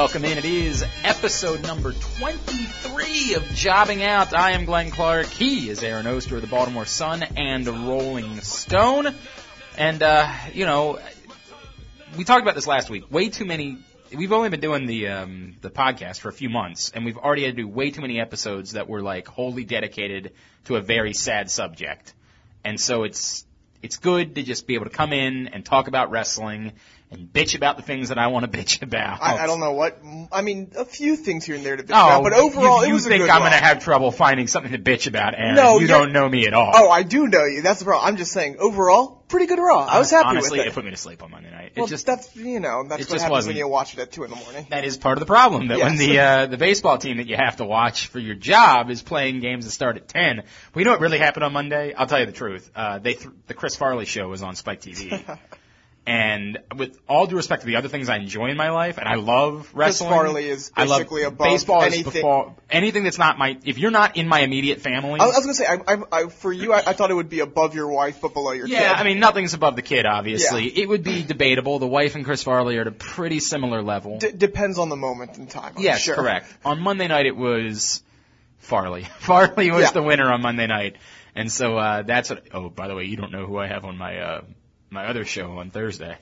Welcome in. It is episode number 23 of Jobbing Out. I am Glenn Clark. He is Aaron Oster of the Baltimore Sun and Rolling Stone. And, uh, you know, we talked about this last week. Way too many. We've only been doing the um, the podcast for a few months, and we've already had to do way too many episodes that were like wholly dedicated to a very sad subject. And so it's it's good to just be able to come in and talk about wrestling and bitch about the things that I want to bitch about. I, I don't know what. I mean, a few things here and there to bitch Oh, about, but overall, you, you it was think a good I'm going to have trouble finding something to bitch about, and No, you don't know me at all. Oh, I do know you. That's the problem. I'm just saying, overall, pretty good Raw. I was happy Honestly, with it it. put me to sleep on Monday night. well, just that's you know that's it what just happens wasn't- when you watch it at two in the morning. that is part of the problem. That when the uh, the baseball team that you have to watch for your job is playing games that start at ten. Well, you know what really happened on Monday? I'll tell you the truth. Uh, they th- the Chris Farley show was on Spike TV. And with all due respect to the other things I enjoy in my life, and I love wrestling. Chris Farley is I love basically above baseball is anything- before anything that's not my. If you're not in my immediate family, I, I was gonna say, I, I, I, for you, I, I thought it would be above your wife, but below your Yeah, kid. Yeah, I mean, nothing's above the kid, obviously. Yeah. It would be debatable. The wife and Chris Farley are at a pretty similar level. D- depends on the moment in time. I'm yes, sure. correct. On Monday night, it was Farley. Farley was Yeah. the winner on Monday night. And so, uh, that's what, oh, by the way, you don't know who I have on my, uh, my other show on Thursday.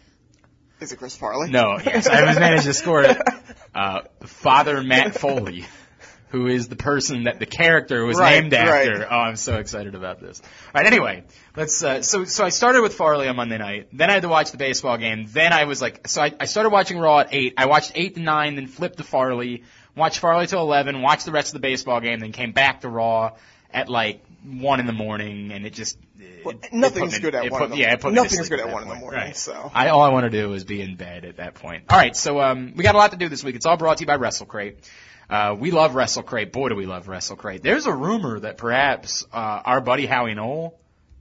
Is it Chris Farley? No, yes, I haven't managed to score it. Uh, Father Matt Foley, who is the person that the character was Right, named after. right. Oh, I'm so excited about this. All right, anyway, let's. Uh, so, so I started with Farley on Monday night. Then I had to watch the baseball game. Then I was like, so I, I started watching Raw at eight. I watched eight to nine, then flipped to Farley. Watched Farley till eleven. Watched the rest of the baseball game. Then came back to Raw at like one in the morning, and it just. it- Well, nothing's good at one put- in the- yeah, it put nothing's good at one in the morning, Right. so. I all I want to do is be in bed at that point. All right, so um, we got a lot to do this week. It's all brought to you by WrestleCrate. Uh, we love WrestleCrate. Boy, do we love WrestleCrate. There's a rumor that perhaps uh, our buddy Howie Knoll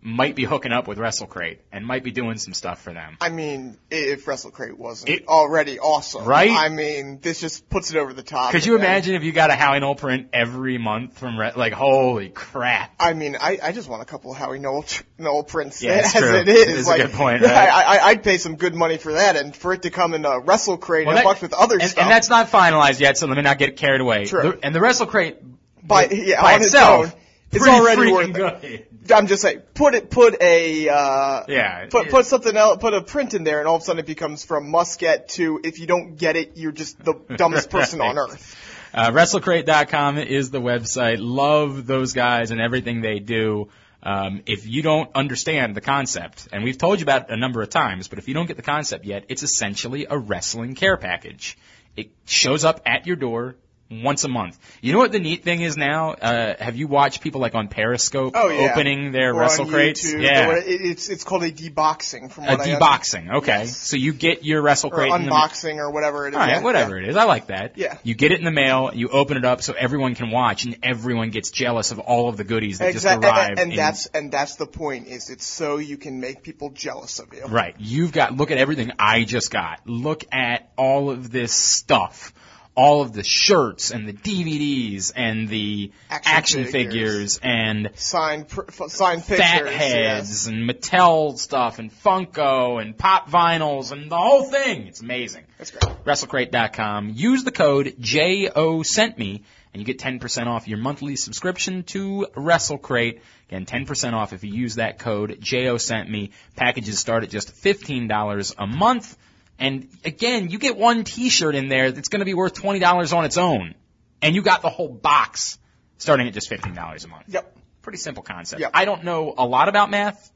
might be hooking up with WrestleCrate and might be doing some stuff for them. I mean, if WrestleCrate wasn't It- already awesome, Right? I mean, this just puts it over the top. Could you imagine if you got a Howie Knoll print every month from Re- like holy crap? I mean, I, I just want a couple of Howie Noel, Noel prints Yeah, as true. it is. It is a good point, right? I, I, I'd pay some good money for that, and for it to come in a Wrestle Crate and that- with other and, stuff. and that's not finalized yet, so let me not get carried away. True. The- and the WrestleCrate by, yeah, by on itself, own, it's pretty already worth it. good. I'm just saying, put it, put a, uh, Yeah, put put something else, put a print in there, and all of a sudden it becomes from must get to if you don't get it, you're just the dumbest person on earth. Uh, WrestleCrate.com is the website. Love those guys and everything they do. Um, if you don't understand the concept, and we've told you about it a number of times, but if you don't get the concept yet, it's essentially a wrestling care package. It shows up at your door once a month. You know what the neat thing is now? Uh, have you watched people like on Periscope Oh yeah, opening their Or wrestle crates? YouTube, yeah. or it's it's called a deboxing from A what I deboxing. Okay. Yes. So you get your wrestle or crate the unboxing or whatever it is. all right, yeah, whatever it is. I like that. Yeah. You get it in the mail, you open it up so everyone can watch and everyone gets jealous of all of the goodies that Exactly, just arrived. and, in- that's and that's the point. Is it's so you can make people jealous of you. Right. You've got, look at everything I just got. Look at all of this stuff. All of the shirts and the DVDs and the action, Action figures. figures. and Signed pr- signed pictures. fat yes. heads and Mattel stuff and Funko and pop vinyls and the whole thing. It's amazing. That's great. WrestleCrate.com. Use the code JO sent me and you get 10% off your monthly subscription to WrestleCrate. Again, 10% off if you use that code JO sent me. Packages start at just $15 a month. And again, you get one t-shirt in there that's going to be worth $20 on its own. And you got the whole box starting at just $15 a month. Yep. Pretty simple concept. Yep. I don't know a lot about math,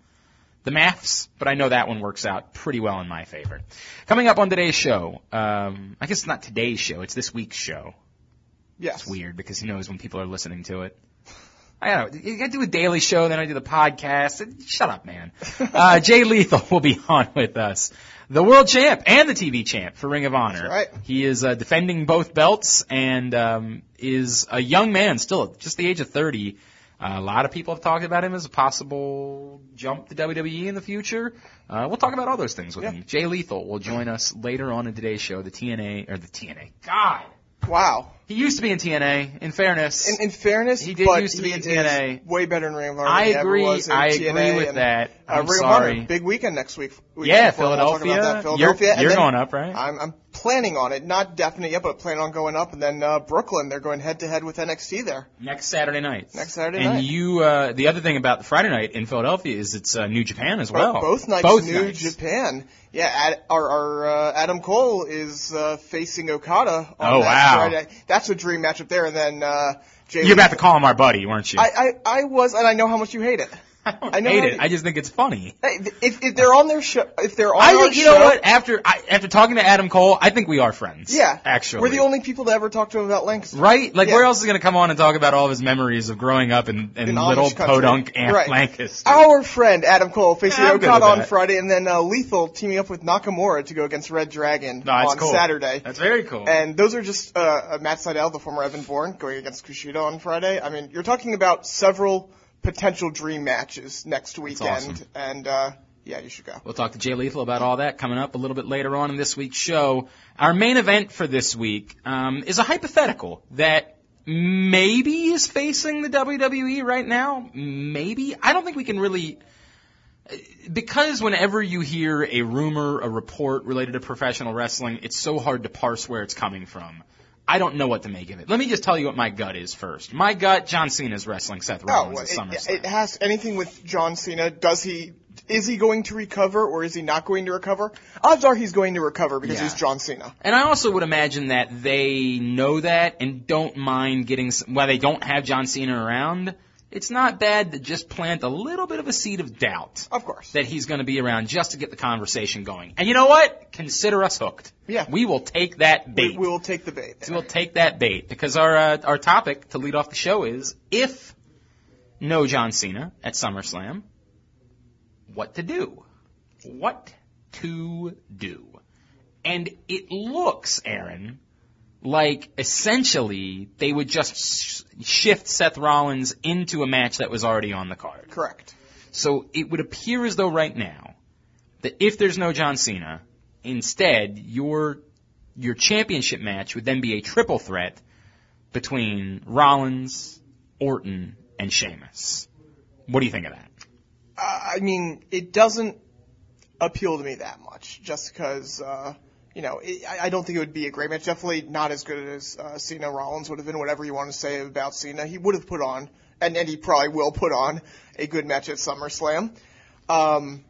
the maths, but I know that one works out pretty well in my favor. Coming up on today's show, um, I guess it's not today's show, it's this week's show. Yes. It's weird because he knows when people are listening to it. I don't know. You gotta do a daily show, then I do the podcast. Shut up, man. Uh, Jay Lethal will be on with us. The world champ and the TV champ for Ring of Honor. right. He is uh, defending both belts and um, is a young man still, just the age of 30. Uh, a lot of people have talked about him as a possible jump to WWE in the future. Uh, we'll talk about all those things with Yeah. him. Jay Lethal will join us later on in today's show. The TNA or the TNA. God, Wow. he used to be in TNA. In fairness, In, in fairness, He did used to be in TNA. Way better in Ring of Honor. I than he ever agree. was in I TNA agree with and, that. Uh, I'm Ring sorry. of Honor, big weekend next week. week Yeah, Philadelphia. Philadelphia. You're- you're going up, right? I'm, I'm planning on it, not definite yet, but planning on going up. And then uh, Brooklyn, they're going head to head with NXT there. Next Saturday night. Next Saturday and night. And you, uh, the other thing about the Friday night in Philadelphia is it's uh, New Japan as well. Both nights, Both New nights. Japan. Yeah, Ad, our, our uh, Adam Cole is uh, facing Okada on Oh, that wow. Friday. That's a dream matchup there. And then uh, Jay You're about to call him our buddy, weren't you? I, I I was, and I know how much you hate it. I don't I know hate it. I just think it's funny. If, if they're on their show, if they're on I think you show, know what? After I, after talking to Adam Cole, I think we are friends. Yeah, actually, we're the only people to ever talk to him about Lancaster. right. Like, Yeah. where else is he going to come on and talk about all of his memories of growing up in, in, In little Amish podunk Aunt Right. Lancaster? Our friend Adam Cole facing Yeah, Okada on. Friday, and then uh, Lethal teaming up with Nakamura to go against Red Dragon No, that's on cool. Saturday. That's very cool. And those are just uh, uh, Matt Sydal, the former Evan Bourne, going against Kushida on Friday. I mean, you're talking about several potential dream matches next weekend, awesome. and uh, yeah, you should go. We'll talk to Jay Lethal about all that coming up a little bit later on in this week's show. Our main event for this week um, is a hypothetical that maybe is facing the WWE right now. Maybe. I don't think we can really. Because whenever you hear a rumor, a report related to professional wrestling, it's so hard to parse where it's coming from. I don't know what to make of it. Let me just tell you what my gut is first. My gut, John Cena's wrestling Seth Oh, Rollins well, at it, SummerSlam. it has anything with John Cena. Does he? Is he going to recover or is he not going to recover? Odds are he's going to recover because Yeah. he's John Cena. And I also would imagine that they know that and don't mind getting, while they don't have John Cena around, it's not bad to just plant a little bit of a seed of doubt Of course. that he's going to be around just to get the conversation going. And you know what? Consider us hooked. Yeah. We will take that bait. we'll take the bait. We'll take that bait because our, uh, our topic to lead off the show is if no John Cena at SummerSlam, what to do? What to do? And it looks, Aaron, like essentially they would just sh- shift Seth Rollins into a match that was already on the card. Correct. So it would appear as though right now that if there's no John Cena, instead your your championship match would then be a triple threat between Rollins, Orton, and Sheamus. What do you think of that? Uh, I mean, it doesn't appeal to me that much, just because. Uh, you know, I I don't think it would be a great match. Definitely not as good as uh, Cena Rollins would have been. Whatever you want to say about Cena, he would have put on, and, and he probably will put on a good match at SummerSlam. Um,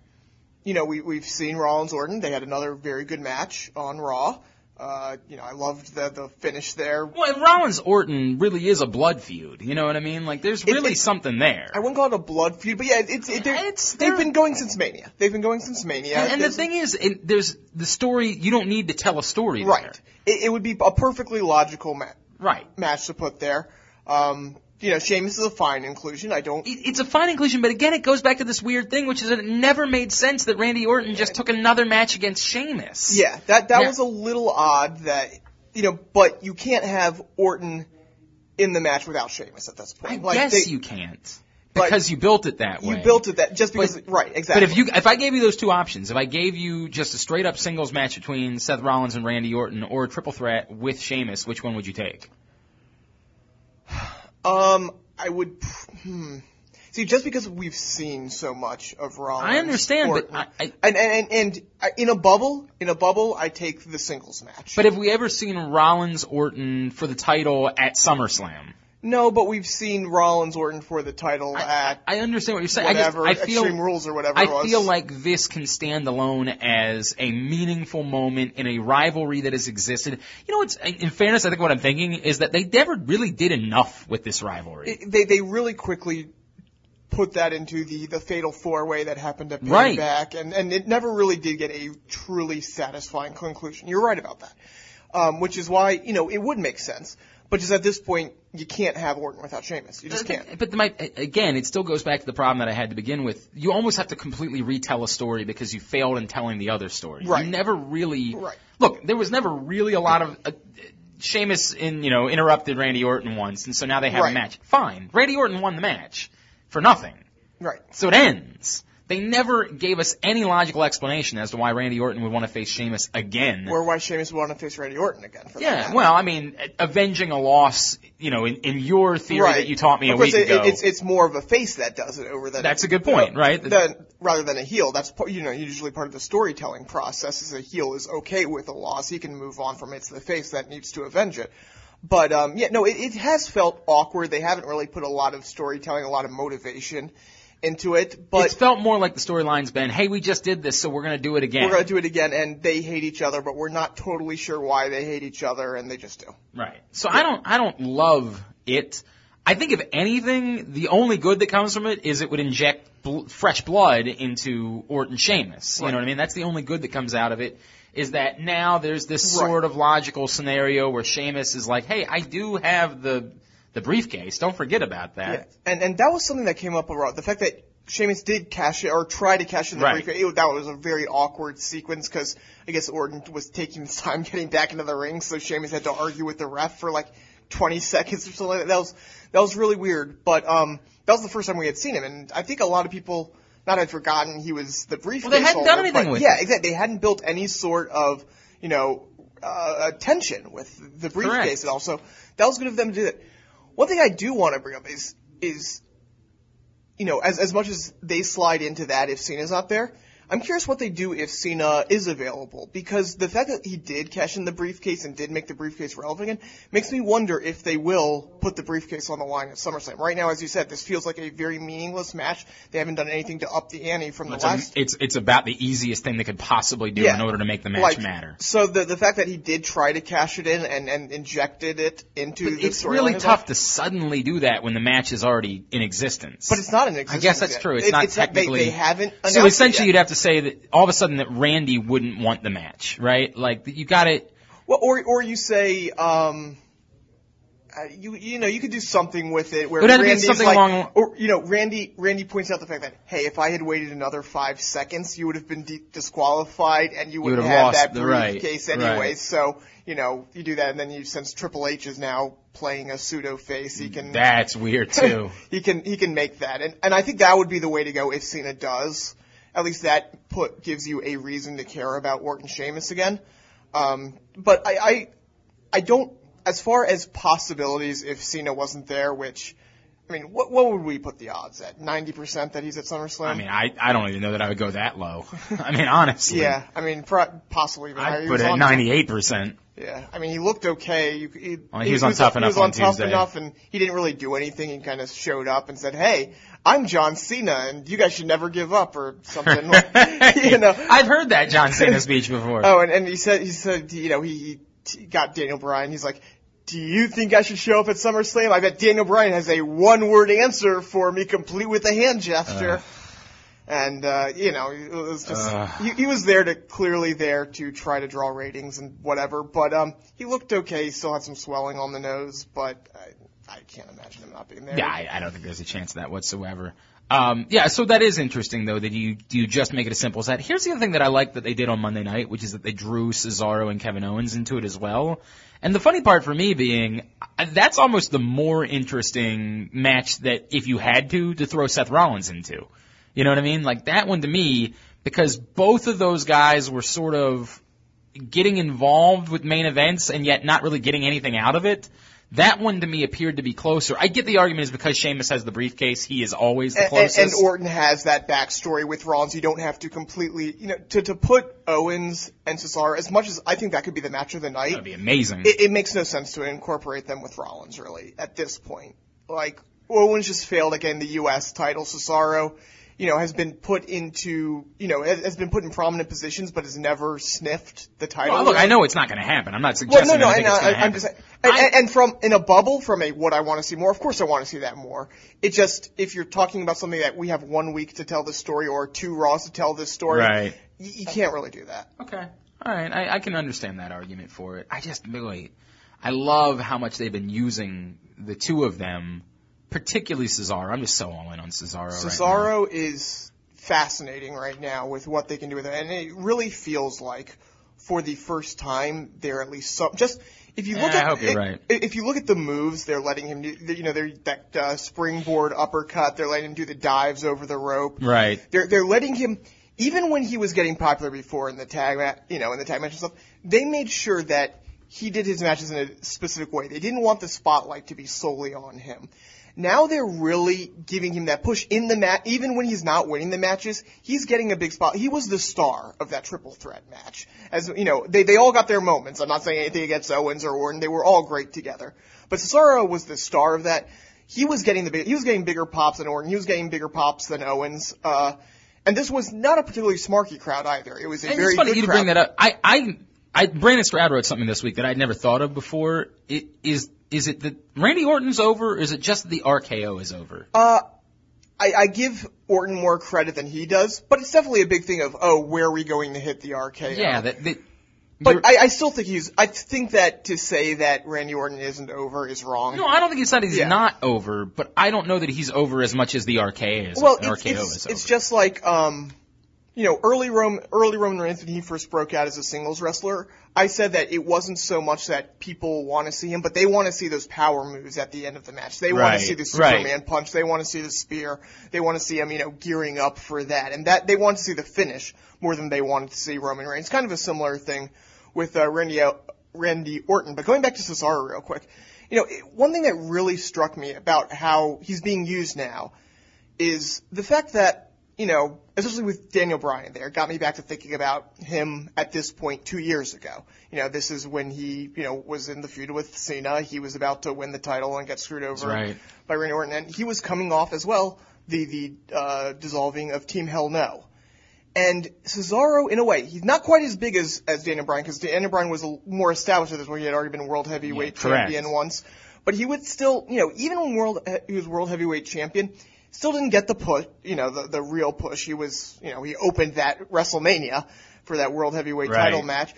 you know, we we've seen Rollins Orton. They had another very good match on Raw. Uh, you know, I loved the the finish there. Well, and Rollins Orton really is a blood feud. You know what I mean? Like there's really it- something there. I wouldn't call it a blood feud, but yeah, it's it, they're- It's- they've been going since Mania. They've been going since Mania. and, and the thing is, it, there's the story. You don't need to tell a story, right, There. it, it would be a perfectly logical ma- Right. match to put there. Um, you know, Sheamus is a fine inclusion. I don't. It's a fine inclusion, but again, it goes back to this weird thing, which is that it never made sense that Randy Orton just took another match against Sheamus. Yeah, that that Yeah. was a little odd. That you know, but you can't have Orton in the match without Sheamus at this point. I point. guess they- you can't Like, because you built it that way. You built it that just because. But- right, exactly. But if you, if I gave you those two options, if I gave you just a straight up singles match between Seth Rollins and Randy Orton, or a triple threat with Sheamus, which one would you take? Um, I would. Hmm. See, just because we've seen so much of Rollins, I understand, but I, I, and, and and and in a bubble, in a bubble, I take the singles match. but have we ever seen Rollins Orton for the title at SummerSlam? No, but we've seen Rollins Orton for the title I, at I understand what you're saying. I, just, whatever I feel Extreme Rules or whatever I it was. feel like this can stand alone as a meaningful moment in a rivalry that has existed. You know, what's in fairness, I think what I'm thinking is that they never really did enough with this rivalry. It- they they really quickly put that into the the fatal four way that happened at Right. Payback, and and it never really did get a truly satisfying conclusion. You're right about that, um, which is why you know it would make sense. But just at this point, you can't have Orton without Sheamus. You just can't. But my, again, it still goes back to the problem that I had to begin with. You almost have to completely retell a story because you failed in telling the other story. Right. You never really. Right. Look, there was never really a lot of. Uh, Sheamus, in you know, interrupted Randy Orton once, and so now they have Right. a match. Fine, Randy Orton won the match for nothing, Right. so it ends. They never gave us any logical explanation as to why Randy Orton would want to face Sheamus again. Or why Sheamus would want to face Randy Orton again. For Yeah, well, I mean, avenging a loss you know, in, in your theory right. that you taught me of a week it, ago. it's it's more of a face that does it over than That's a good point, right? Than, rather than a heel. That's you know usually part of the storytelling process. Is a heel is okay with a loss, he can move on from it. It's the face that needs to avenge it. But um, yeah, no, it, it has felt awkward. They haven't really put a lot of storytelling, a lot of motivation into it. But it's felt more like the storyline's been, hey, we just did this, so we're going to do it again. we're gonna do it again, and they hate each other, but we're not totally sure why they hate each other, and they just do. Right. So I don't I don't love it. I think if anything, the only good that comes from it is it would inject bl- fresh blood into Orton Sheamus. You Right. know what I mean? That's the only good that comes out of it. Is that now there's this Right. sort of logical scenario where Sheamus is like, hey, I do have the the briefcase. Don't forget about that. Yeah. And and that was something that came up a lot. The fact that Sheamus did cash it or try to cash in the Right. briefcase, it, that was a very awkward sequence because I guess Orton was taking his time getting back into the ring, so Sheamus had to argue with the ref for like 20 seconds or something. Like that. that was that was really weird. But um, that was the first time we had seen him, and I think a lot of people not had forgotten he was the briefcase. Well, they hadn't done anything but with Yeah, exactly. They hadn't built any sort of you know uh, tension with the briefcase Correct. at all. So that was good of them to do that. One thing I do want to bring up is is you know, as as much as they slide into that if Cena's not there, I'm curious what they do if Cena is available because the fact that he did cash in the briefcase and did make the briefcase relevant again makes me wonder if they will put the briefcase on the line at SummerSlam. Right now, as you said, this feels like a very meaningless match. They haven't done anything to up the ante from the It's, a, last. it's it's about the easiest thing they could possibly do Yeah. in order to make the match like, matter. So the the fact that he did try to cash it in and and injected it into But the it's really tough to suddenly do that when the match is already in existence. But it's not in existence. I guess that's yet. true. It's It- not they- technically. They, haven't. so essentially, you'd have to say that all of a sudden that Randy wouldn't want the match, right? Like you got it. Well, or or you say, um, uh, you you know, you could do something with it where It to something like, along- or you know, Randy Randy points out the fact that hey, if I had waited another five seconds, you would have been de- disqualified and you would would have had that the right, briefcase right. anyway. So you know, you do that, and then you since Triple H is now playing a pseudo face, he can That's weird too. he can he can make that, and and I think that would be the way to go if Cena does. At least that put gives you a reason to care about Orton Sheamus again. Um, but I, I I don't as far as possibilities if Cena wasn't there, which I mean, what what would we put the odds at? Ninety percent that he's at SummerSlam. I mean, I I don't even know that I would go that low. I mean, honestly. yeah, I mean, pro- possibly even. I'd He put it at ninety eight percent. Yeah, I mean, he looked okay. You, he, oh, Well, he was on Tough he Enough was on, tough Tuesday. enough, and he didn't really do anything. He kind of showed up and said, "Hey, I'm John Cena, and you guys should never give up," or something. like, you know. I've heard that John Cena speech before. Oh, and, and he said, he said, you know, he, he got Daniel Bryan. He's like, "Do you think I should show up at SummerSlam?" I bet Daniel Bryan has a one-word answer for me, complete with a hand gesture. And uh, you know, it was just Ugh. he, he was there to clearly there to try to draw ratings and whatever. But um, he looked okay. He still had some swelling on the nose, but I, I can't imagine him not being there. Yeah, I, I don't think there's a chance of that whatsoever. Um, yeah, so that is interesting though that you you just make it as simple as that. Here's the other thing that I like that they did on Monday night, which is that they drew Cesaro and Kevin Owens into it as well. And the funny part for me being uh, that's almost the more interesting match that if you had to to throw Seth Rollins into. You know what I mean? Like that one to me because both of those guys were sort of getting involved with main events and yet not really getting anything out of it. That one to me appeared to be closer. I get the argument is because Sheamus has the briefcase, he is always the And, and, closest. and Orton has that backstory with Rollins. You don't have to completely, you know, to, to put Owens and Cesaro, as much as I think that could be the match of the night, That'd be amazing. it, it makes no sense to incorporate them with Rollins really at this point. Like Owens just failed again the U.S. title. Cesaro, you know, has been put into, you know, has, has been put in prominent positions, but has never sniffed the title. well, look, I know it's not going to happen. I'm not suggesting Well, no, no, I think and, it's going to happen. just and, and from in a bubble, from a what I want to see more. Of course, I want to see that more. It just if you're talking about something that we have one week to tell this story or two Raws to tell this story, Right. You, you can't really do that. Okay. All right. I, I can understand that argument for it. I just really, I love how much they've been using the two of them, particularly Cesaro. I'm just so all in on Cesaro. right now. Cesaro is fascinating right now with what they can do with it, and it really feels like for the first time they're at least some just. If you look I at hope you're i- right. if you look at the moves they're letting him do, you know, they're that uh, springboard uppercut, they're letting him do the dives over the rope. Right. They're they're letting him even when he was getting popular before in the tag you know in the tag match and stuff. They made sure that he did his matches in a specific way. They didn't want the spotlight to be solely on him. Now they're really giving him that push in the match, even when he's not winning the matches, he's getting a big spot. He was the star of that triple threat match. As, you know, they, they all got their moments. I'm not saying anything against Owens or Orton. They were all great together. But Cesaro was the star of that. He was getting the big, he was getting bigger pops than Orton. He was getting bigger pops than Owens. Uh, and this was not a particularly smarky crowd either. It was a And very it's funny good you to crowd. bring that up. I, I, I, Brandon Stroud wrote something this week that I'd never thought of before. It is, is it that Randy Orton's over, or is it just that the RKO is over? Uh, I, I give Orton more credit than he does, but it's definitely a big thing of, oh, where are we going to hit the RKO? yeah, that, that But I, I still think he's, I think that to say that Randy Orton isn't over is wrong. no, I don't think it's that he's Yeah. not over, but I don't know that he's over as much as the RKO is. well, it's, RKO it's, is it's just like, um, you know, early Rome, early Roman Reigns when he first broke out as a singles wrestler, I said that it wasn't so much that people want to see him, but they want to see those power moves at the end of the match. They want to see the right. Superman punch. They want to see the spear. They want to see him, you know, gearing up for that. And that, they want to see the finish more than they wanted to see Roman Reigns. Kind of a similar thing with, uh, Randy, Randy Orton. But going back to Cesaro real quick, you know, one thing that really struck me about how he's being used now is the fact that, you know, especially with Daniel Bryan there, got me back to thinking about him at this point two years ago. You know, this is when he, you know, was in the feud with Cena. He was about to win the title and get screwed over right. by Randy Orton. And he was coming off as well the, the, uh, dissolving of Team Hell No. And Cesaro, in a way, he's not quite as big as, as Daniel Bryan, because Daniel Bryan was a, more established at this point. He had already been world heavyweight Yeah, champion once. But he would still, you know, even when world, he was world heavyweight champion, still didn't get the push, you know, the, the real push. He was, you know, he opened that WrestleMania for that world heavyweight Right. title match.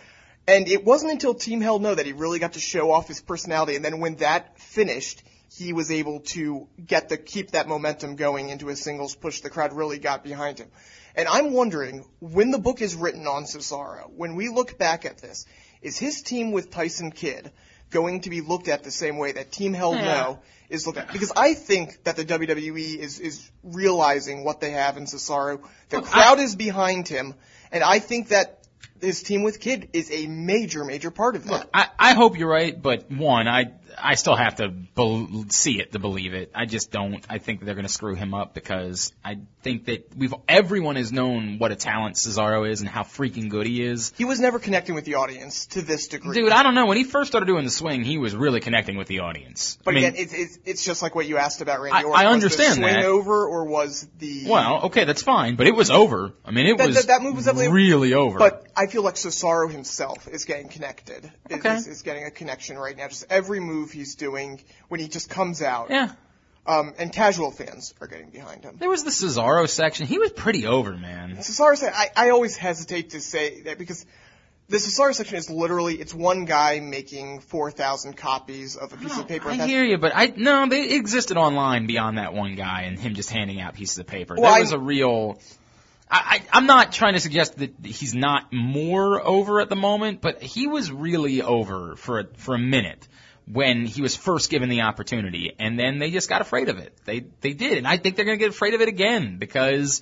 And it wasn't until Team Hell No that he really got to show off his personality. And then when that finished, he was able to get the, keep that momentum going into a singles push. The crowd really got behind him. And I'm wondering, when the book is written on Cesaro, when we look back at this, is his team with Tyson Kidd going to be looked at the same way that Team Hell Yeah. No is looked at? Because I think that the WWE is, is realizing what they have in Cesaro. The Look, crowd is behind him, and I think that his team with Kidd is a major, major part of that. I, I hope you're right, but one, I I still have to bel see it to believe it. I just don't. I think they're going to screw him up because I think that we've everyone has known what a talent Cesaro is and how freaking good he is. He was never connecting with the audience to this degree. Dude, I don't know. When he first started doing the swing, he was really connecting with the audience. But I mean, again, it's, it's it's just like what you asked about Randy I- Orton. I Was understand the swing that. over or was the well, okay, that's fine, but it was over. I mean, it That- was that- that move was really over. But I feel like Cesaro himself is getting connected. Is, Okay. is, is getting a connection right now. Just every move he's doing when he just comes out. yeah, Um, and casual fans are getting behind him. there was the Cesaro section. He was pretty over, man. Cesaro, se- I, I always hesitate to say that because the Cesaro section is literally, it's one guy making 4,000 copies of a piece of paper. I hear you, but I no, they existed online beyond that one guy and him just handing out pieces of paper. Well, there I- was a real. I, I, I'm not trying to suggest that he's not more over at the moment, but he was really over for a, for a minute when he was first given the opportunity, and then they just got afraid of it. They they did, and I think they're going to get afraid of it again because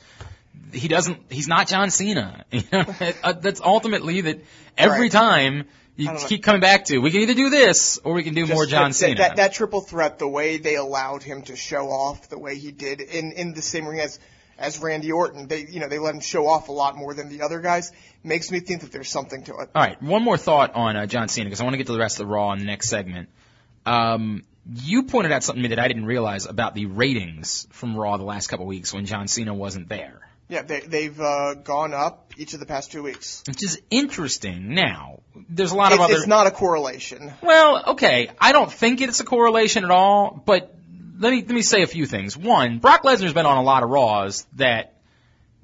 he doesn't. He's not John Cena. You know, Uh, that's ultimately that every Right. time. You know. keep coming back to. We can either do this or we can do Just more John that, Cena. That, that, that triple threat, the way they allowed him to show off the way he did in, in the same ring as, as Randy Orton, they, you know, they let him show off a lot more than the other guys, makes me think that there's something to it. All right, one more thought on uh, John Cena because I want to get to the rest of the Raw in the next segment. Um, you pointed out something to me that I didn't realize about the ratings from Raw the last couple weeks when John Cena wasn't there, Yeah, they, they've, uh, gone up each of the past two weeks. which is interesting. Now, there's a lot It's, of other. it's not a correlation. Well, okay, I don't think it's a correlation at all, but let me let me say a few things. One, Brock Lesnar's been on a lot of Raws that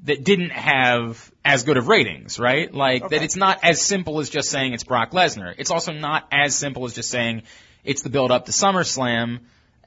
that didn't have as good of ratings, right? Like Okay. that it's not as simple as just saying it's Brock Lesnar. It's also not as simple as just saying it's the build up to SummerSlam.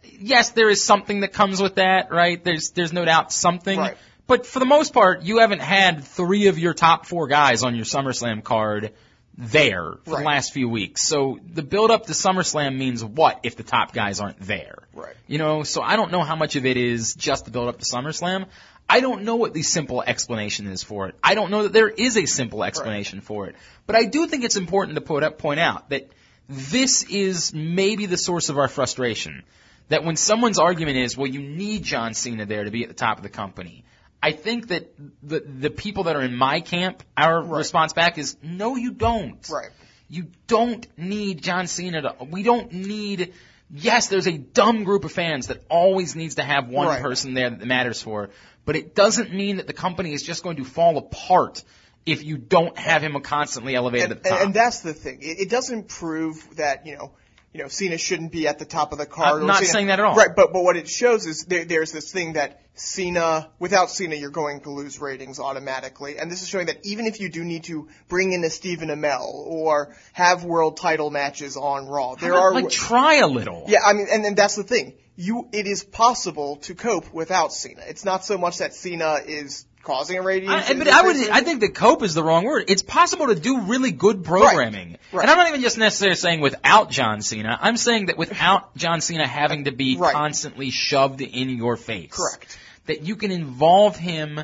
Yes, there is something that comes with that, right? There's there's no doubt something. Right. But for the most part, you haven't had three of your top four guys on your SummerSlam card there for the last few weeks. So the build up to SummerSlam means what if the top guys aren't there? Right. You know, so I don't know how much of it is just the build up to SummerSlam. I don't know what the simple explanation is for it. I don't know that there is a simple explanation for it. But I do think it's important to put up, point out that this is maybe the source of our frustration. That when someone's argument is, well, you need John Cena there to be at the top of the company. I think that the the people that are in my camp, our Right. response back is, no, you don't. Right. You don't need John Cena to, we don't need, yes, there's a dumb group of fans that always needs to have one Right. person there that matters for, but it doesn't mean that the company is just going to fall apart if you don't have him constantly elevated and, at the top. and, and that's the thing. It, it doesn't prove that you know, you know, Cena shouldn't be at the top of the card. I'm not Cena- saying that at all. Right, but but what it shows is there, there's this thing that Cena, without Cena, you're going to lose ratings automatically, and this is showing that even if you do need to bring in a Stephen Amell or have world title matches on Raw, there about, are like try a little. yeah, I mean, and, and that's the thing. You, it is possible to cope without Cena. It's not so much that Cena is causing a rating. I, but I would, I think that cope is the wrong word. It's possible to do really good programming. Right. And I'm not even just necessarily saying without John Cena. I'm saying that without John Cena having to be Right. constantly shoved in your face. Correct. That you can involve him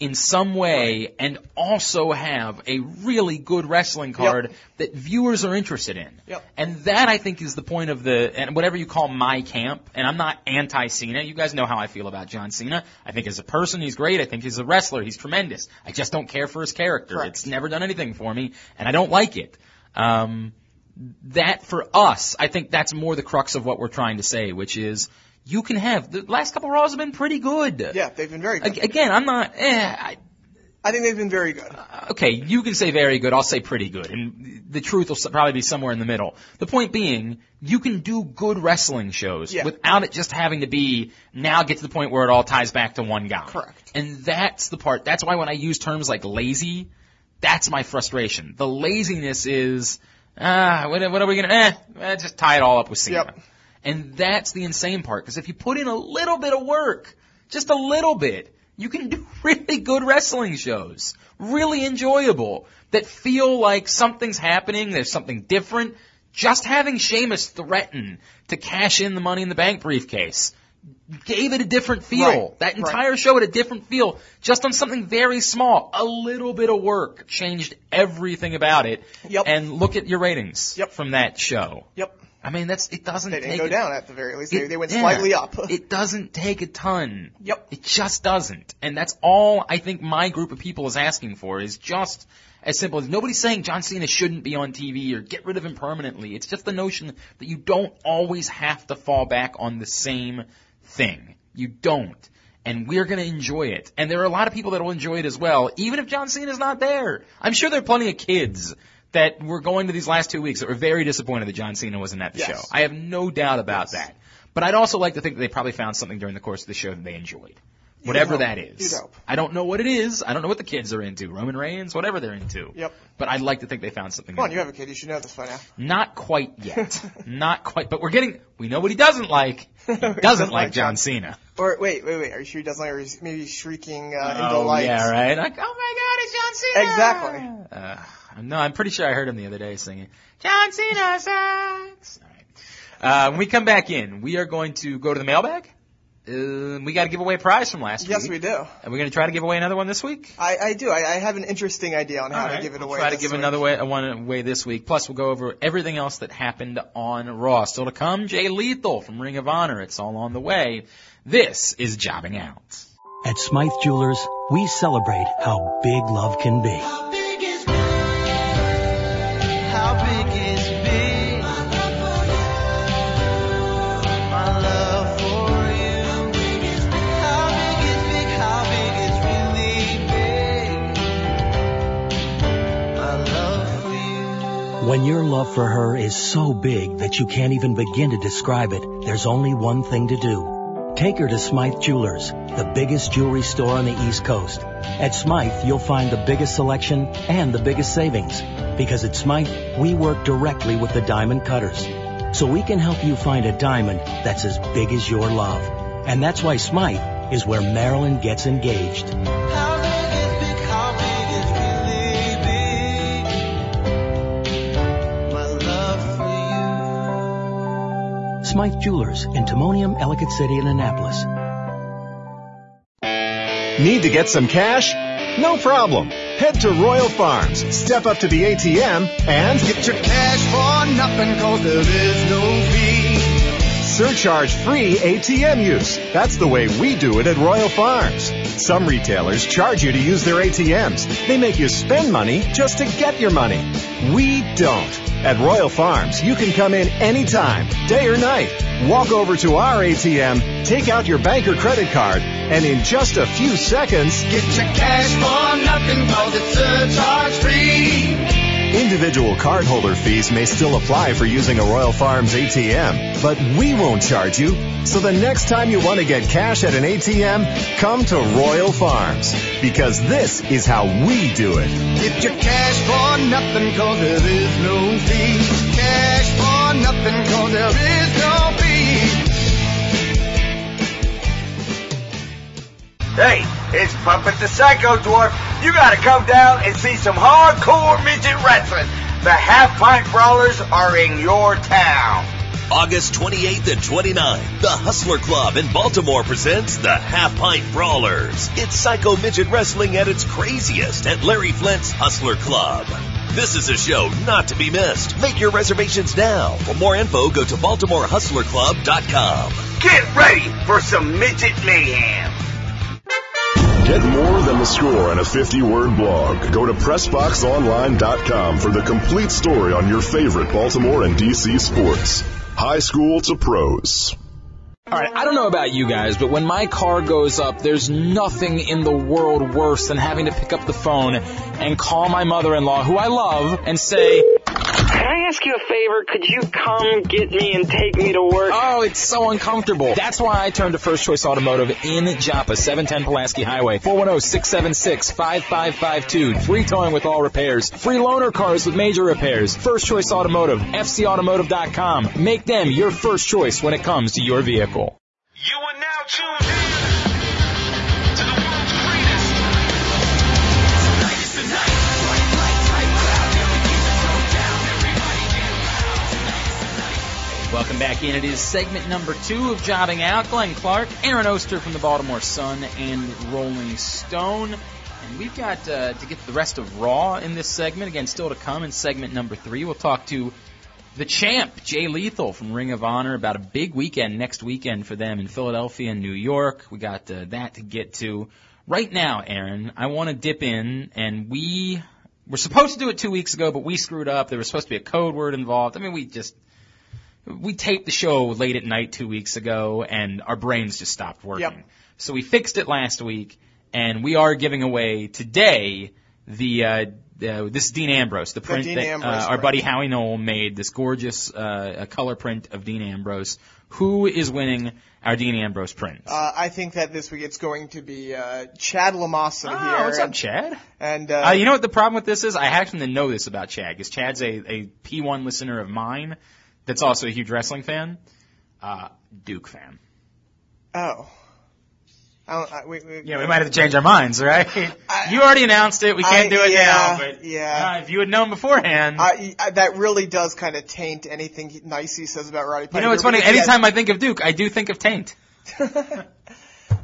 in some way and also have a really good wrestling card that viewers are interested in. Yep. And that I think is the point of the and whatever you call my camp. And I'm not anti Cena. You guys know how I feel about John Cena. I think as a person he's great. I think as a wrestler he's tremendous. I just don't care for his character. Correct. It's never done anything for me, and I don't like it. Um, that for us, I think that's more the crux of what we're trying to say, which is you can have the last couple of Raws have been pretty good. Yeah, they've been very good. Ag- Again, I'm not. Eh, I, I think they've been very good. okay, you can say very good. I'll say pretty good, and the truth will probably be somewhere in the middle. The point being, you can do good wrestling shows Yeah. without it just having to be now get to the point where it all ties back to one guy. Correct. And that's the part. That's why when I use terms like lazy, that's my frustration. The laziness is, ah, what, what are we gonna? Eh, eh, just tie it all up with Cena. Yep. And that's the insane part, because if you put in a little bit of work, just a little bit, you can do really good wrestling shows, really enjoyable, that feel like something's happening, there's something different. Just having Sheamus threaten to cash in the Money in the Bank briefcase gave it a different feel. Right, That right. entire show had a different feel, just on something very small. A little bit of work changed everything about it. Yep. And look at your ratings Yep. from that show. Yep. I mean, that's it doesn't They didn't take go a- down at the very least. They, it- they went yeah. slightly up. It doesn't take a ton. Yep. It just doesn't. And that's all I think my group of people is asking for is just as simple as nobody's saying John Cena shouldn't be on TV or get rid of him permanently. It's just the notion that you don't always have to fall back on the same thing. You don't. And we're going to enjoy it. And there are a lot of people that will enjoy it as well, even if John Cena's not there. I'm sure there are plenty of kids that were going to these last two weeks that were very disappointed that John Cena wasn't at the Yes. show. I have no doubt about that. But I'd also like to think that they probably found something during the course of the show that they enjoyed. Whatever that is. You'd. I don't know what it is. I don't know what the kids are into. Roman Reigns, whatever they're into. Yep. But I'd like to think they found something. Come on, you have a kid. You should know this by now. Not quite yet. Not quite. But we're getting, we know what he doesn't like. He doesn't like John Cena. Or wait, wait, wait. Are you sure he doesn't like? Or is maybe shrieking uh, into oh, lights? yeah, right? Like, oh my god, it's John Cena! Exactly. Uh, no, I'm pretty sure I heard him the other day singing, John Cena sucks! All right. Uh, when we come back in, we are going to go to the mailbag. Uh, we got to give away a prize from last Yes, week. Yes, we do. Are we're going to try to give away another one this week? I, I do. I, I have an interesting idea on how All to give it we'll away. Try to this give week. another way, one away this week. Plus, we'll go over everything else that happened on Raw. Still to come, Jay Lethal from Ring of Honor. It's all on the way. This is Jobbing Out. At Smyth Jewelers, we celebrate how big love can be. When your love for her is so big that you can't even begin to describe it, there's only one thing to do. Take her to Smyth Jewelers, the biggest jewelry store on the East Coast. At Smyth, you'll find the biggest selection and the biggest savings. Because at Smyth, we work directly with the diamond cutters. So we can help you find a diamond that's as big as your love. And that's why Smyth is where Maryland gets engaged. Smyth Jewelers in Timonium, Ellicott City, and Annapolis. Need to get some cash? No problem. Head to Royal Farms, step up to the ATM, and Get your cash for nothing cause there is no fee. Surcharge free ATM use. That's the way we do it at Royal Farms. Some retailers charge you to use their ATMs. They make you spend money just to get your money. We don't. At Royal Farms, you can come in anytime, day or night. Walk over to our ATM, take out your bank or credit card, and in just a few seconds, Get your cash for nothing cause it's surcharge free. Individual cardholder fees may still apply for using a Royal Farms ATM, but we won't charge you. So the next time you want to get cash at an ATM, come to Royal Farms because this is how we do it. Get your cash for nothing cause there is no fee. Cash for nothing cause there is no fee. Hey, it's Puppet the Psycho Dwarf. You gotta come down and see some hardcore midget wrestling. The Half Pint Brawlers are in your town. August 28th and 29th, the Hustler Club in Baltimore presents the Half Pint Brawlers. It's Psycho Midget Wrestling at its craziest at Larry Flynt's Hustler Club. This is a show not to be missed. Make your reservations now. For more info, go to BaltimoreHustlerClub.com. Get ready for some midget mayhem. Get more than the score in a 50 word blog. Go to PressBoxOnline.com for the complete story on your favorite Baltimore and DC sports. High school to pros. All right, I don't know about you guys, but when my car goes up, there's nothing in the world worse than having to pick up the phone and call my mother-in-law, who I love, and say, Can I ask you a favor? Could you come get me and take me to work? Oh, it's so uncomfortable. That's why I turned to First Choice Automotive in Joppa, 710 Pulaski Highway, 410-676-5552. Free towing with all repairs. Free loaner cars with major repairs. First Choice Automotive, fcautomotive.com. Make them your first choice when it comes to your vehicle. You are now tuned Welcome back in. It is segment number two of Jobbing Out. Glenn Clark, Aaron Oster from the Baltimore Sun and Rolling Stone. And we've got uh, to get the rest of Raw in this segment. Again, still to come in segment number three. We'll talk to the champ, Jay Lethal from Ring of Honor, about a big weekend next weekend for them in Philadelphia and New York. We got uh, that to get to. Right now, Aaron, I want to dip in, and we were supposed to do it two weeks ago, but we screwed up. There was supposed to be a code word involved. I mean, we just we taped the show late at night two weeks ago, and our brains just stopped working. Yep. So we fixed it last week, and we are giving away today the. Uh, uh, this is Dean Ambrose, the print Dean that Ambrose uh, our buddy Howie Noel made. This gorgeous uh, color print of Dean Ambrose. Who is winning our Dean Ambrose print? Uh, I think that this week it's going to be uh, Chad Lamassa oh, here. what's up, Chad? and uh, Uh, you know what the problem with this is? I happen to know this about Chad because Chad's a, a P1 listener of mine that's also a huge wrestling fan. Uh, Duke fan. oh, I we, we, Yeah, we might have to change our minds, right? I- you already announced it. We can't I- do it yeah, now. But yeah. uh, if you had known beforehand, I, I, that really does kind of taint anything nice he says about Roddy Piper. you know, it's funny. Anytime I think of Duke, I do think of Taint.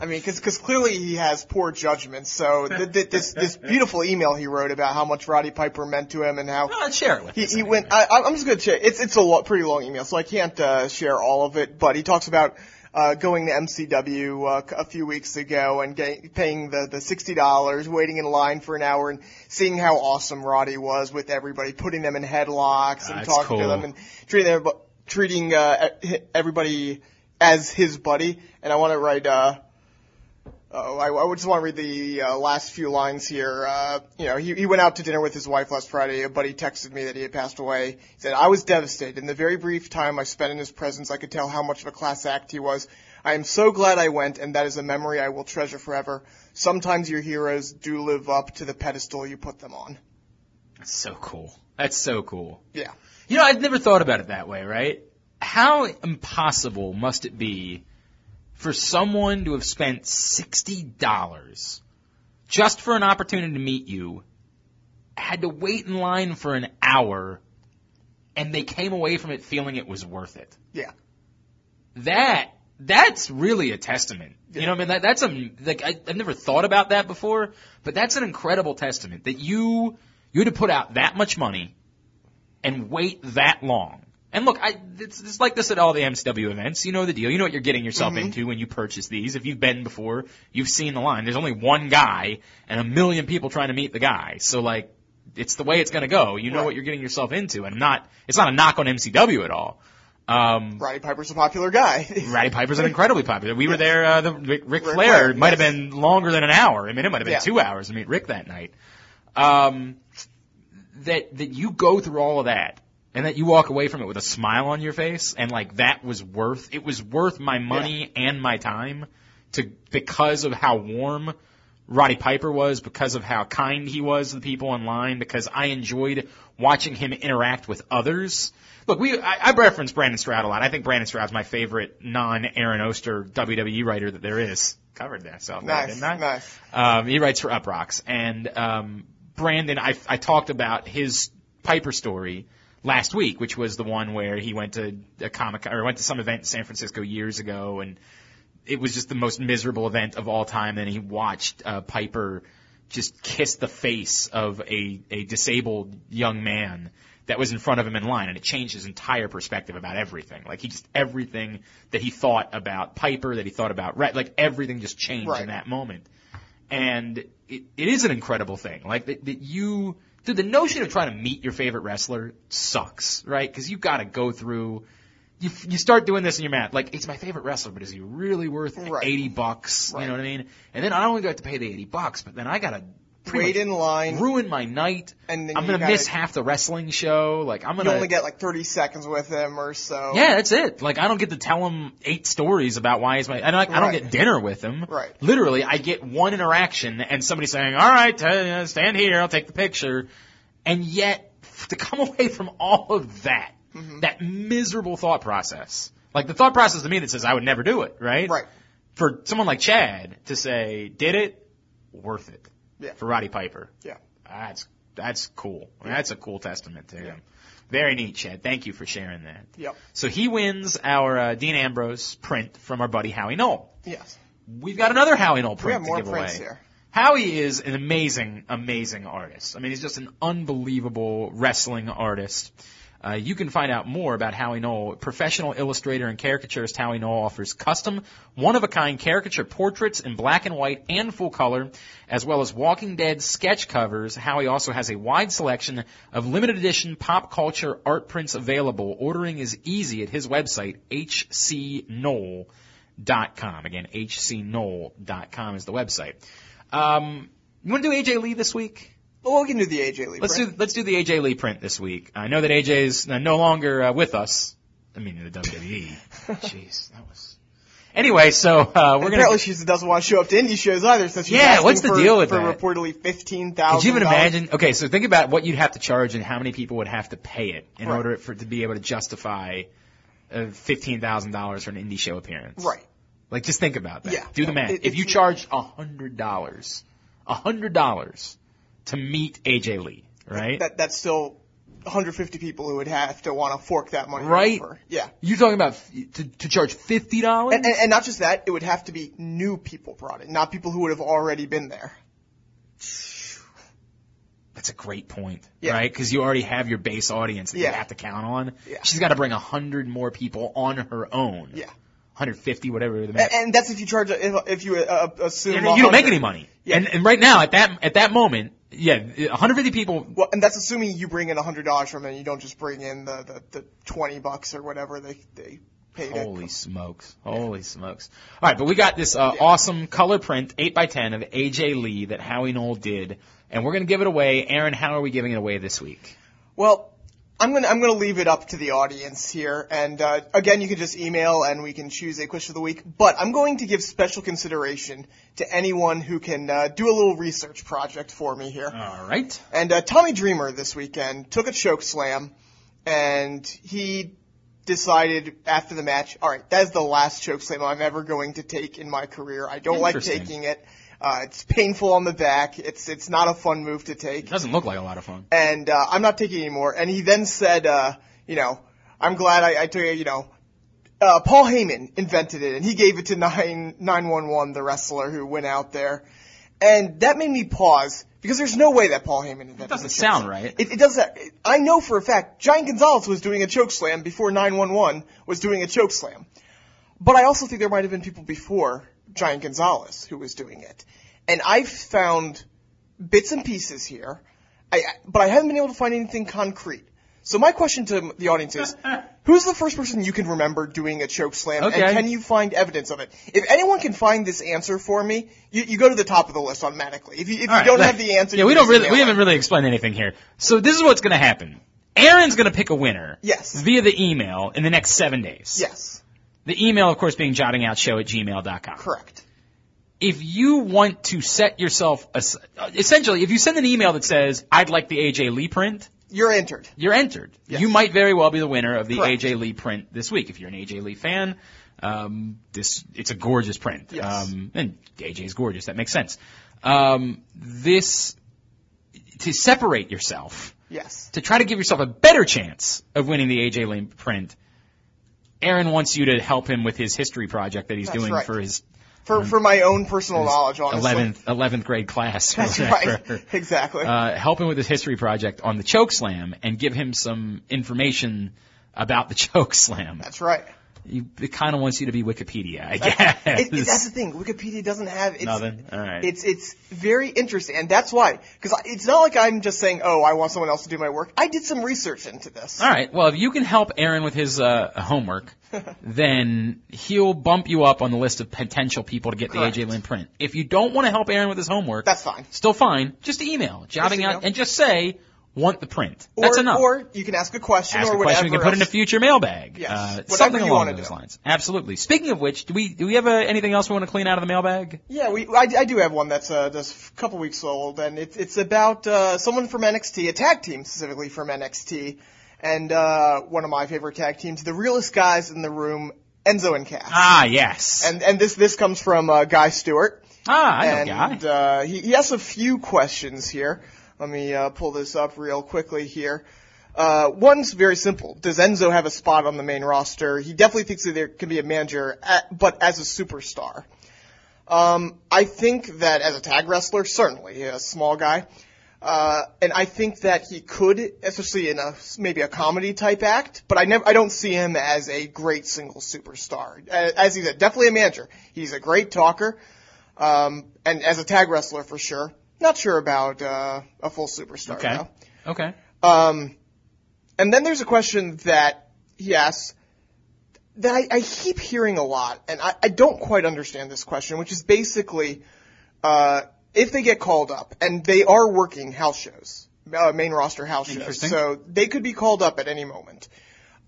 I mean, because clearly he has poor judgment. So th- th- this this beautiful email he wrote about how much Roddy Piper meant to him and how let's share it with He, he went. I, I'm just gonna share. It's it's a lo- pretty long email, so I can't uh, share all of it. But he talks about uh, going to MCW uh, a few weeks ago and getting, paying the the sixty dollars, waiting in line for an hour, and seeing how awesome Roddy was with everybody, putting them in headlocks and That's talking cool. to them and treating them, treating uh, e- everybody as his buddy. And I want to write. Uh, Oh, I, I just want to read the uh, last few lines here. Uh, you know, he, he went out to dinner with his wife last Friday. A buddy texted me that he had passed away. He said, I was devastated. In the very brief time I spent in his presence, I could tell how much of a class act he was. I am so glad I went, and that is a memory I will treasure forever. Sometimes your heroes do live up to the pedestal you put them on. That's so cool. That's so cool. Yeah. You know, I'd never thought about it that way, right? How impossible must it be for someone to have spent $60 just for an opportunity to meet you, had to wait in line for an hour, and they came away from it feeling it was worth it? Yeah. That, that's really a testament. You know what I mean? That, that's a, like, I, I've never thought about that before, but that's an incredible testament that you, you had to put out that much money and wait that long. And look, I, it's, it's like this at all the MCW events. You know the deal. You know what you're getting yourself into when you purchase these. If you've been before, you've seen the line. There's only one guy and a million people trying to meet the guy. So like, it's the way it's going to go. You know Right. what you're getting yourself into. And not, it's not a knock on MCW at all. Um, Roddy Piper's a popular guy. Roddy Piper's an incredibly popular. We were there. Uh, the Ric, Ric Ric Flair might have been longer than an hour. I mean, it might have been Yeah. two hours to meet Rick that night. Um, that that you go through all of that and that you walk away from it with a smile on your face and like that was worth. It was worth my money and my time to because of how warm Roddy Piper was, because of how kind he was to the people in line, because I enjoyed watching him interact with others. Look, we I, I reference Brandon Stroud a lot. I think Brandon Stroud's my favorite non-Aaron Oster WWE writer that there is. Covered that self, nice, didn't I? nice. Um, he writes for Uproxx, and um, Brandon, I, I talked about his Piper story last week, which was the one where he went to a comic or went to some event in San Francisco years ago, and it was just the most miserable event of all time. And he watched uh, Piper just kiss the face of a a disabled young man that was in front of him in line, and it changed his entire perspective about everything. Like he just everything that he thought about Piper, that he thought about Red, like everything just changed Right. in that moment. And it, it is an incredible thing. Like that, that you, dude, the notion of trying to meet your favorite wrestler sucks, right? Because you've got to go through. You, you start doing this in your mat, like it's my favorite wrestler, but is he really worth Right. eighty bucks? You know what I mean? And then I only have to pay the eighty bucks, but then I gotta Wait in line, ruin my night. and I'm gonna gotta- miss half the wrestling show. Like I'm gonna you only get like 30 seconds with him or so. yeah, that's it. Like I don't get to tell him eight stories about why he's my. I don't, I don't get dinner with him. Right. Literally, I get one interaction and somebody saying, "All right, uh, stand here. I'll take the picture," and yet to come away from all of that, Mm-hmm. that miserable thought process, like the thought process to me that says I would never do it, right? Right. For someone like Chad to say, "Did it? Worth it." Yeah. For Roddy Piper. Yeah. That's that's cool. That's a cool testament to him. Very neat, Chad. Thank you for sharing that. Yep. So he wins our uh, Dean Ambrose print from our buddy Howie Knoll. Yes. We've got another Howie Knoll We print have more to give prints away. here. Howie is an amazing, amazing artist. I mean, he's just an unbelievable wrestling artist. Uh, you can find out more about Howie Knoll. Professional illustrator and caricaturist Howie Knoll offers custom, one-of-a-kind caricature portraits in black and white and full color, as well as Walking Dead sketch covers. Howie also has a wide selection of limited edition pop culture art prints available. Ordering is easy at his website, hcknoll.com. Again, hcknoll.com is the website. Um, you want to do AJ Lee this week? Well, we can do the AJ Lee. Let's print. do let's do the AJ Lee print this week. I know that AJ's no longer uh, with us. I mean, in the WWE. Jeez, that was. Anyway, so uh, we're And gonna. apparently she doesn't want to show up to indie shows either, so she's Yeah, what's the for, deal with for that? reportedly fifteen thousand. Could you even imagine? Okay, so think about what you'd have to charge and how many people would have to pay it in Right. order for it to be able to justify uh, fifteen thousand dollars for an indie show appearance. Right. Like, just think about that. Yeah. Do the math. It- if you charge a hundred dollars, a hundred dollars to meet AJ Lee, right? That that's still 150 people who would have to want to fork that money Right. over. Yeah. You're talking about f- to, to charge fifty dollars? And, and, and not just that, it would have to be new people brought in, not people who would have already been there. That's a great point, Yeah. right? Because you already have your base audience that you have to count on. Yeah. She's got to bring a hundred more people on her own. Yeah. 150, whatever the And, math. and that's if you charge, if, if you uh, assume. And you don't make any money. Yeah. And, and right now, at that at that moment, yeah, 150 people. Well, and that's assuming you bring in $100 from them, you don't just bring in the, the, the 20 bucks or whatever they, they paid it. Holy smokes! Holy smokes! All right, but we got this uh, awesome color print, eight by ten of AJ Lee that Howie Knoll did, and we're gonna give it away. Aaron, how are we giving it away this week? Well, I'm gonna I'm gonna leave it up to the audience here, and uh, again, you can just email and we can choose a question of the week. But I'm going to give special consideration to anyone who can uh, do a little research project for me here. All right. And uh, Tommy Dreamer this weekend took a choke slam, and he decided after the match, all right, that is the last choke slam I'm ever going to take in my career. I don't like taking it. Uh, it's painful on the back. It's it's not a fun move to take It doesn't look like a lot of fun. and uh, I'm not taking it anymore. And he then said, uh, you know, I'm glad I, I took it. You know, uh, Paul Heyman invented it, and he gave it to nine nine one one, the wrestler who went out there. And that made me pause because there's no way that Paul Heyman invented it. doesn't sound right. It, it does that. I know for a fact Giant Gonzalez was doing a choke slam before 911 was doing a choke slam. But I also think there might have been people before Giant Gonzalez who was doing it. And I've found bits and pieces here, I, but I haven't been able to find anything concrete. So my question to the audience is, who's the first person you can remember doing a choke slam, Okay. and can you find evidence of it? If anyone can find this answer for me, you, you go to the top of the list automatically. If you, if you right, don't let- have the answer, Yeah, we don't really, we haven't really explained anything here. So this is what's going to happen. Aaron's going to pick a winner. Yes. Via the email in the next seven days. Yes, The email, of course, being jobbingoutShow at gmail.com. correct. If you want to set yourself, essentially, if you send an email that says, I'd like the AJ Lee print, You're entered. you're entered. Yes. You might very well be the winner of the Correct. AJ Lee print this week. If you're an AJ Lee fan, um, this it's a gorgeous print. Yes. Um, and AJ's gorgeous. That makes sense. Um, this to separate yourself, Yes. to try to give yourself a better chance of winning the AJ Lee print. Aaron wants you to help him with his history project that he's That's doing right. for his For for my own personal knowledge, honestly. 11th 11th grade class. That's right. Exactly. Uh, help him with his history project on the choke slam and give him some information about the choke slam. That's right. He, it kind of wants you to be Wikipedia, I guess. It, it, that's the thing. Wikipedia doesn't have it's, Nothing? All right. It's it's very interesting, and that's why because it's not like I'm just saying, oh, I want someone else to do my work. I did some research into this. All right. Well, if you can help Aaron with his uh, homework, then he'll bump you up on the list of potential people to get Correct. the AJ Lee print. If you don't want to help Aaron with his homework, That's fine. still fine. Just email, jobbing email. out, and just say want the print. Or, That's enough. Or you can ask a question ask or a whatever. question we can put in a future mailbag. Yes. Uh, something you along those do. lines. Absolutely. Speaking of which, do we do we have uh, anything else we want to clean out of the mailbag? Yeah, we I, I do have one that's uh, just a couple weeks old, and it's it's about uh, someone from NXT, a tag team specifically from NXT, and uh, one of my favorite tag teams, the realest guys in the room, Enzo and Cass. Ah, yes. And and this this comes from uh, Guy Stewart. ah, I know and Guy. Uh, he, he has a few questions here. Let me uh, pull this up real quickly here. Uh, one's very simple. Does Enzo have a spot on the main roster? He definitely thinks that there can be a manager, at, but as a superstar. Um, I think that as a tag wrestler, certainly a small guy, uh, and I think that he could, especially in a maybe a comedy type act. But I never, I don't see him as a great single superstar. As he said, definitely a manager. He's a great talker, um, and as a tag wrestler for sure. Not sure about uh, a full superstar Okay. though. Okay. Um, and then there's a question that he asks that I, I keep hearing a lot, and I, I don't quite understand this question, which is basically, uh, if they get called up, and they are working house shows, uh, main roster house shows, so they could be called up at any moment.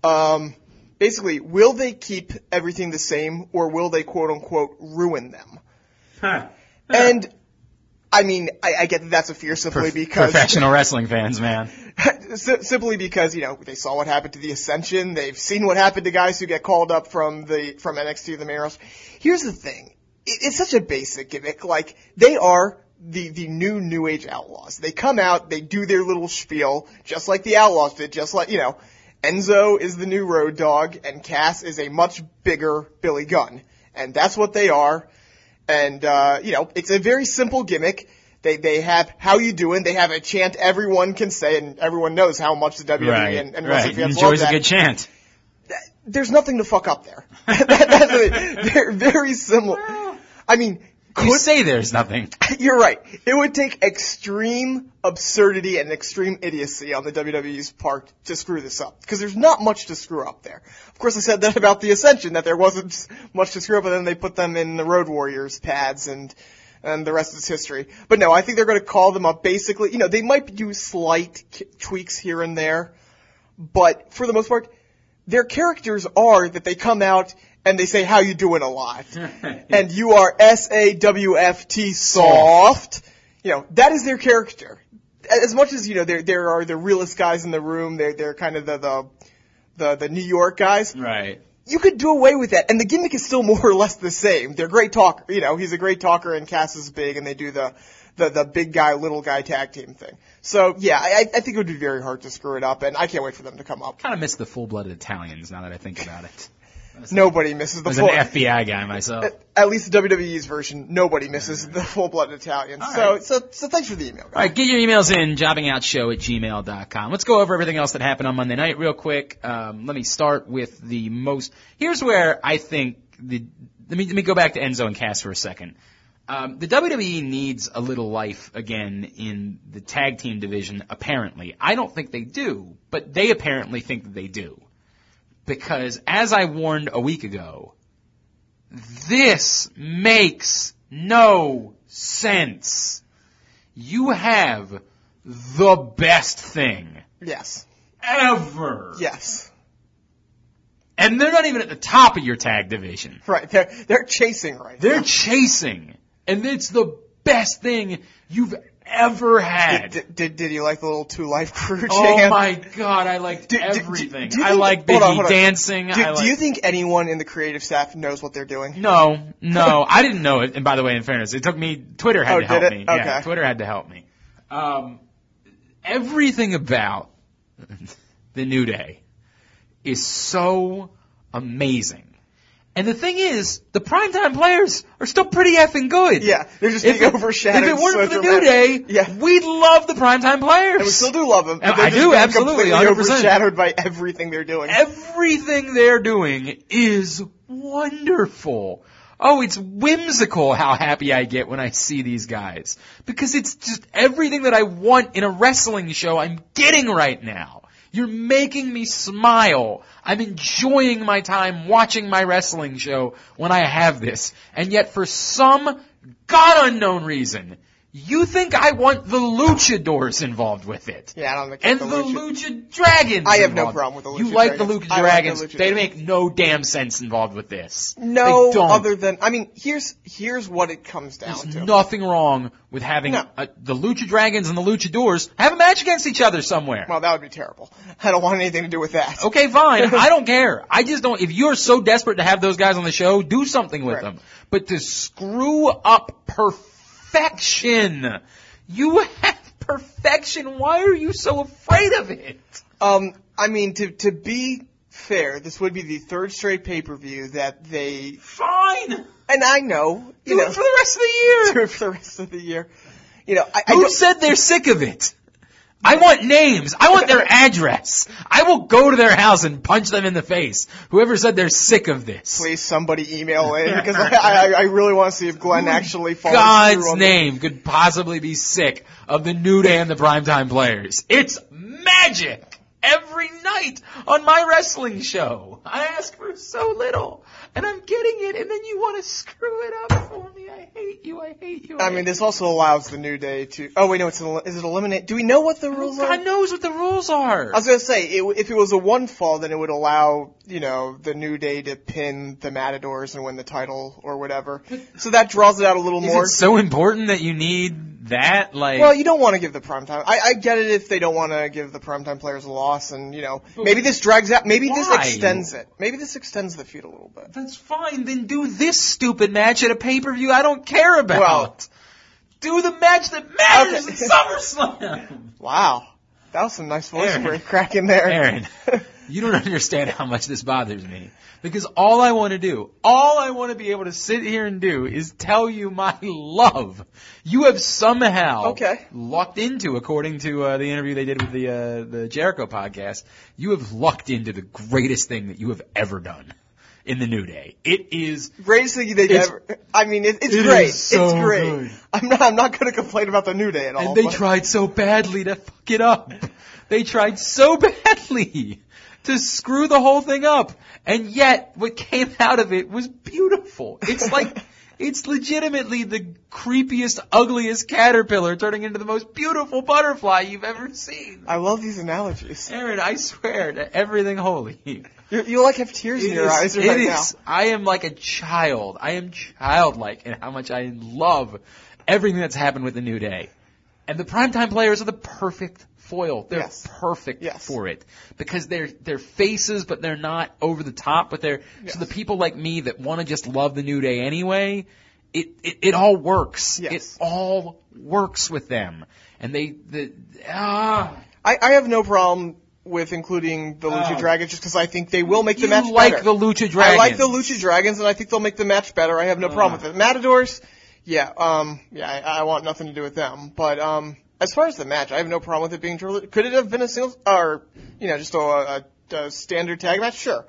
Um, basically, will they keep everything the same, or will they quote unquote ruin them? And I mean, I, I get that that's a fear simply because Professional wrestling fans, man. Simply because you know they saw what happened to the Ascension. They've seen what happened to guys who get called up from the from NXT to the main roster. Here's the thing: it, it's such a basic gimmick. Like they are the the new New Age Outlaws. They come out, they do their little spiel, just like the Outlaws did. Just like you know, Enzo is the new Road Dog, and Cass is a much bigger Billy Gunn, and that's what they are. And uh, you know, it's a very simple gimmick. They they have how you doing. They have a chant everyone can say, and everyone knows how much the WWE Right. and, and right. wrestling fans love Enjoys a that. good chant. There's nothing to fuck up there. That- that's it. They're very similar. I mean, You say there's nothing. you're right. It would take extreme absurdity and extreme idiocy on the WWE's part to screw this up. Because there's not much to screw up there. Of course, I said that about the Ascension, that there wasn't much to screw up, and then they put them in the Road Warriors pads and and the rest is history. But no, I think they're going to call them up basically, you know, they might do slight k- tweaks here and there, but for the most part, their characters are that they come out and they say how you doing a lot. and you are S-A-W-F-T soft. You know, that is their character. As much as, you know, there, there are the realest guys in the room, they're, they're kind of the, the, the, the New York guys. Right. You could do away with that, and the gimmick is still more or less the same. They're great talker, you know, he's a great talker and Cass is big and they do the, the, the big guy, little guy tag team thing. So yeah, I, I think it would be very hard to screw it up and I can't wait for them to come up. Kind of miss the full-blooded Italians now that I think about it. Nobody misses the As full. an FBI guy myself. At least the WWE's version, nobody misses the full-blooded Italian. All So, right. so, so thanks for the email. All right, get your emails in, jobbingoutshow at gmail.com. Let's go over everything else that happened on Monday night real quick. Um, let me start with the most, here's where I think the, let me, let me go back to Enzo and Cass for a second. Um, the WWE needs a little life again in the tag team division, apparently. I don't think they do, but they apparently think that they do. Because as I warned a week ago, this makes no sense. You have the best thing Yes. ever. Yes. And they're not even at the top of your tag division. Right. They're, they're chasing right They're now. chasing. And it's the best thing you've ever had. Did, did, did you like the little two life crew? Oh my god, I liked do- everything. you I like hold on, on. dancing. Do, I do you think anyone in the creative staff knows what they're doing? No, no, I didn't know it. And by the way, in fairness, it took me. Twitter had Oh, to help did it? me. Yeah, Okay. Twitter had to help me. Um, everything about the New Day is so amazing. And the thing is, the primetime players are still pretty effing good. Yeah, they're just If being it- overshadowed. If it weren't so for the New. Day, yeah. we'd love the primetime players. And we still do love them. And but they're I do, absolutely, completely 100%. overshadowed by everything they're doing. Everything they're doing is wonderful. Oh, it's whimsical how happy I get when I see these guys. Because it's just everything that I want in a wrestling show I'm getting right now. You're making me smile. I'm enjoying my time watching my wrestling show when I have this. And yet for some God unknown reason, you think I want the luchadors involved with it. yeah, I don't think And the the Lucha- Lucha Dragons. I have no problem with the You Lucha like the Dragons. Lucha I like the Dragons. Lucha they make no damn sense involved with this. No, they don't. other than I mean, here's here's what it comes down to. There's to. nothing wrong with having No. uh the Lucha Dragons and the Luchadors have a match against each other somewhere. Well, that would be terrible. I don't want anything to do with that. Okay, fine. I don't care. I just don't. If you're so desperate to have those guys on the show, do something with Right. them. But to screw up perfection, you have perfection. Why are you so afraid of it? Um, I mean, to to be fair, this would be the third straight pay per view that they. Fine. And I know, you Do know, it for the rest of the year. do it for the rest of the year. You know, I, I Who don't, said they're sick of it? I want names. I want their address. I will go to their house and punch them in the face. Whoever said they're sick of this. please somebody email in because I, I, I really want to see if Glenn actually follows through God's on name could possibly be sick of the New Day and the Primetime Players. It's magic every night on my wrestling show. I ask for so little, and I'm getting it, and then you want to screw it up for me. I hate you. I hate you. I mean, this also allows the New Day to. Oh wait, no, it's an, is it eliminate? Do we know what the rules are? God knows what the rules are. I was gonna say, it, if it was a one fall, then it would allow, you know, the New Day to pin the Matadors and win the title or whatever. So that draws it out a little Is more. it so important that you need that? Like, well, you don't want to give the primetime. I, I get it if they don't want to give the primetime players a loss, and you know, maybe this drags out. Maybe this extends it. Maybe this extends the feud a little bit. That's fine. Then do this stupid match at a pay per view I don't care about. Well- do the match that matters Okay. in SummerSlam. Wow, that was some nice voice Aaron. break cracking there. Aaron, you don't understand how much this bothers me. Because all I want to do, all I want to be able to sit here and do is tell you my love. You have somehow Okay. lucked into, according to uh, the interview they did with the uh, the Jericho podcast, you have lucked into the greatest thing that you have ever done in the New Day. It is Greatest thing they It's- ever. I mean, it, it's it great. so it's great. good. I'm not. I'm not going to complain about the New Day at all. And they but- tried so badly to fuck it up. They tried so badly to screw the whole thing up. And yet, what came out of it was beautiful. It's like, it's legitimately the creepiest, ugliest caterpillar turning into the most beautiful butterfly you've ever seen. I love these analogies. Aaron, I swear to everything holy. You, you like have tears in your eyes it right is. I am like a child. I am childlike in how much I love everything that's happened with the New Day. And the primetime players are the perfect foil. They're Yes. perfect Yes. for it. Because they're they're faces but they're not over the top, but they're so the people like me that want to just love the New Day anyway, it, it it all works. Yes. It all works with them. And they the ah. I, I have no problem with including the Lucha Oh. Dragons just because I think they will make the You match like better. the Lucha Dragons. I like the Lucha Dragons, and I think they'll make the match better. I have no problem with it. Matadors, yeah, um, yeah, I, I want nothing to do with them. But um, as far as the match, I have no problem with it being. Could it have been a single, or you know, just a, a, a standard tag match? Sure.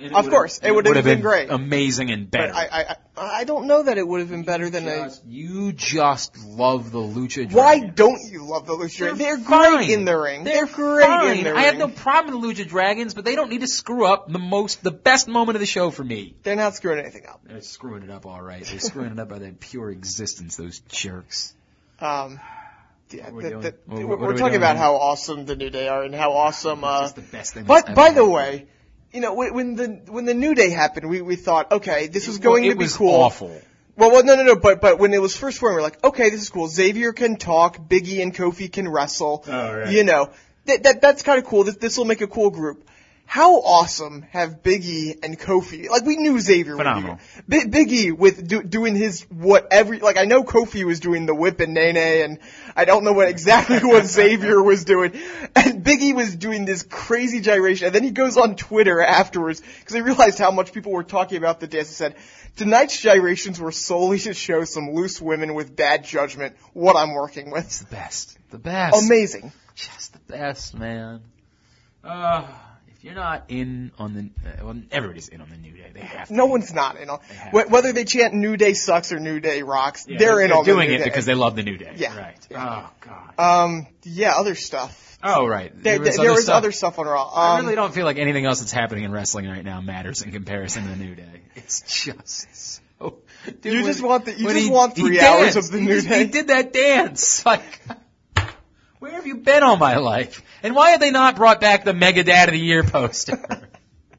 It Of course, it would have been, great. amazing and better. But I, I, I, I don't know that it would have been better than a. You just love the Lucha Dragons. Why don't you love the Lucha Dragons? They're, fine. great in the ring. They're, great fine. in the ring. I have no problem with the Lucha Dragons, but they don't need to screw up the most, the best moment of the show for me. They're not screwing anything up. They're screwing it up all right. They're screwing it up by their pure existence, those jerks. Um, yeah, we the- doing? the- What- we're what are talking about how awesome the New Day are and how awesome. Uh, the best thing. but by the way, you know when, when the when the New Day happened, we we thought, okay, this was Well, going it to be was cool. awful. Well, well, no, no, no. But but when it was first formed, we are like, okay, this is cool. Xavier can talk. Biggie and Kofi can wrestle. Oh, right. You know, that that that's kind of cool. This this will make a cool group. How awesome have Biggie and Kofi? Like we knew Xavier Phenomenal. would be. Bi- Biggie with do, doing his whatever. Like I know Kofi was doing the whip and nae nae, and I don't know what exactly what Xavier was doing. And Biggie was doing this crazy gyration, and then he goes on Twitter afterwards because he realized how much people were talking about the dance. He said, "Tonight's gyrations were solely to show some loose women with bad judgment what I'm working with." the best. The best. Amazing. Just the best, man. Uh, if you're not in on the, uh, well, everybody's in on the New Day. They have to. No be. one's not in on have wh- whether they chant "New Day sucks" or "New Day rocks." Yeah, they're in on the doing New it Day. because they love the New Day. Yeah. Right. Yeah. Oh God. Um, yeah, other stuff. Oh right. There, there, there was other stuff on Raw. Um, I really don't feel like anything else that's happening in wrestling right now matters in comparison to the New Day. It's just so. Dude, You when- just want the- you just he- want three hours danced. of the He New Day. He did that dance. Like, where have you been all my life? And why have they not brought back the Mega Dad of the Year poster?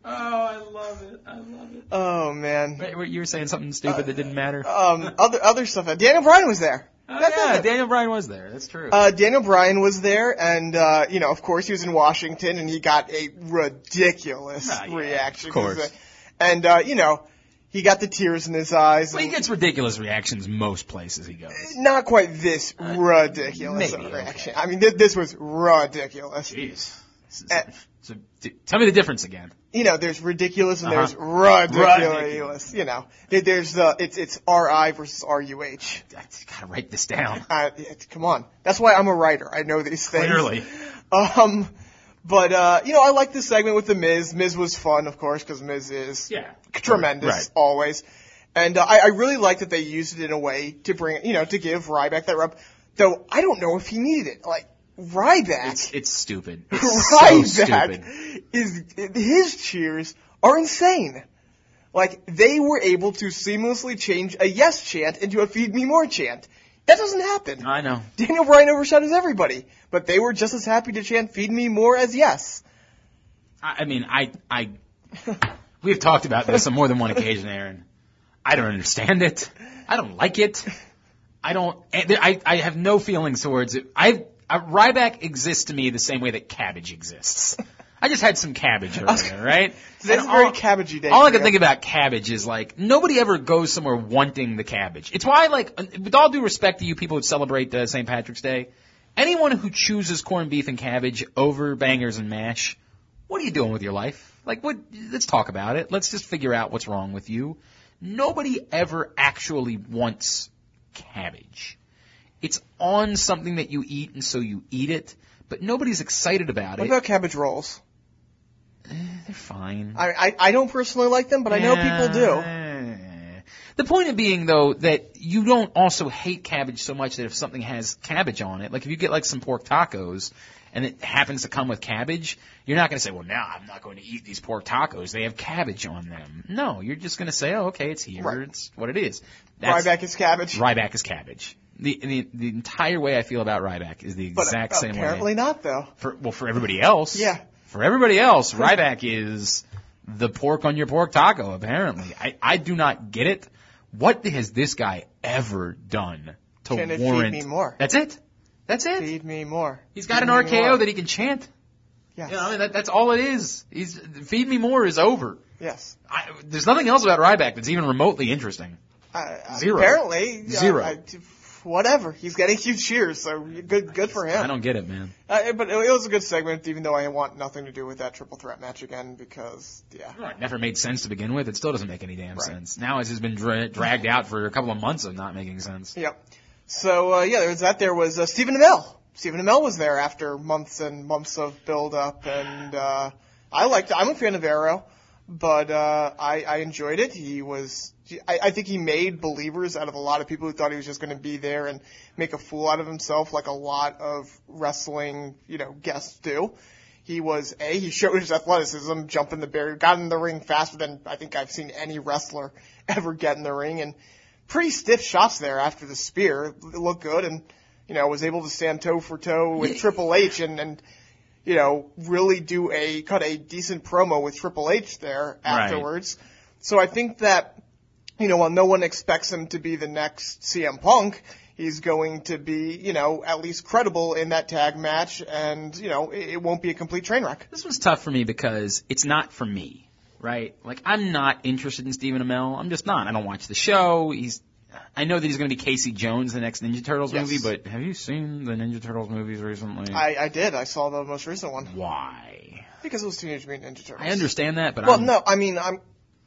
oh, I love it. I love it. Oh man. Wait, wait, you were saying something stupid that didn't matter. Um, other other stuff. Daniel Bryan was there. Oh, That's yeah, it. Daniel Bryan was there. That's true. Uh, Daniel Bryan was there, and uh, you know, of course, he was in Washington, and he got a ridiculous Ah, yeah, reaction. of course. 'cause, uh, And uh, you know, he got the tears in his eyes. well, he gets ridiculous reactions most places he goes. not quite this ridiculous Uh, maybe, of a reaction. I mean, th- this was ridiculous. Jeez. So, Uh, so, d- tell me the difference again. You know, there's ridiculous and Uh-huh. there's ridiculous. Ridiculous. You know, There- there's the it's it's R I versus R U H. I gotta write this down. Uh, come on, that's why I'm a writer. I know these things. Clearly. Um, but uh, you know, I like this segment with the Miz. Miz was fun, of course, because Miz is Yeah. tremendous Right. always. And uh, I, I really like that they used it in a way to bring, you know, to give Ryback that rub. Though I don't know if he needed it. Like Ryback, It's, it's stupid. It's so stupid. Ryback is his cheers are insane. Like they were able to seamlessly change a yes chant into a feed me more chant. That doesn't happen. I know. Daniel Bryan overshadows everybody, but they were just as happy to chant "Feed me more" as yes. I, I mean, I, I, we've talked about this on more than one occasion, Aaron. I don't understand it. I don't like it. I don't. I, I have no feelings towards it. I, uh, Ryback exists to me the same way that cabbage exists. I just had some cabbage earlier, right? A very all- cabbagey day. All I can think about cabbage is like nobody ever goes somewhere wanting the cabbage. It's why, like, with all due respect to you people who celebrate uh, St. Patrick's Day, anyone who chooses corned beef and cabbage over bangers and mash, what are you doing with your life? Like, what? Let's talk about it. Let's just figure out what's wrong with you. Nobody ever actually wants cabbage. It's on something that you eat, and so you eat it. But nobody's excited about What it. What about cabbage rolls? Eh, they're fine. I, I I don't personally like them, but I know people do. Eh, The point of being though that you don't also hate cabbage so much that if something has cabbage on it, like if you get like some pork tacos and it happens to come with cabbage, you're not going to say, well, now I'm not going to eat these pork tacos. They have cabbage on them. No, you're just going to say, oh, okay, it's here. Right. It's what it is. That's, Ryback is cabbage. Ryback is cabbage. The, the the entire way I feel about Ryback is the But exact uh, same apparently way. Apparently not though. For well, for everybody else, Yeah. For everybody else, Ryback is the pork on your pork taco. Apparently, I I do not get it. What has this guy ever done to Can it feed warrant? me more? That's it. That's it. Feed me more. He's got Feed an RKO that he can chant. Yes. You know, I mean, that, that's all it is. He's feed me more is over. yes. I, there's nothing else about Ryback that's even remotely interesting. Uh, Zero. Apparently. uh, Zero. I, whatever. He's getting huge cheers, so good, good for him. I don't get it, man. Uh, but it was a good segment, even though I want nothing to do with that triple threat match again because, yeah. It never made sense to begin with. It still doesn't make any damn sense. Now it's just been dra- dragged out for a couple of months of not making sense. Yep. So uh, yeah, there was that. There was uh, Stephen Amell. Stephen Amell was there after months and months of build up, and uh, I liked. It. I'm a fan of Arrow, but uh, I, I enjoyed it. He was. I, I think he made believers out of a lot of people who thought he was just going to be there and make a fool out of himself, like a lot of wrestling, you know, guests do. He was a. He showed his athleticism, jumping the barrier, got in the ring faster than I think I've seen any wrestler ever get in the ring, and pretty stiff shots there after the spear. It looked good, and you know was able to stand toe for toe with Triple H, and and you know really do a cut a decent promo with Triple H there Right. afterwards. So I think that you know while no one expects him to be the next CM Punk. He's going to be, you know, at least credible in that tag match, and you know, it, it won't be a complete train wreck. This was tough for me because it's not for me, right? Like I'm not interested in Stephen Amell. I'm just not. I don't watch the show. He's. I know that he's going to be Casey Jones, the next Ninja Turtles Yes. movie, but have you seen the Ninja Turtles movies recently? I, I did. I saw the most recent one Why? because it was Teenage Mutant Ninja Turtles. I understand that, but Well, I'm, no, I mean, I'm.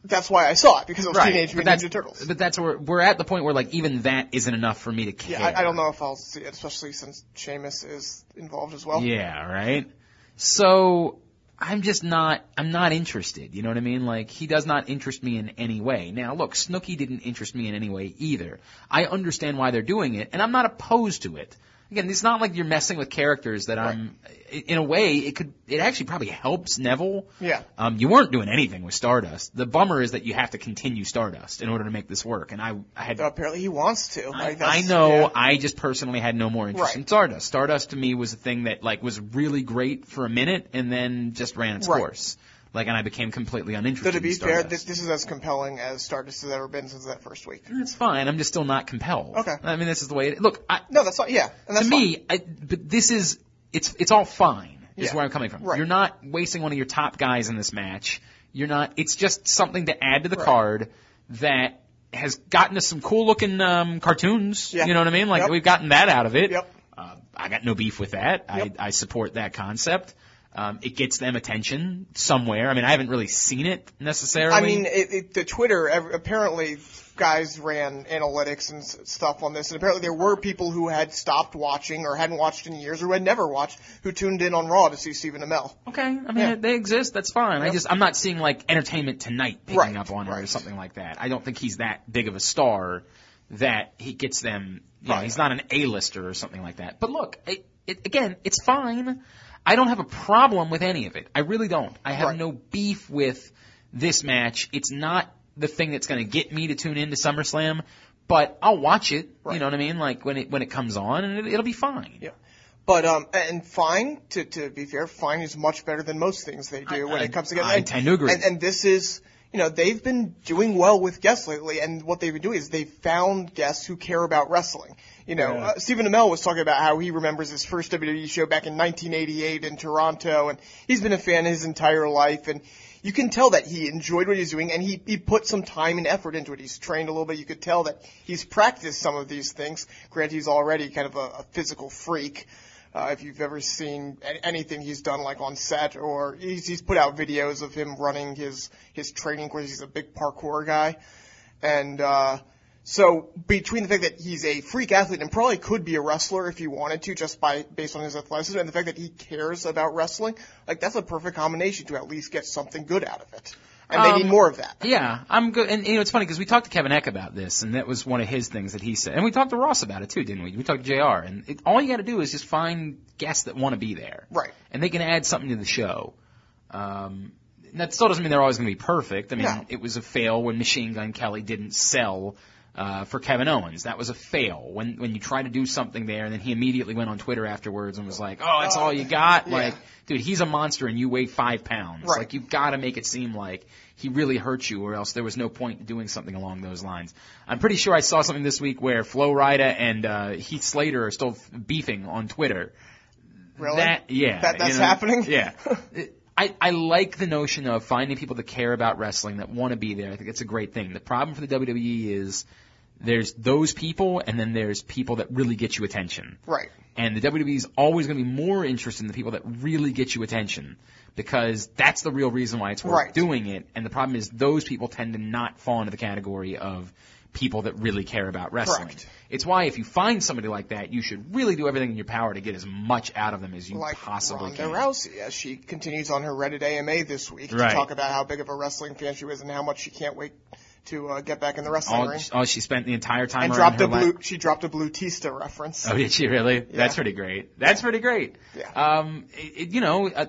That's why I saw it because it was right. Teenage Mutant Ninja Turtles. But that's where we're at the point where like even that isn't enough for me to care. Yeah, I, I don't know if I'll see it, especially since Sheamus is involved as well. Yeah, right. So I'm just not I'm not interested. You know what I mean? Like he does not interest me in any way. Now look, Snooki didn't interest me in any way either. I understand why they're doing it, and I'm not opposed to it. Again, it's not like you're messing with characters that I'm. In a way, it could. It actually probably helps Neville. Yeah. Um, you weren't doing anything with Stardust. The bummer is that you have to continue Stardust in order to make this work. And I, I had Apparently he wants to. Like, I that's- know. yeah. I just personally had no more interest Right. in Stardust. Stardust to me was a thing that like was really great for a minute and then just ran its Right. course. Like, and I became completely uninterested. So to be fair, this, this is as compelling as Stardust has ever been since that first week. That's fine. I'm just still not compelled. Okay. I mean, this is the way it. Look, I, No, that's not. Yeah, and that's to me, I, but this is it's it's all fine. Is Yeah. where I'm coming from. Right. You're not wasting one of your top guys in this match. You're not. It's just something to add to the Right. card that has gotten us some cool looking um, cartoons. Yeah. You know what I mean? Like Yep. we've gotten that out of it. Yep. Uh, I got no beef with that. Yep. I, I support that concept. Um, it gets them attention somewhere. I mean, I haven't really seen it necessarily. I mean, it, it, the Twitter apparently guys ran analytics and stuff on this, and apparently there were people who had stopped watching or hadn't watched in years or who had never watched who tuned in on Raw to see Stephen Amell. Okay, I mean Yeah. they exist. That's fine. I just I'm not seeing like Entertainment Tonight picking Right, up on it or something like that. I don't think he's that big of a star that he gets them. You know, Right. he's not an A-lister or something like that. But look, it, it, again, it's fine. I don't have a problem with any of it. I really don't. I have Right. no beef with this match. It's not the thing that's going to get me to tune into SummerSlam, but I'll watch it. You know what I mean? Like when it when it comes on, and it, it'll be fine. Yeah. But um, and fine to to be fair, fine is much better than most things they do I- when I- it comes together. I And- tend to agree. And, and this is, you know, they've been doing well with guests lately, and what they've been doing is they've found guests who care about wrestling. You know, Yeah. uh, Stephen Amell was talking about how he remembers his first WWE show back in 1988 in Toronto, and he's been a fan his entire life, and you can tell that he enjoyed what he's doing, and he, he put some time and effort into it. He's trained a little bit. You could tell that he's practiced some of these things. Granted, he's already kind of a, a physical freak. Uh, if you've ever seen anything he's done like on set or he's, he's put out videos of him running his, his training course. He's a big parkour guy. And, uh, so between the fact that he's a freak athlete and probably could be a wrestler if he wanted to just by, based on his athleticism and the fact that he cares about wrestling, like that's a perfect combination to at least get something good out of it. And they need Um, more of that. Yeah, I'm good. And you know, it's funny because we talked to Kevin Eck about this, and that was one of his things that he said. And we talked to Ross about it too, didn't we? We talked to Jr. And it, all you got to do is just find guests that want to be there, Right. and they can add something to the show. Um, that still doesn't mean they're always going to be perfect. I mean, No. it was a fail when Machine Gun Kelly didn't sell. Uh, for Kevin Owens, that was a fail. When when you try to do something there, and then he immediately went on Twitter afterwards and was like, "Oh, that's all you got." yeah. Like, dude, he's a monster, and you weigh five pounds. Right. Like, you've got to make it seem like he really hurt you, or else there was no point in doing something along those lines. I'm pretty sure I saw something this week where Flo Rida and uh, Heath Slater are still beefing on Twitter. Really? That yeah, That- that's you know, happening? Yeah. I, I like the notion of finding people that care about wrestling that want to be there. I think it's a great thing. The problem for the WWE is There's those people, and then there's people that really get you attention. Right. And the WWE is always going to be more interested in the people that really get you attention because that's the real reason why it's worth Right. doing it. And the problem is those people tend to not fall into the category of people that really care about wrestling. Correct. It's why if you find somebody like that, you should really do everything in your power to get as much out of them as you like possibly Ronda can. Rousey, as she continues on her Reddit AMA this week Right. to talk about how big of a wrestling fan she is and how much she can't wait to uh, get back in the wrestling All, ring. all she spent the entire time And dropped a blue. She dropped a Batista reference. Oh, did she really? That's pretty great. That's pretty great. Yeah. Um, it, it- you know, uh,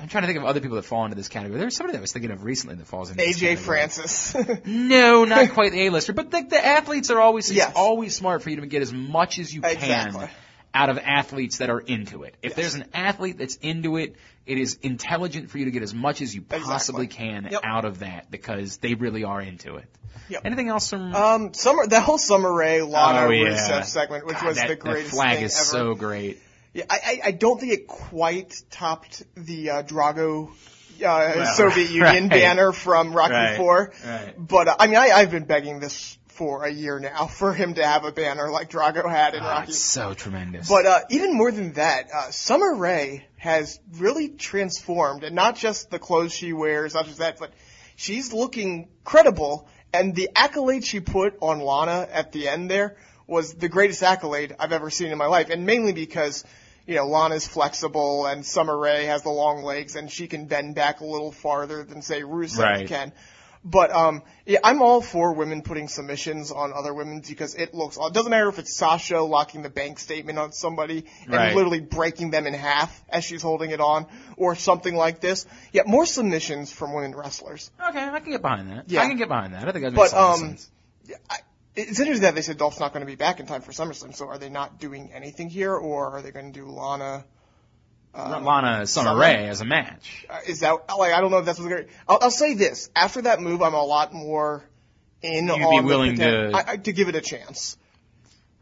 I'm trying to think of other people that fall into this category. There's somebody that I was thinking of recently that falls into this AJ. Francis. No, not quite the A-lister, but the, the athletes are always Yes. always smart for you to get as much as you can Exactly. Out of athletes that are into it. If there's an athlete that's into it, it is intelligent for you to get as much as you possibly can Yep. out of that because they really are into it. Yep. Anything else from? um, summer that whole Summer Rae Lana oh yeah, segment, which God, was that, the that flag is ever. so great. Yeah, I, I, I don't think it quite topped the uh, Drago uh, Well, Soviet Union right. banner from Rocky Right, Four. right. But uh, I mean, I, I've been begging this for a year now for him to have a banner like Drago had in Oh, Rocky. so tremendous. But uh, even more than that, uh, Summer Rae has really transformed, and not just the clothes she wears, not just that, but she's looking credible. And the accolade she put on Lana at the end there was the greatest accolade I've ever seen in my life, and mainly because. You know, Lana's flexible and Summer Rae has the long legs and she can bend back a little farther than say Rusev Right. can. But um, yeah, I'm all for women putting submissions on other women because it looks. It doesn't matter if it's Sasha locking the bank statement on somebody and Right. literally breaking them in half as she's holding it on, or something like this. Yeah, more submissions from women wrestlers. okay, I can get behind that. Yeah. I can get behind that. I think that But makes of um, sense. I, it's interesting that they said Dolph's not going to be back in time for SummerSlam. So are they not doing anything here, or are they going to do Lana? Uh, Lana Summer Summer? Rae as a match. Uh, is that like I don't know if that's what's going to. I'll, I'll say this: after that move, I'm a lot more in You'd be on the willing to- I, I, to give it a chance.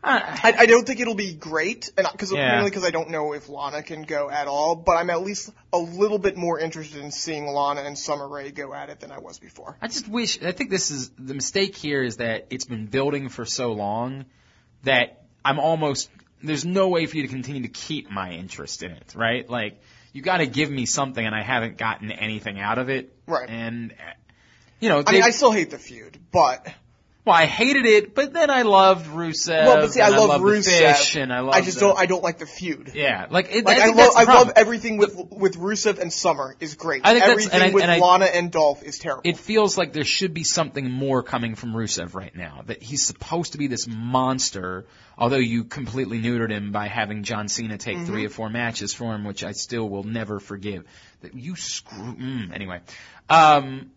Uh, I, I don't think it'll be great, and because Yeah. mainly because I don't know if Lana can go at all. But I'm at least a little bit more interested in seeing Lana and Summer Rae go at it than I was before. I just wish. I think this is the mistake here is that it's been building for so long that I'm almost. There's no way for you to continue to keep my interest in it, right? Like you got to give me something, and I haven't gotten anything out of it. Right. And uh, you know, I mean, I still hate the feud, but I hated it, but then I loved Rusev. well, but see, I and love loved Rusev. the fish, and I love. I just the- don't. I don't like the feud. Yeah, like it, Like I, I, love, I love everything with with Rusev and Summer is great. I think everything and I- with and I- Lana and Dolph is terrible. it feels like there should be something more coming from Rusev right now. That he's supposed to be this monster, although you completely neutered him by having John Cena take Mm-hmm. three or four matches for him, which I still will never forgive. That you screw. Mm, anyway, um,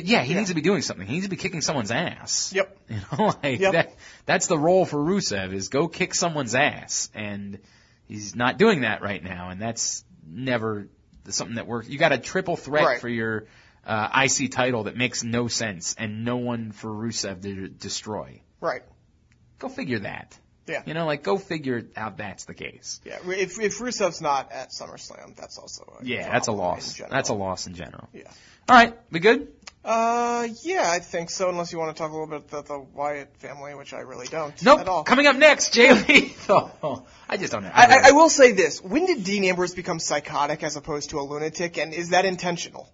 yeah, he Yeah. needs to be doing something. He needs to be kicking someone's ass. Yep. You know, like Yep. that. That's the role for Rusev is go kick someone's ass, and he's not doing that right now, and that's never something that works. You got a triple threat Right. for your uh, IC title that makes no sense, and no one for Rusev to destroy. right. Go figure that. Yeah. You know, like go figure out that's the case. Yeah. If if Rusev's not at SummerSlam, that's also a Yeah, that's a loss. That's a loss in general. Yeah. All right, we good? Uh, yeah, I think so. Unless you want to talk a little bit about the Wyatt family, which I really don't. Nope. At all. Coming up next, Jay Lethal. I just don't know. I, I, I will say this: When did Dean Ambrose become psychotic as opposed to a lunatic, and is that intentional?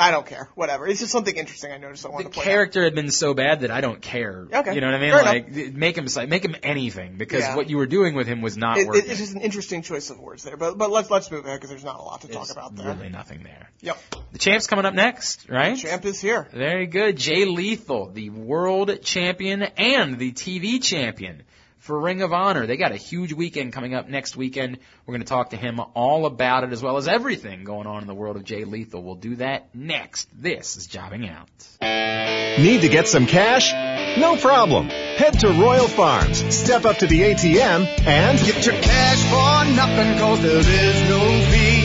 I don't care. Whatever. It's just something interesting I noticed. I the to character had been so bad that I don't care. Okay. You know what I mean? Fair like th- make him make him anything because Yeah. what you were doing with him was not out. It, working. it's just an interesting choice of words there, but but let's let's move ahead because there's not a lot to talk about there. really nothing there. Yep. The champ's coming up next, right? The champ is here. Very good. Jay Lethal, the world champion and the TV champion for Ring of Honor. They got a huge weekend coming up next weekend. We're going to talk to him all about it as well as everything going on in the world of Jay Lethal. We'll do that next. This is Jobbing Out. Need to get some cash? No problem. Head to Royal Farms, step up to the ATM, and Get your cash for nothing cause there is no fee.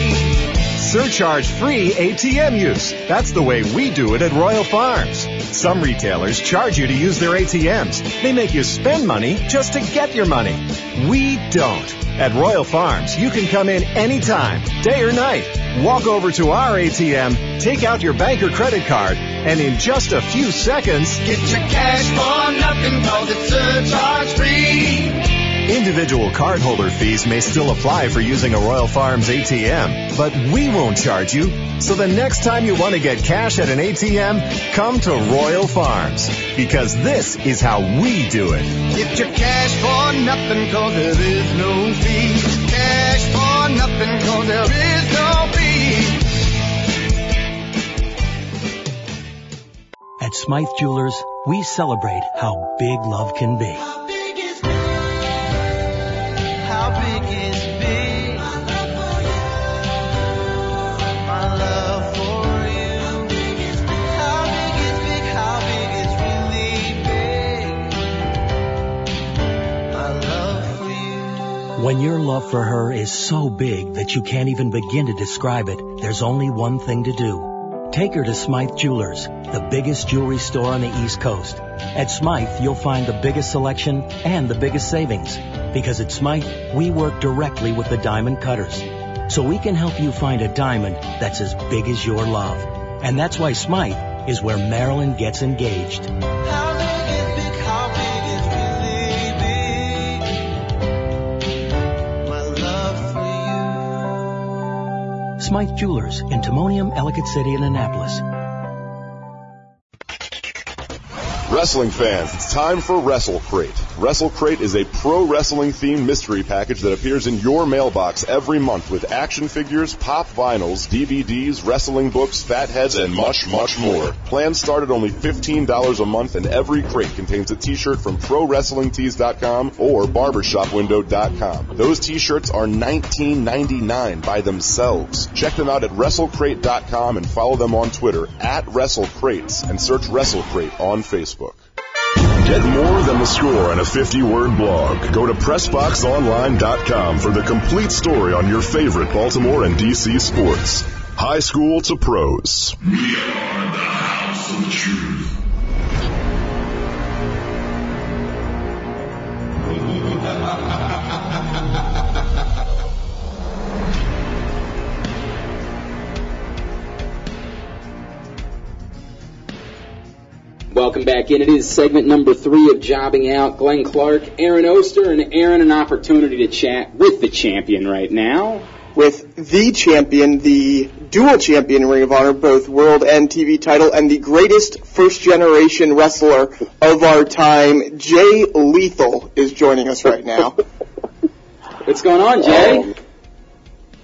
Surcharge free ATM use. That's the way we do it at Royal Farms. Some retailers charge you to use their ATMs. They make you spend money just to get your money. We don't. At Royal Farms, you can come in anytime, day or night. Walk over to our ATM, take out your bank or credit card, And in just a few seconds, Get your cash for nothing cause it's surcharge free. Individual cardholder fees may still apply for using a Royal Farms ATM, but we won't charge you. So the next time you want to get cash at an ATM, come to Royal Farms because this is how we do it. Get your cash for nothing cause there is no fee. Cash for nothing cause there is no fee. At Smyth Jewelers, we celebrate how big love can be. When your love for her is so big that you can't even begin to describe it, there's only one thing to do. Take her to Smyth Jewelers, the biggest jewelry store on the East Coast. At Smyth, you'll find the biggest selection and the biggest savings. Because at Smyth, we work directly with the diamond cutters. So we can help you find a diamond that's as big as your love. And that's why Smyth is where Maryland gets engaged. Smyth Jewelers in Timonium, Ellicott City, and Annapolis. Wrestling fans, it's time for Wrestle Crate. Wrestle Crate is a pro wrestling themed mystery package that appears in your mailbox every month with action figures, pop vinyls, DVDs, wrestling books, fat heads, and much, much more. Plans start at only $15 a month and every crate contains a t-shirt from ProWrestlingTees.com or BarbershopWindow.com. Those t-shirts are $19.99 by themselves. Check them out at WrestleCrate.com and follow them on Twitter at WrestleCrates and search WrestleCrate on Facebook. Get more than the score on a 50 word blog. Go to PressBoxOnline.com for the complete story on your favorite Baltimore and DC sports. High school to pros. Welcome back in. It is segment number three of Jobbing Out. Glenn Clark, Aaron Oster, and Aaron, an opportunity to chat with the champion right now. with the champion, the dual champion in Ring of Honor, both world and TV title, and the greatest first generation wrestler of our time, Jay Lethal, is joining us right now. What's going on, Jay? Um,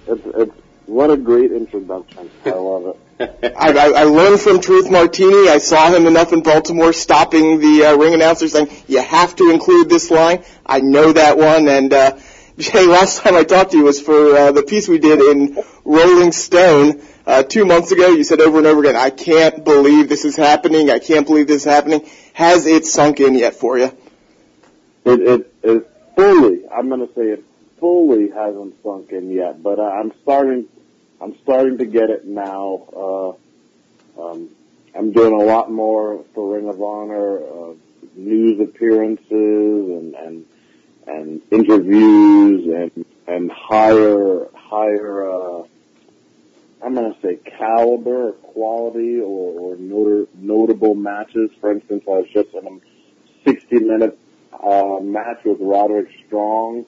it's, it's, what a great introduction. I love it. I, I, I learned from Truth Martini. I saw him enough in Baltimore stopping the uh, ring announcer saying, you have to include this line. I know that one. And, uh, Jay, last time I talked to you was for uh, the piece we did in Rolling Stone uh, two months ago. You said over and over again, I can't believe this is happening. I can't believe this is happening. Has it sunk in yet for you? It, it, it fully, I'm going to say it fully hasn't sunk in yet, but I'm starting, I'm starting to get it now. Uh, um, I'm doing a lot more for Ring of Honor, uh, news appearances and, and, and interviews and, and higher, higher, uh, I'm going to say caliber or quality or, or notor, notable matches. For instance, I was just in a 60 minute uh, match with Roderick Strong.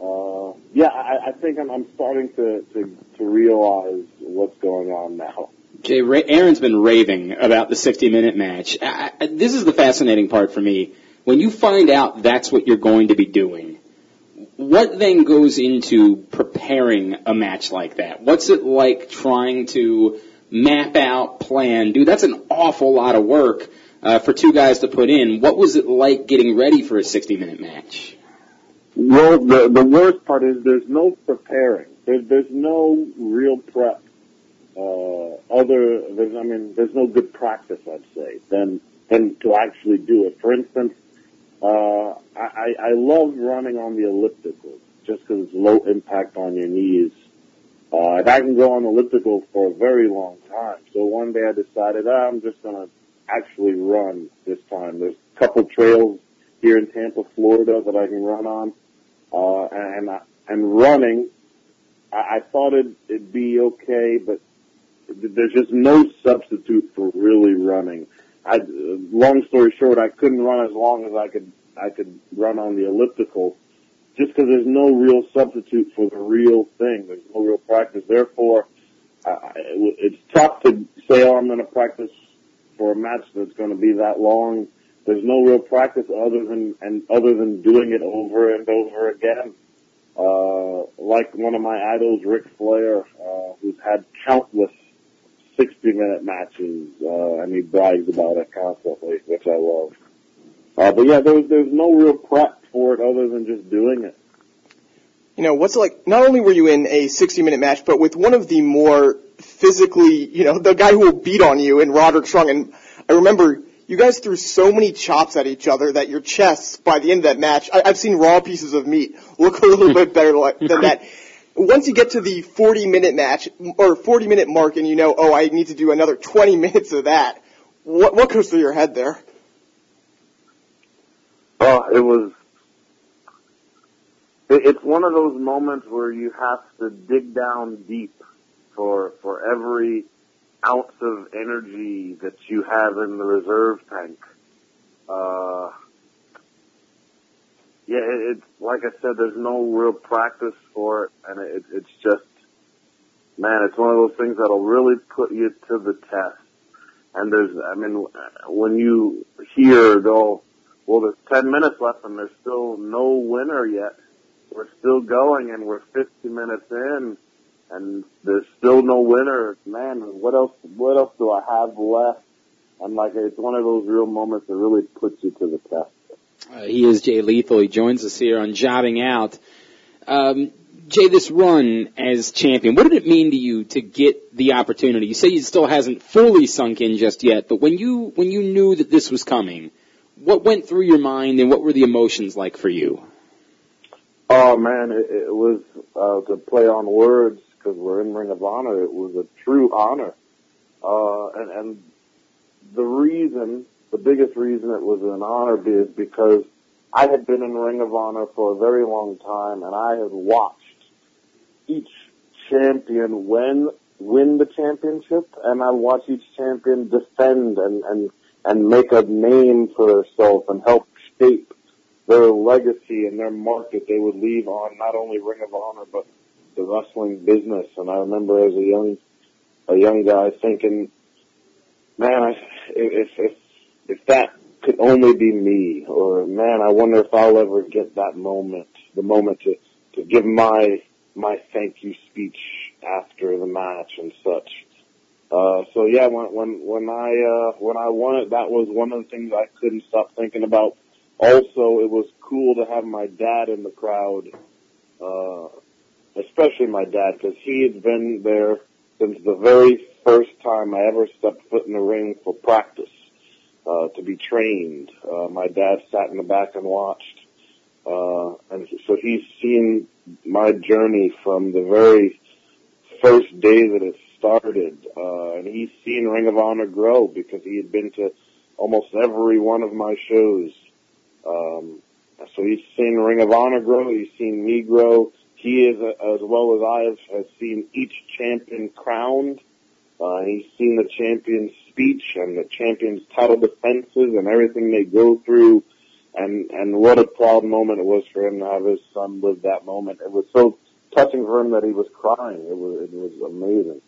Uh, yeah, I, I think I'm, I'm starting to, to, to realize what's going on now. Jay, Ra- Aaron's been raving about the 60 minute match. I, I, this is the fascinating part for me. When you find out that's what you're going to be doing, what then goes into preparing a match like that? What's it like trying to map out, plan, do? That's an awful lot of work uh, for two guys to put in. What was it like getting ready for a 60 minute match? Well, the, the worst part is there's no preparing. There's, no real prep. Uh, other, there's, I mean, there's no good practice, I'd say, than, than to actually do it. For instance, uh, I, I love running on the elliptical just because it's low impact on your knees. Uh, and I can go on elliptical for a very long time. So one day I decided ah, I'm just gonna actually run this time. There's a couple trails here in Tampa, Florida that I can run on. Uh, and, and running, I, I thought it'd, it'd be okay, but there's just no substitute for really running. I, long story short, I couldn't run as long as I could, I could run on the elliptical just because there's no real substitute for the real thing. There's no real practice. Therefore, I, it's tough to say, oh, I'm going to practice for a match that's going to be that long. There's no real practice other than and other than doing it over and over again. Uh, like one of my idols, Ric Flair, uh, who's had countless 60 minute matches, uh, and he brags about it constantly, which I love. Uh, but yeah, there's, there's no real prep for it other than just doing it. You know, what's it like, not only were you in a 60 minute match, but with one of the more physically, you know, the guy who will beat on you in Roderick Strong, and I remember you guys threw so many chops at each other that your chests, by the end of that match, I, I've seen raw pieces of meat look a little bit better than that. Once you get to the 40 minute match, or 40 minute mark and you know, oh, I need to do another 20 minutes of that, what, what goes through your head there? Oh, it was, it, it's one of those moments where you have to dig down deep for, for every ounce of energy that you have in the reserve tank. Uh, yeah, it, it's like I said, there's no real practice for it, and it, it's just, man, it's one of those things that'll really put you to the test. And there's, I mean, when you hear though, well, there's 10 minutes left and there's still no winner yet. We're still going and we're 50 minutes in and there's still no winner. Man, what else? What else do I have left? And like, it's one of those real moments that really puts you to the test. Uh, he is Jay Lethal. He joins us here on Jobbing Out. Um, Jay, this run as champion, what did it mean to you to get the opportunity? You say it still hasn't fully sunk in just yet, but when you when you knew that this was coming, what went through your mind and what were the emotions like for you? Oh man, it, it was uh, to play on words because we're in Ring of Honor. It was a true honor, uh, and, and the reason, the biggest reason it was an honor is because I had been in Ring of Honor for a very long time, and I had watched each champion win win the championship, and I watched each champion defend and and and make a name for themselves and help shape their legacy and their market they would leave on not only Ring of Honor but the wrestling business. And I remember as a young a young guy thinking, man, I, if if if that could only be me, or man, I wonder if I'll ever get that moment, the moment to to give my my thank you speech after the match and such. Uh, so yeah, when, when, when I, uh, when I won it, that was one of the things I couldn't stop thinking about. Also, it was cool to have my dad in the crowd, uh, especially my dad, because he had been there since the very first time I ever stepped foot in the ring for practice, uh, to be trained. Uh, my dad sat in the back and watched. Uh, and so he's seen my journey from the very first day that it started, uh, and he's seen Ring of Honor grow because he had been to almost every one of my shows. Um, so he's seen Ring of Honor grow. He's seen me grow. He is, uh, as well as I have, has seen each champion crowned. Uh, he's seen the champion's speech and the champion's title defenses and everything they go through. And, and what a proud moment it was for him to have his son live that moment. It was so touching for him that he was crying. It was, it was amazing.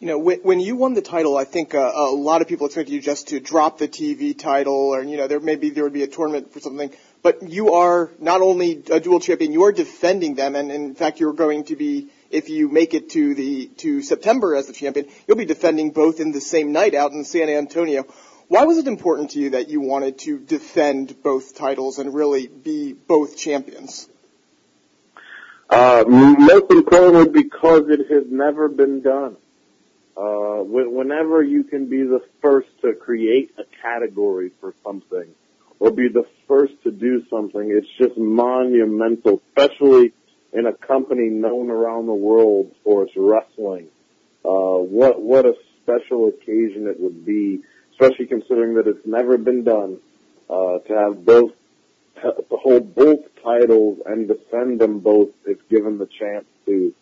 You know, when, when you won the title, I think uh, a lot of people expected you just to drop the TV title, or you know, there maybe there would be a tournament for something. But you are not only a dual champion, you are defending them, and in fact, you're going to be, if you make it to the to September as the champion, you'll be defending both in the same night out in San Antonio. Why was it important to you that you wanted to defend both titles and really be both champions? Uh, most importantly, because it has never been done. Uh, whenever you can be the first to create a category for something or be the first to do something, it's just monumental, especially in a company known around the world for its wrestling. Uh, what, what a special occasion it would be, especially considering that it's never been done, uh, to have both, to hold both titles and defend them both if given the chance to.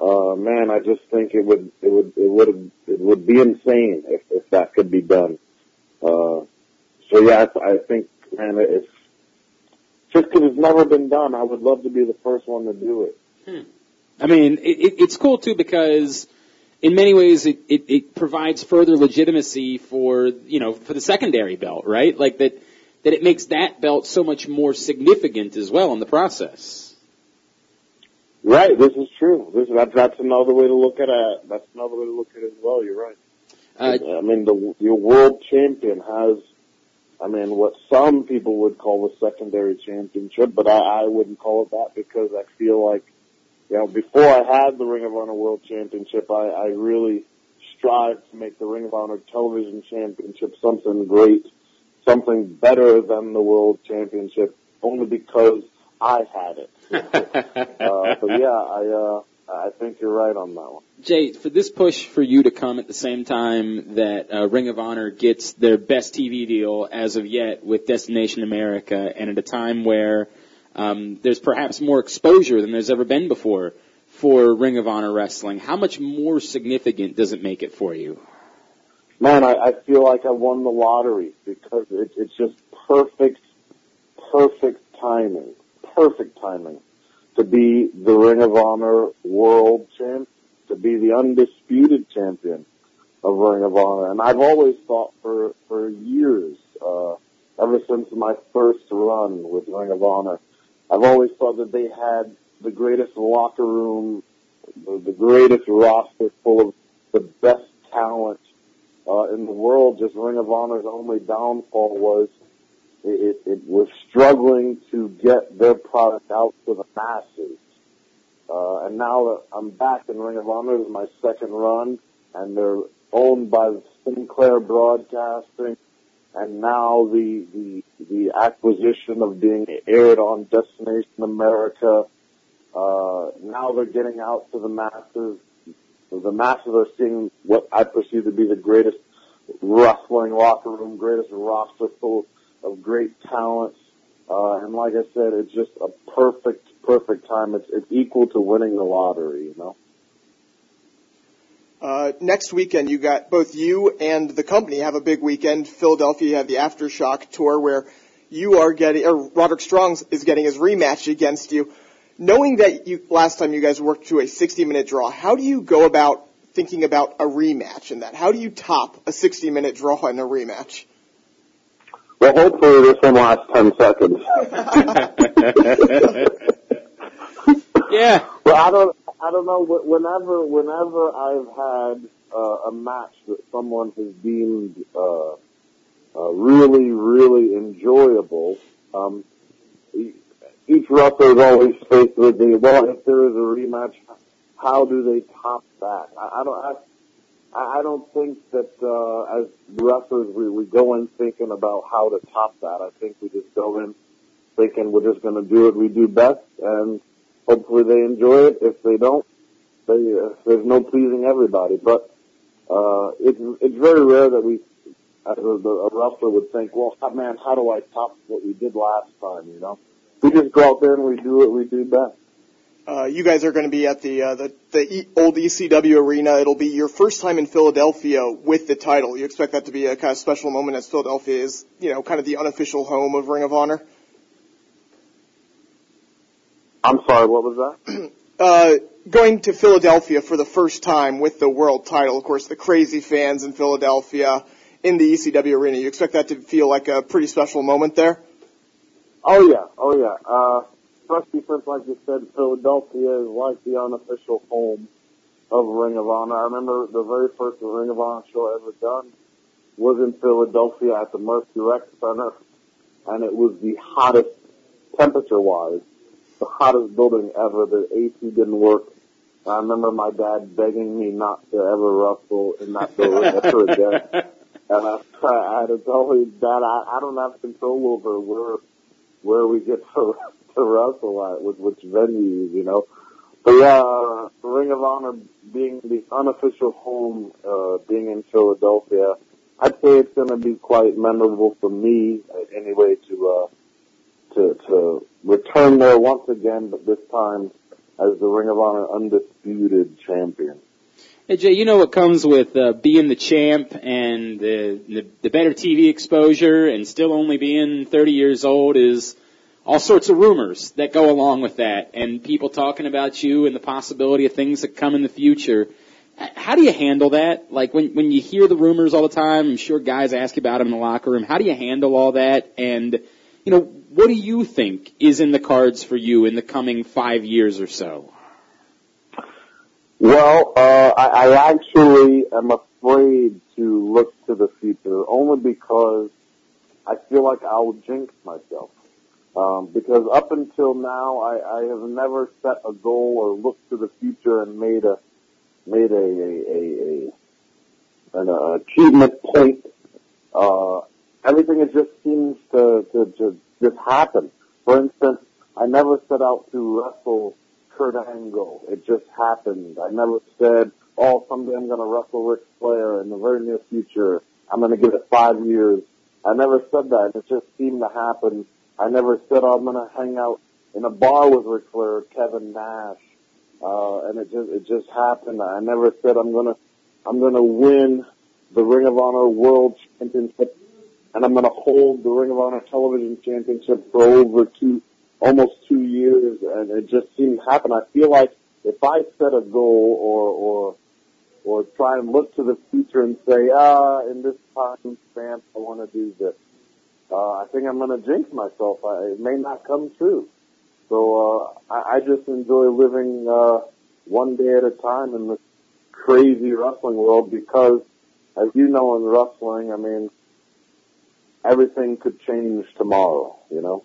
uh, man, I just think it would it would it would it would be insane if if that could be done. Uh, so yeah, I, I think man, it's just because it's never been done. I would love to be the first one to do it. Hmm. I mean, it, it, it's cool too because in many ways it, it, it provides further legitimacy for you know for the secondary belt, right? Like that that it makes that belt so much more significant as well in the process. Right, this is true. This that's that's another way to look at it. That's another way to look at it as well. You're right. Uh, I mean, the your world champion has, I mean, what some people would call the secondary championship, but I, I wouldn't call it that because I feel like, you know, before I had the Ring of Honor World Championship, I, I really strived to make the Ring of Honor Television Championship something great, something better than the World Championship, only because I had it. uh, but yeah, I uh, I think you're right on that one. Jay, for this push for you to come at the same time that uh, Ring of Honor gets their best TV deal as of yet with Destination America, and at a time where um, there's perhaps more exposure than there's ever been before for Ring of Honor wrestling, how much more significant does it make it for you? Man, I, I feel like I won the lottery because it, it's just perfect, perfect timing perfect timing to be the Ring of Honor World Champ, to be the undisputed champion of Ring of Honor. And I've always thought for for years, uh, ever since my first run with Ring of Honor, I've always thought that they had the greatest locker room, the, the greatest roster full of the best talent uh, in the world. Just Ring of Honor's only downfall was it, it was struggling to get their product out to the masses. Uh, and now that I'm back in Ring of Honor, this is my second run, and they're owned by Sinclair Broadcasting, and now the, the, the acquisition of being aired on Destination America, uh, now they're getting out to the masses. The masses are seeing what I perceive to be the greatest wrestling locker room, greatest roster full of great talent. Uh, and like I said, it's just a perfect, perfect time. It's, it's equal to winning the lottery, you know? Uh, next weekend, you got both you and the company have a big weekend. Philadelphia, you have the Aftershock tour where you are getting, or Roderick Strong is getting his rematch against you. Knowing that you, last time you guys worked to a 60 minute draw, how do you go about thinking about a rematch in that? How do you top a 60 minute draw in a rematch? Well, hopefully this one lasts 10 seconds. yeah. Well, I don't, I don't know. Whenever, whenever I've had uh, a match that someone has deemed uh, uh, really, really enjoyable, um, each wrestler is always faced with the well. If there is a rematch, how do they top that? I, I don't. I, I don't think that uh, as wrestlers we, we go in thinking about how to top that. I think we just go in thinking we're just going to do what we do best, and hopefully they enjoy it. If they don't, they, uh, there's no pleasing everybody. But uh, it's it's very rare that we, as a, a wrestler, would think, well, man, how do I top what we did last time? You know, we just go out there and we do what we do best. Uh, you guys are going to be at the uh, the, the e- old ECW arena. It'll be your first time in Philadelphia with the title. You expect that to be a kind of special moment as Philadelphia is, you know, kind of the unofficial home of Ring of Honor. I'm sorry, what was that? uh, going to Philadelphia for the first time with the world title. Of course, the crazy fans in Philadelphia in the ECW arena. You expect that to feel like a pretty special moment there? Oh yeah, oh yeah. Uh, especially since, like you said, Philadelphia is like the unofficial home of Ring of Honor. I remember the very first Ring of Honor show I ever done was in Philadelphia at the Mercy Rec Center, and it was the hottest, temperature-wise, the hottest building ever. The AC didn't work. I remember my dad begging me not to ever wrestle in that building ever again. And I, I had to tell him, Dad, I, I don't have control over where where we get to to wrestle at with which venues, you know. But yeah, Ring of Honor being the unofficial home, uh, being in Philadelphia, I'd say it's to be quite memorable for me uh, anyway to uh, to to return there once again, but this time as the Ring of Honor undisputed champion. Hey Jay, you know what comes with uh, being the champ and the, the the better TV exposure and still only being 30 years old is all sorts of rumors that go along with that and people talking about you and the possibility of things that come in the future. How do you handle that? Like when when you hear the rumors all the time, I'm sure guys ask you about them in the locker room. How do you handle all that? And you know, what do you think is in the cards for you in the coming five years or so? Well, uh, I, I actually am afraid to look to the future only because I feel like I'll jinx myself. Um, because up until now, I, I have never set a goal or looked to the future and made a made a a, a, a an uh, achievement point. Uh, everything it just seems to, to to just happen. For instance, I never set out to wrestle Kurt Angle. It just happened. I never said, "Oh, someday I'm going to wrestle Ric Flair in the very near future. I'm going to give it five years." I never said that. It just seemed to happen I never said oh, I'm going to hang out in a bar with Ric Flair or Kevin Nash. Uh, and it just, it just happened. I never said I'm going to, I'm going to win the Ring of Honor World Championship and I'm going to hold the Ring of Honor Television Championship for over two, almost two years. And it just seemed to happen. I feel like if I set a goal or, or, or try and look to the future and say, ah, in this time span, I want to do this uh, I think I'm going to jinx myself. I, it may not come true. So uh, I, I just enjoy living uh, one day at a time in this crazy wrestling world because, as you know, in wrestling, I mean, everything could change tomorrow. You know.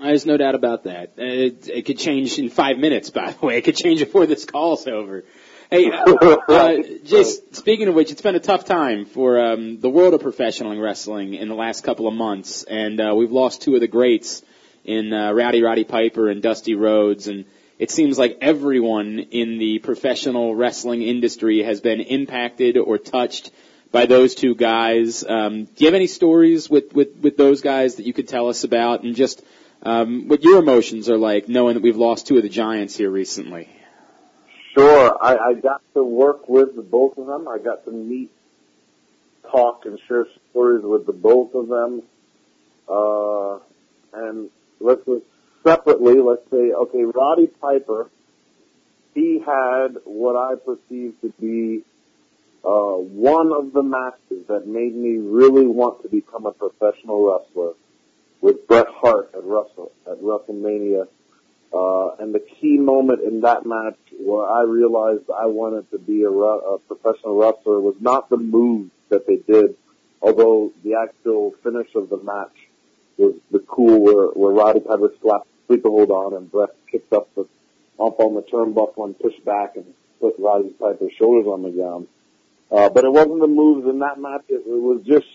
There's no doubt about that. It, it could change in five minutes, by the way. It could change before this call's over. Hey, uh, just speaking of which, it's been a tough time for um, the world of professional wrestling in the last couple of months, and uh, we've lost two of the greats in uh, Rowdy Roddy Piper and Dusty Rhodes, and it seems like everyone in the professional wrestling industry has been impacted or touched by those two guys. Um, do you have any stories with, with, with those guys that you could tell us about, and just um, what your emotions are like knowing that we've lost two of the giants here recently? Sure. I, I got to work with the both of them. I got to meet, talk, and share stories with the both of them. Uh, and let's just separately, let's say, okay, Roddy Piper, he had what I perceive to be uh, one of the matches that made me really want to become a professional wrestler with Bret Hart at Wrestle at WrestleMania uh, and the key moment in that match where I realized I wanted to be a, a professional wrestler was not the moves that they did, although the actual finish of the match was the cool where, where Roddy Piper slapped sleeper hold on and Bret kicked up the up on the turnbuckle and pushed back and put Roddy Piper's shoulders on the ground. Uh, but it wasn't the moves in that match. It, it was just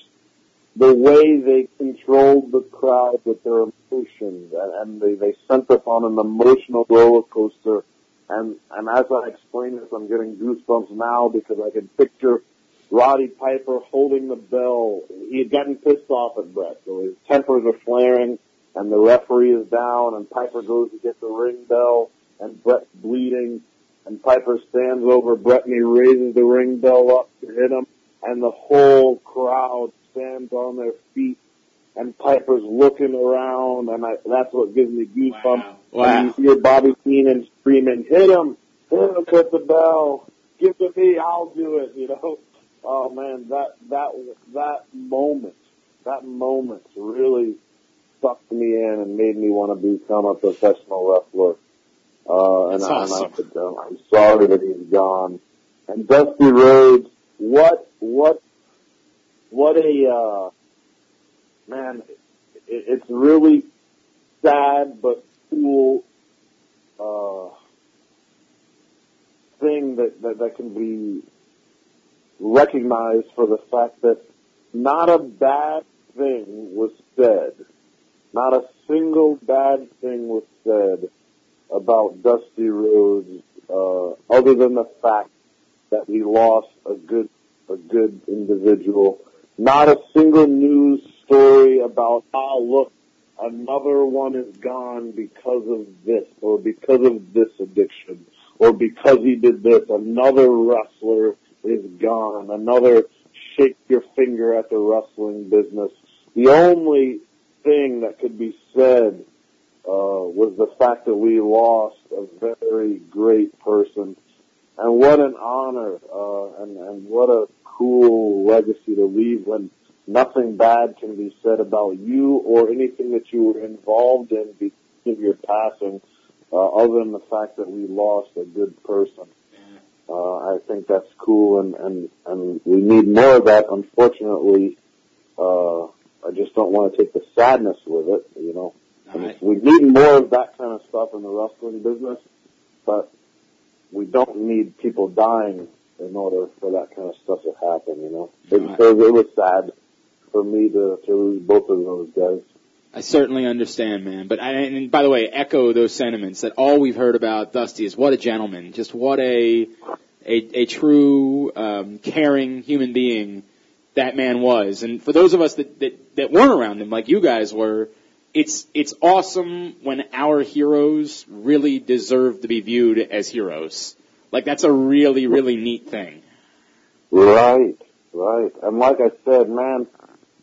the way they controlled the crowd with their emotions and, and they, they sent us on an emotional roller coaster. And, and as I explain this, I'm getting goosebumps now because I can picture Roddy Piper holding the bell. He had gotten pissed off at Bret, so his tempers are flaring and the referee is down and Piper goes to get the ring bell and Bret's bleeding and Piper stands over Bret and he raises the ring bell up to hit him and the whole crowd stands on their feet and Piper's looking around, and I, that's what gives me goosebumps. Wow. wow. And you hear Bobby Heenan screaming, "Hit him! Hit him with the bell! Give it to me! I'll do it!" You know. Oh man, that that that moment, that moment really sucked me in and made me want to become a professional wrestler. Uh, and, I, awesome. and I I'm sorry that he's gone. And Dusty Rhodes, what what what a uh, man! It, it's really sad but cool uh, thing that, that that can be recognized for the fact that not a bad thing was said. Not a single bad thing was said about Dusty Rhodes, uh, other than the fact that he lost a good, a good individual not a single news story about, oh look, another one is gone because of this or because of this addiction or because he did this. Another wrestler is gone. Another shake your finger at the wrestling business. The only thing that could be said uh, was the fact that we lost a very great person. And what an honor, uh, and, and what a cool legacy to leave when nothing bad can be said about you or anything that you were involved in because of your passing, uh, other than the fact that we lost a good person. Uh, I think that's cool and, and, and we need more of that. Unfortunately, uh, I just don't want to take the sadness with it, you know. And Alright. We need more of that kind of stuff in the wrestling business, but we don't need people dying in order for that kind of stuff to happen, you know. It, so it was sad for me to, to lose both of those guys. I certainly understand, man. But I, and by the way, echo those sentiments that all we've heard about Dusty is what a gentleman, just what a a, a true um, caring human being that man was. And for those of us that, that that weren't around him, like you guys were, it's it's awesome when our heroes really deserve to be viewed as heroes. Like that's a really really neat thing. Right, right. And like I said, man,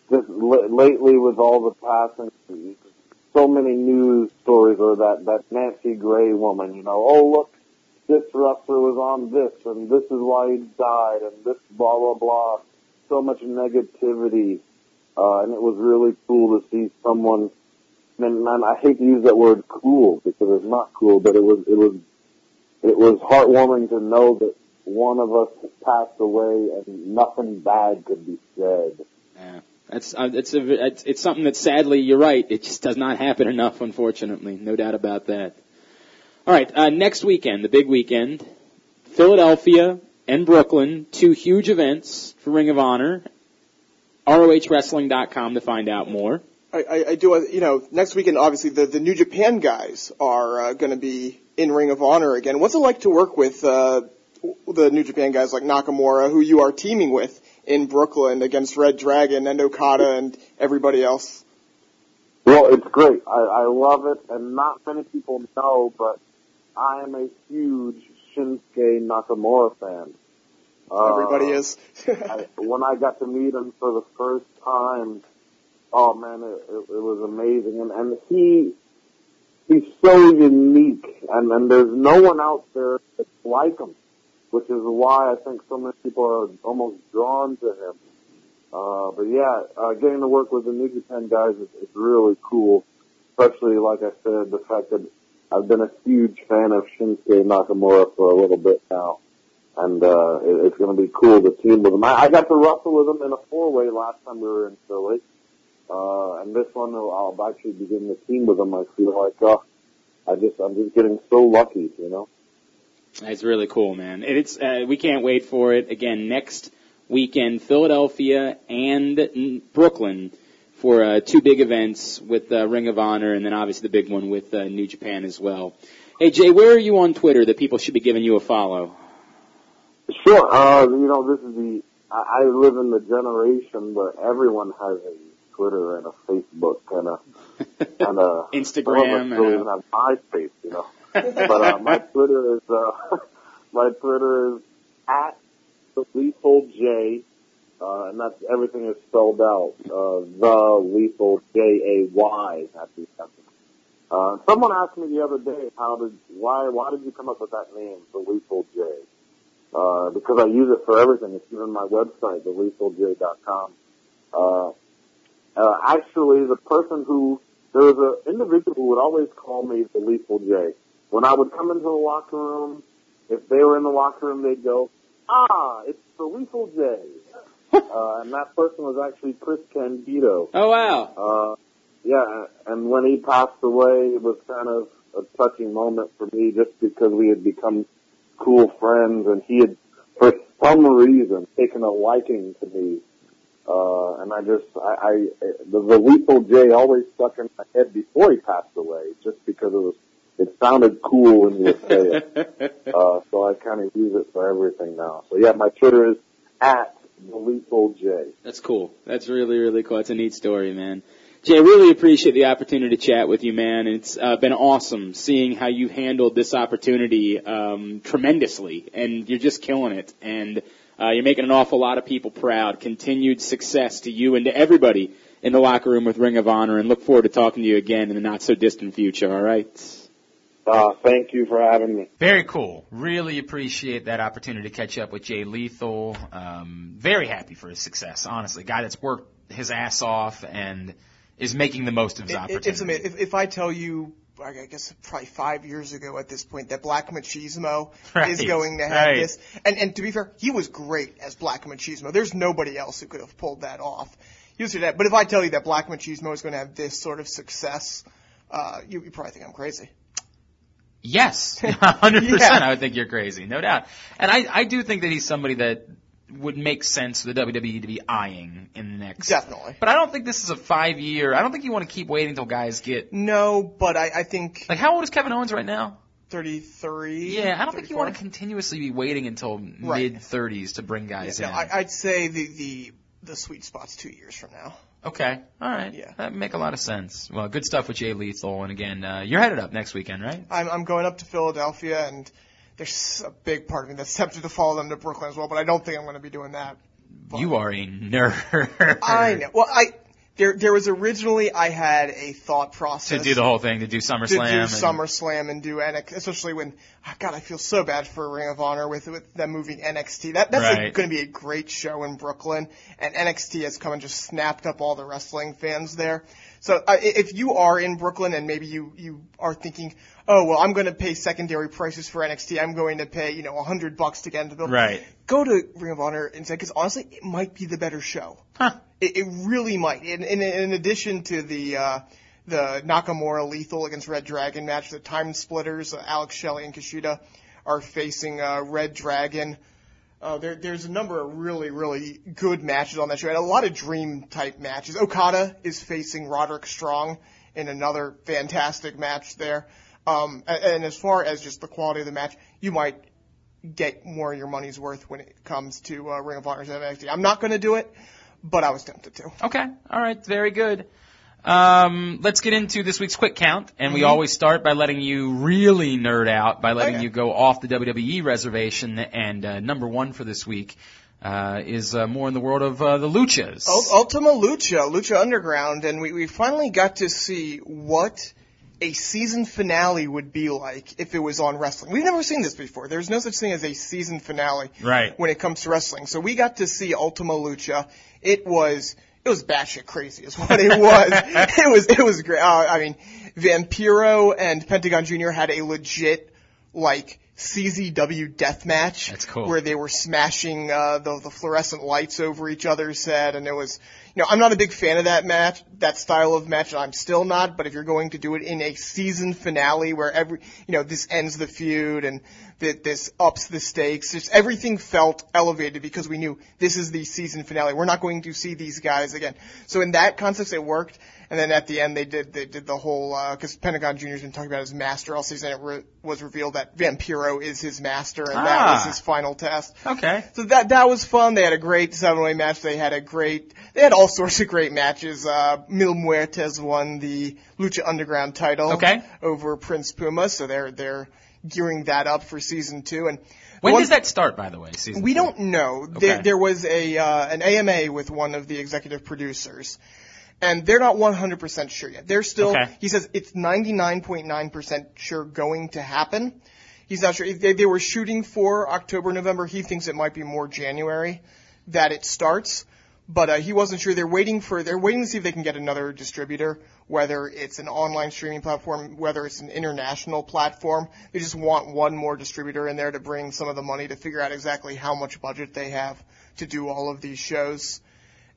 just l- lately with all the passing, so many news stories or that, that Nancy Grace woman, you know, oh look, this wrestler was on this and this is why he died and this blah blah blah. So much negativity. Uh, and it was really cool to see someone, and, I hate to use that word cool because it's not cool, but it was, it was, it was heartwarming to know that one of us passed away and nothing bad could be said. Yeah. That's uh, it's a it's, it's something that sadly you're right. It just does not happen enough, unfortunately. No doubt about that. All right, uh, next weekend, the big weekend, Philadelphia and Brooklyn, two huge events for Ring of Honor. ROHWrestling.com to find out more. I, I, I do, uh, you know, next weekend, obviously, the, the New Japan guys are uh, going to be in Ring of Honor again. What's it like to work with uh, the New Japan guys like Nakamura, who you are teaming with in Brooklyn against Red Dragon and Okada and everybody else? Well, it's great. I, I love it, and not many people know, but I am a huge Shinsuke Nakamura fan. Uh, Everybody is. I, when I got to meet him for the first time, oh man, it, it, it was amazing, and and he he's so unique, and and there's no one out there that's like him, which is why I think so many people are almost drawn to him. Uh, but yeah, uh, getting to work with the New Japan guys is, is really cool, especially like I said, the fact that I've been a huge fan of Shinsuke Nakamura for a little bit now. And uh, it, it's to be cool to team with him. I, I got to wrestle with him in a four way last time we were in Philly, uh, and this one I'll actually begin the team with him. I feel like uh, I just I'm just getting so lucky, you know. It's really cool, man. It's uh, we can't wait for it again next weekend, Philadelphia and Brooklyn for uh, two big events with uh, Ring of Honor, and then obviously the big one with uh, New Japan as well. Hey Jay, where are you on Twitter that people should be giving you a follow? Sure. Uh, you know, this is the I, I live in the generation where everyone has a Twitter and a Facebook and a and a Instagram and have MySpace, you know. but uh, my Twitter is uh, my Twitter is at the lethal J, uh, and that's everything is spelled out. Uh, the lethal J A Y at the end. Uh, someone asked me the other day, how did why why did you come up with that name, the lethal J? Uh, because I use it for everything. It's even my website, thelethalj.com. Uh, uh, actually, the person who there was an individual who would always call me the Lethal J. When I would come into the locker room, if they were in the locker room, they'd go, "Ah, it's the Lethal J." uh, and that person was actually Chris Candido. Oh wow! Uh, yeah, and when he passed away, it was kind of a touching moment for me, just because we had become cool friends, and he had, for some reason, taken a liking to me. Uh, and I just, I, I the, the Lethal J always stuck in my head before he passed away, just because it was, it sounded cool when you would say it. Uh, so I kind of use it for everything now. So yeah, my Twitter is at the Lethal J. That's cool. That's really, really cool. That's a neat story, man. Jay, I really appreciate the opportunity to chat with you, man. It's uh, been awesome seeing how you handled this opportunity um, tremendously, and you're just killing it. And uh, you're making an awful lot of people proud. Continued success to you and to everybody in the locker room with Ring of Honor, and look forward to talking to you again in the not so distant future. All right. Uh, thank you for having me. Very cool. Really appreciate that opportunity to catch up with Jay Lethal. Um, very happy for his success, honestly. Guy that's worked his ass off and is making the most of his It- it- opportunity. it's amazing. If, if I tell you, I guess probably five years ago at this point, that Black Machismo Right, is going to have right. this, and and to be fair, he was great as Black Machismo. There's nobody else who could have pulled that off. He was that. But if I tell you that Black Machismo is going to have this sort of success, uh, you, you probably think I'm crazy. Yes, hundred Yeah. percent. I would think you're crazy, no doubt. And I, I do think that he's somebody that would make sense for the WWE to be eyeing in the next. Definitely. But I don't think this is a five year. I don't think you want to keep waiting until guys get. No, but I, I think Like, how old is Kevin Owens right now? 33. Yeah, I don't think you want to continuously be waiting until Right. mid 30s to bring Yeah, guys no, in. I, I'd say the, the the sweet spot's two years from now. okay, all right. Yeah, that make a lot of sense. Well, good stuff with Jay Lethal, and again, uh, you're headed up next weekend, right? I'm, I'm going up to Philadelphia, and there's a big part of me that's tempted to follow them to Brooklyn as well, but I don't think I'm going to be doing that. You are a nerd. I know. Well, I there there was originally I had a thought process to do the whole thing, to do to SummerSlam. do and- SummerSlam and do NXT, especially when oh God, I feel so bad for Ring of Honor with with them moving NXT. That that's Right. going to be a great show in Brooklyn, and NXT has come and just snapped up all the wrestling fans there. So uh, i- if you are in Brooklyn and maybe you you are thinking, oh well, I'm going to pay secondary prices for NXT. I'm going to pay you know a hundred bucks to get into the building. Right. Go to Ring of Honor instead, because honestly, it might be the better show. It, it really might. In, in, in addition to the uh, the Nakamura Lethal against Red Dragon match, the Time Splitters, uh, Alex Shelley and Kushida are facing uh, Red Dragon. Uh, there, there's a number of really, really good matches on that show, and a lot of dream type matches. Okada is facing Roderick Strong in another fantastic match there. Um, and, and as far as just the quality of the match, you might get more of your money's worth when it comes to uh, Ring of Honor's NXT. I'm not going to do it, but I was tempted to. Okay. All right. Very good. Um, let's get into this week's quick count, and we Mhm. always start by letting you really nerd out by letting Okay. you go off the WWE reservation. And uh, number one for this week uh, is uh, more in the world of uh, the Luchas. Ul- Ultima Lucha, Lucha Underground, and we, we finally got to see what a season finale would be like if it was on wrestling. We've never seen this before. There's no such thing as a season finale Right. when it comes to wrestling. So we got to see Ultima Lucha. It was it was batshit crazy, is what it was. it was it was great. Uh, I mean, Vampiro and Pentagon Jr. had a legit like CZW death match. That's cool. Where they were smashing uh, the the fluorescent lights over each other's head, and it was you know I'm not a big fan of that match, that style of match, I'm still not. But if you're going to do it in a season finale where every you know this ends the feud and that this ups the stakes, just everything felt elevated because we knew this is the season finale. We're not going to see these guys again. So in that context, it worked. And then at the end, they did they did the whole because Pentagon Junior's been talking about his master all season. It re- was revealed that Vampiro is his master, and that Ah. was his final test. Okay. So that that was fun. They had a great seven way match. They had a great they had all sorts of great matches. Uh Mil Muertes won the Lucha Underground title Okay. over Prince Puma, so they're they're gearing that up for season two. And When one- does that start, by the way? Season we two? don't know. There, there was a uh, an AMA with one of the executive producers, and they're not 100% sure yet. They're still. Okay. He says it's 99.9% sure going to happen. He's not sure. They, they were shooting for October, November. He thinks it might be more January that it starts. But uh, he wasn't sure. They're waiting for. They're waiting to see if they can get another distributor, whether it's an online streaming platform, whether it's an international platform. They just want one more distributor in there to bring some of the money to figure out exactly how much budget they have to do all of these shows.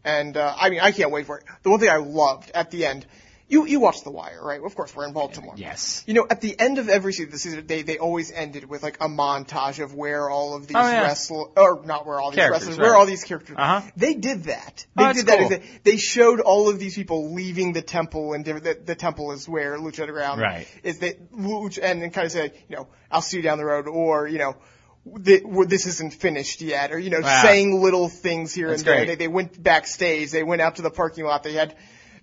And uh, I mean, I can't wait for it. The one thing I loved at the end, you you watched The Wire, right? Of course, we're in Baltimore. Yes. You know, at the end of every season, the season they they always ended with like a montage of where all of these Oh, yeah. wrestlers, or not where all these Characters, wrestlers, right. where all these characters. Uh-huh. They did that. Oh, They that's did that. cool. They- They showed all of these people leaving the temple, and different- the, the temple is where Lucha Underground Right. is. That Lucha, and then kind of say, you know, I'll see you down the road, or you know. This isn't finished yet, or you know, Wow. saying little things here That's and there. They, they went backstage. They went out to the parking lot. They had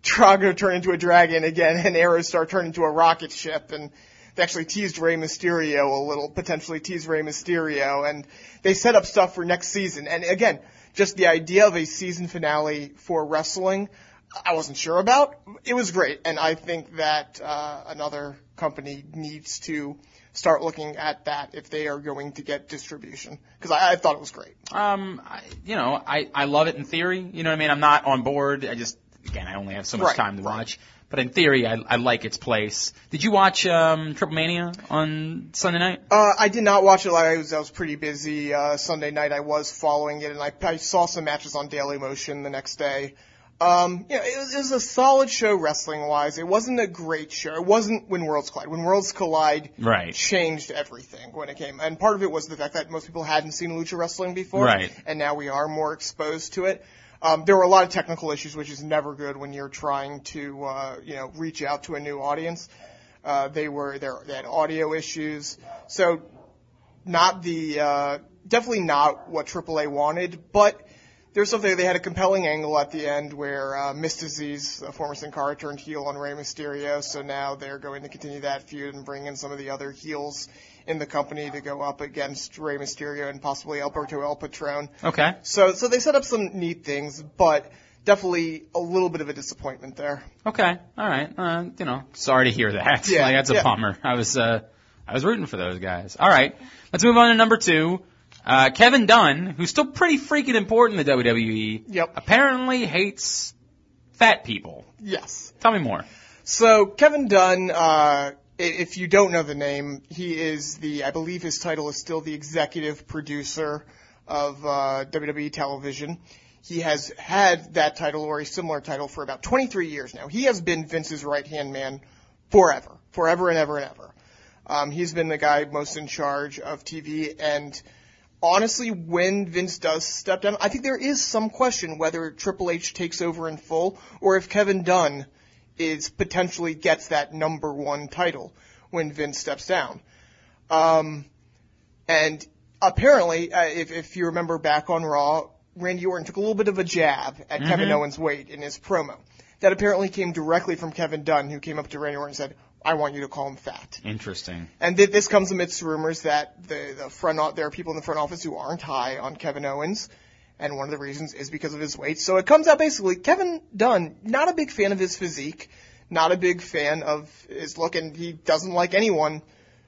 Drago turn into a dragon again and Aerostar turn into a rocket ship and they actually teased Rey Mysterio a little, potentially teased Rey Mysterio and they set up stuff for next season. And again, just the idea of a season finale for wrestling, I wasn't sure about. It was great, and I think that uh, another company needs to start looking at that if they are going to get distribution because I, I thought it was great. Um, I, you know, I I love it in theory. You know what I mean? I'm not on board. I just again, I only have so much Right, time to watch. But in theory, I, I like its place. Did you watch um, Triple Mania on Sunday night? Uh, I did not watch it. I was, I was pretty busy uh, Sunday night. I was following it, and I, I saw some matches on Daily Motion the next day. Um, you know, it was, it was a solid show wrestling wise. It wasn't a great show. It wasn't when Worlds Collide. When Worlds Collide Right. changed everything when it came, and part of it was the fact that most people hadn't seen lucha wrestling before, Right. and now we are more exposed to it. Um, there were a lot of technical issues, which is never good when you're trying to, uh, you know, reach out to a new audience. Uh, they were there. They had audio issues, so not the uh, definitely not what AAA wanted, but there's something they had a compelling angle at the end where uh, Myzteziz, a former Sin Cara, turned heel on Rey Mysterio, so now they're going to continue that feud and bring in some of the other heels in the company to go up against Rey Mysterio and possibly Alberto El Patron. Okay. So so they set up some neat things, but definitely a little bit of a disappointment there. Okay. All right. Uh, you know, sorry to hear that. Yeah, like, that's a yeah. bummer. I was uh, I was rooting for those guys. All right. Let's move on to number two. Uh, Kevin Dunn, who's still pretty freaking important in the WWE, Yep. apparently hates fat people. Yes. Tell me more. So Kevin Dunn, uh, if you don't know the name, he is the, I believe his title is still the executive producer of uh, WWE television. He has had that title or a similar title for about 23 years now. He has been Vince's right hand man forever, forever and ever and ever. Um, he's been the guy most in charge of TV and honestly, when Vince does step down, I think there is some question whether Triple H takes over in full or if Kevin Dunn is potentially gets that number one title when Vince steps down. Um, and apparently, uh, if, if you remember back on Raw, Randy Orton took a little bit of a jab at Kevin Mhm. Owens' weight in his promo. That apparently came directly from Kevin Dunn, who came up to Randy Orton and said, I want you to call him fat. Interesting. And th- this comes amidst rumors that the, the front o- there are people in the front office who aren't high on Kevin Owens, and one of the reasons is because of his weight. So it comes out basically Kevin Dunn, not a big fan of his physique, not a big fan of his look, and he doesn't like anyone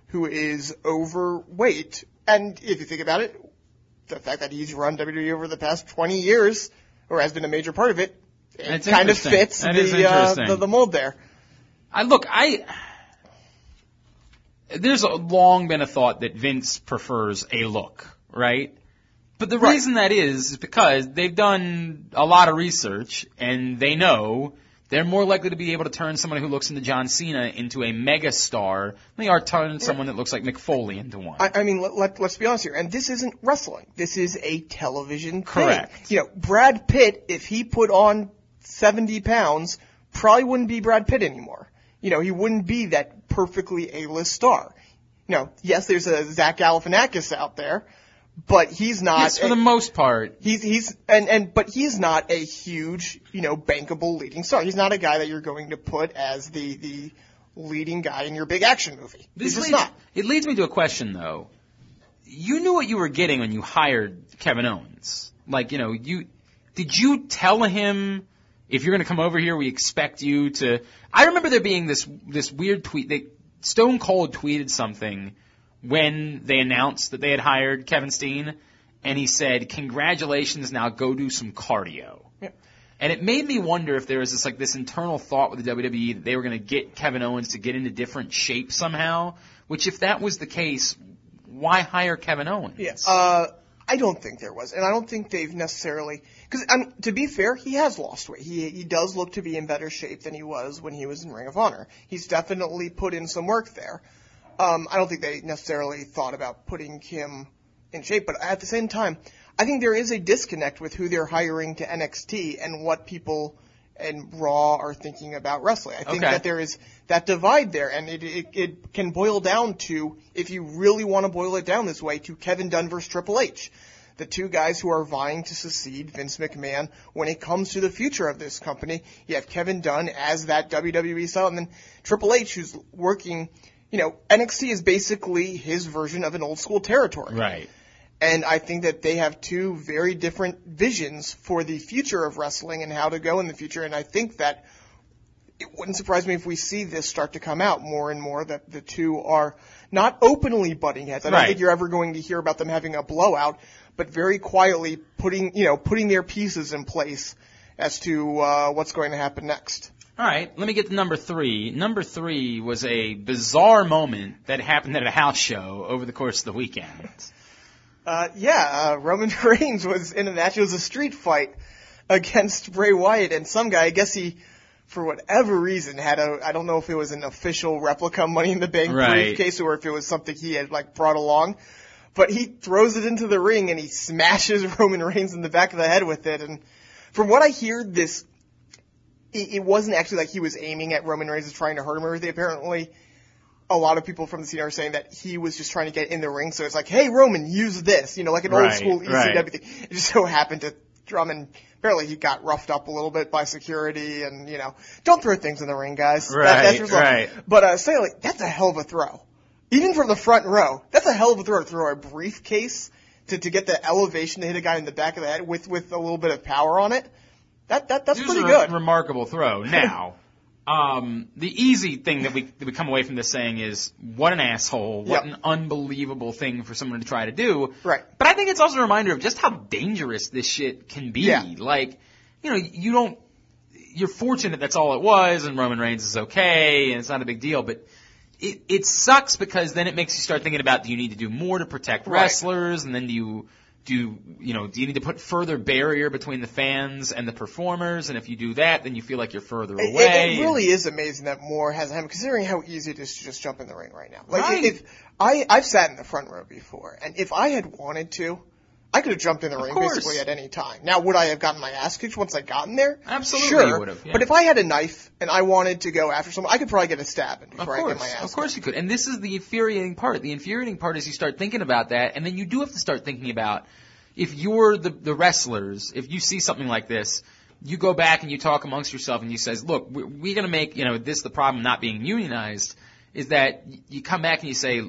who is overweight. And if you think about it, the fact that he's run WWE over the past 20 years, or has been a major part of it, it That's kind of fits the, uh, the the mold there. I look, I there's a long been a thought that Vince prefers a look, right? But the reason that is is because they've done a lot of research and they know they're more likely to be able to turn someone who looks into John Cena into a mega star than they are turn someone that looks like Mick Foley into one. I, I mean, let, let's be honest here. And this isn't wrestling. This is a television thing. Correct. You know, Brad Pitt, if he put on 70 pounds, probably wouldn't be Brad Pitt anymore. You know, he wouldn't be that perfectly A-list star. You know, yes, there's a Zach Galifianakis out there, but he's not. yes, for the most part. He's he's and and but he's not a huge you know bankable leading star. He's not a guy that you're going to put as the the leading guy in your big action movie. This leads, not. It leads me to a question though. You knew what you were getting when you hired Kevin Owens. Like, you know, you did you tell him if you're going to come over here, we expect you to. I remember there being this this weird tweet that Stone Cold tweeted something when they announced that they had hired Kevin Steen, and he said, "Congratulations, now go do some cardio." Yeah. And it made me wonder if there was this like this internal thought with the WWE that they were going to get Kevin Owens to get into different shape somehow. Which, if that was the case, why hire Kevin Owens? Yes. Uh, I don't think there was, and I don't think they've necessarily. Because mean, to be fair, he has lost weight. He he does look to be in better shape than he was when he was in Ring of Honor. He's definitely put in some work there. Um, I don't think they necessarily thought about putting him in shape, but at the same time, I think there is a disconnect with who they're hiring to NXT and what people and Raw are thinking about wrestling. I think Okay. that there is that divide there, and it, it it can boil down to if you really want to boil it down this way to Kevin Dunn versus Triple H. the two guys who are vying to succeed Vince McMahon when it comes to the future of this company. You have Kevin Dunn as that WWE style, and then Triple H who's working. You know, NXT is basically his version of an old school territory. Right. And I think that they have two very different visions for the future of wrestling and how to go in the future. And I think that it wouldn't surprise me if we see this start to come out more and more that the two are not openly butting heads. I don't Right. think you're ever going to hear about them having a blowout, but very quietly putting, you know, putting their pieces in place as to uh, what's going to happen next. All right, let me get to number three. Number three was a bizarre moment that happened at a house show over the course of the weekend. Uh, yeah, uh, Roman Reigns was in a match. It was a street fight against Bray Wyatt, and some guy, I guess he, for whatever reason, had a, I don't know if it was an official replica Money in the Bank Right. briefcase or if it was something he had like brought along. But he throws it into the ring and he smashes Roman Reigns in the back of the head with it. And from what I hear, this, it, it wasn't actually like he was aiming at Roman Reigns and trying to hurt him or anything. Apparently, a lot of people from the scene are saying that he was just trying to get in the ring. So it's like, hey, Roman, use this, you know, like an old school ECW right. thing. It just so happened to Drummond. Apparently, he got roughed up a little bit by security, and you know, don't throw things in the ring, guys. That- Right, that's your right. But uh, say like that's a hell of a throw, even from the front row. That's a hell of a throw. to Throw a briefcase to to get the elevation to hit a guy in the back of the head with with a little bit of power on it. That that that's pretty re- good. remarkable throw. Now, um, the easy thing that we that we come away from this saying is, what an asshole! What Yep. an unbelievable thing for someone to try to do. Right. But I think it's also a reminder of just how dangerous this shit can be. Yeah. Like, you know, you don't. You're fortunate that's all it was, and Roman Reigns is okay, and it's not a big deal. But it it sucks because then it makes you start thinking about: Do you need to do more to protect Right. wrestlers? And then do you do you know do you need to put further barrier between the fans and the performers? And if you do that, then you feel like you're further away. it, it really is amazing that more hasn't happened, considering how easy it is to just jump in the ring right now. Like Right. if I I've sat in the front row before, and if I had wanted to, I could have jumped in the ring course. basically at any time. Now, would I have gotten my ass kicked once I got in there? Absolutely sure. have, yeah. But if I had a knife and I wanted to go after someone, I could probably get a stab in Of before I get course, my ass. of course you could. And this is the infuriating part. The infuriating part is you start thinking about that, and then you do have to start thinking about if you're the the wrestlers, if you see something like this, you go back and you talk amongst yourself, and you says, look, we're, we're going to make you know this the problem not being unionized is that you come back and you say,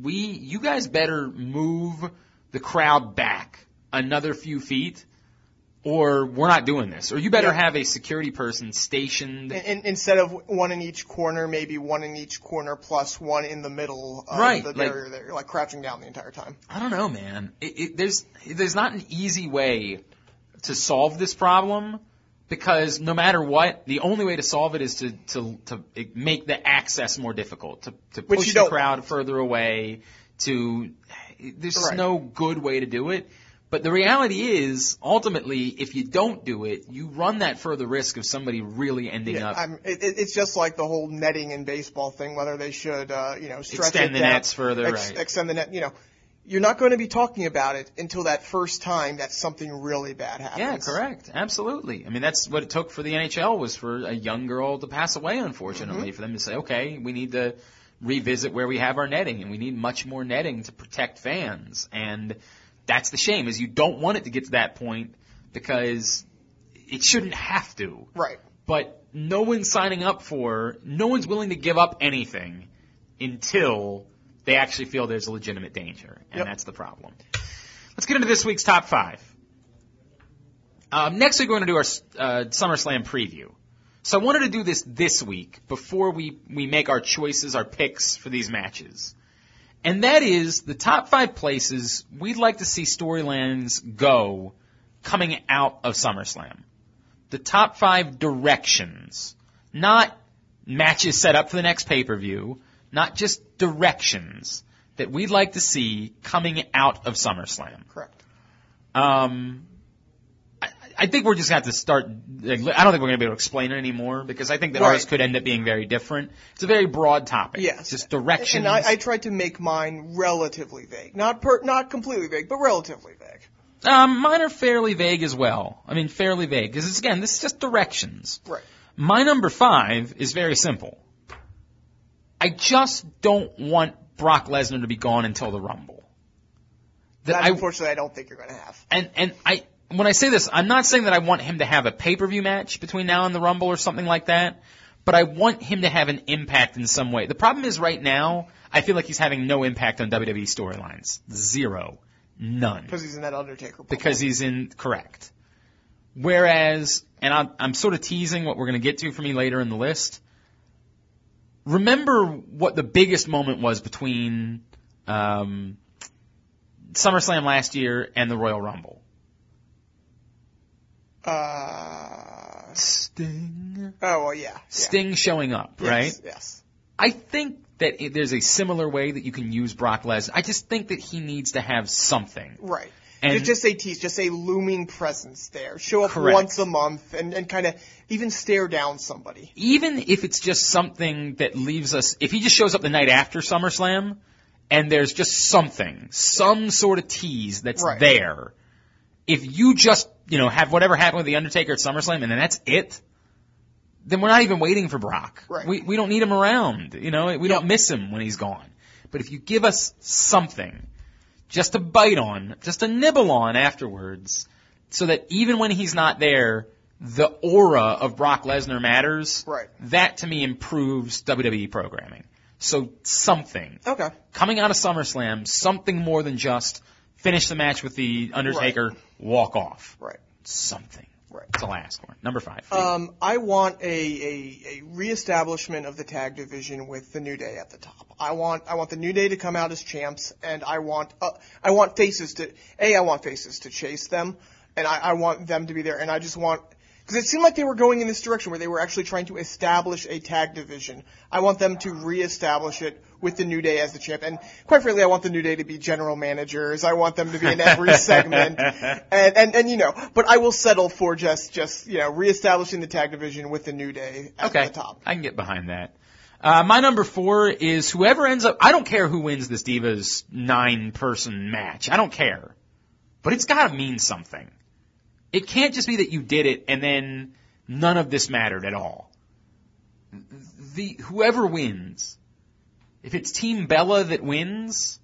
we you guys better move the crowd back another few feet. Or we're not doing this. Or you better Yeah. have a security person stationed In, in, instead of one in each corner, maybe one in each corner plus one in the middle of Right, the like- barrier there, You're like crouching down the entire time. I don't know, man. It, it, there's there's not an easy way to solve this problem because no matter what, the only way to solve it is to to to make the access more difficult, to to push the crowd further away. To there's Right. no good way to do it. But the reality is, ultimately, if you don't do it, you run that further risk of somebody really ending Yeah, up. I'm, it, it- it's just like the whole netting in baseball thing, whether they should, uh, you know, stretch Extend the down, nets further, right. Extend the net, you know. You're not going to be talking about it until that first time that something really bad happens. Yeah, correct. Absolutely. I mean, that's what it took for the NHL was for a young girl to pass away, unfortunately, Mm-hmm. for them to say, okay, we need to revisit where we have our netting and we need much more netting to protect fans. And that's the shame is you don't want it to get to that point because it shouldn't have to. Right. But no one's signing up for, no one's willing to give up anything until they actually feel there's a legitimate danger. And Yep. that's the problem. Let's get into this week's top five. Um, next week we're going to do our uh, SummerSlam preview. So I wanted to do this this week before we, we make our choices, our picks for these matches. And that is the top five places we'd like to see storylines go coming out of SummerSlam. The top five directions. Not matches set up for the next pay-per-view, not just directions that we'd like to see coming out of SummerSlam. Correct. Um, I, I think we're just going to have to start. Like, I don't think we're going to be able to explain it anymore because I think that ours could end up being very different. It's a very broad topic. Yes. Just directions. And I, I tried to make mine relatively vague. Not per, not completely vague, but relatively vague. um, mine are fairly vague as well. I mean, fairly vague because again, this is just directions. Right. My number five is very simple. I just don't want Brock Lesnar to be gone until the Rumble. that That I unfortunately I don't think you're going to have. and and I when I say this, I'm not saying that I want him to have a pay per view match between now and the Rumble or something like that, but I want him to have an impact in some way. The problem is right now, I feel like he's having no impact on WWE storylines. Zero. None. Because he's in that Undertaker. bubble. Because he's in correct. Whereas, and I'm, I'm sort of teasing what we're going to get to for me later in the list. Remember what the biggest moment was between um, SummerSlam last year and the Royal Rumble. Uh, Sting. oh well, yeah. yeah. Sting showing up, Yes, right? Yes. I think that it, there's a similar way that you can use Brock Lesnar. I just think that he needs to have something. Right. And- just, just a tease, just a looming presence there. Show up Correct. once a month and, and kind of even stare down somebody. even if it's just something that leaves us, if he just shows up the night after SummerSlam and there's just something, some sort of tease that's Right. there, if you just, you know, have whatever happened with The Undertaker at SummerSlam and then that's it, then we're not even waiting for Brock. Right. We, we don't need him around, you know, we don't miss him when he's gone. But if you give us something just to bite on, just to nibble on afterwards, so that even when he's not there, the aura of Brock Lesnar matters. Right. That to me improves WWE programming. So something Okay. coming out of SummerSlam, something more than just finish the match with the Undertaker, walk off. Right. Something. Right. That's all I ask for. Number five. Um, I want a, a, a reestablishment of the tag division with the New Day at the top. I want I want the New Day to come out as champs, and I want uh, I want faces to a I want faces to chase them, and I, I want them to be there, and I just want because it seemed like they were going in this direction where they were actually trying to establish a tag division. I want them to reestablish it with the New Day as the champ, and quite frankly, I want the New Day to be general managers. I want them to be in every segment, and, and and you know, but I will settle for just just you know reestablishing the tag division with the New Day at okay. the top. I can get behind that. Uh, my number four is whoever ends up. I don't care who wins this Divas nine person match. I don't care, but it's got to mean something. It can't just be that you did it and then none of this mattered at all. The whoever wins, if it's Team Bella that wins,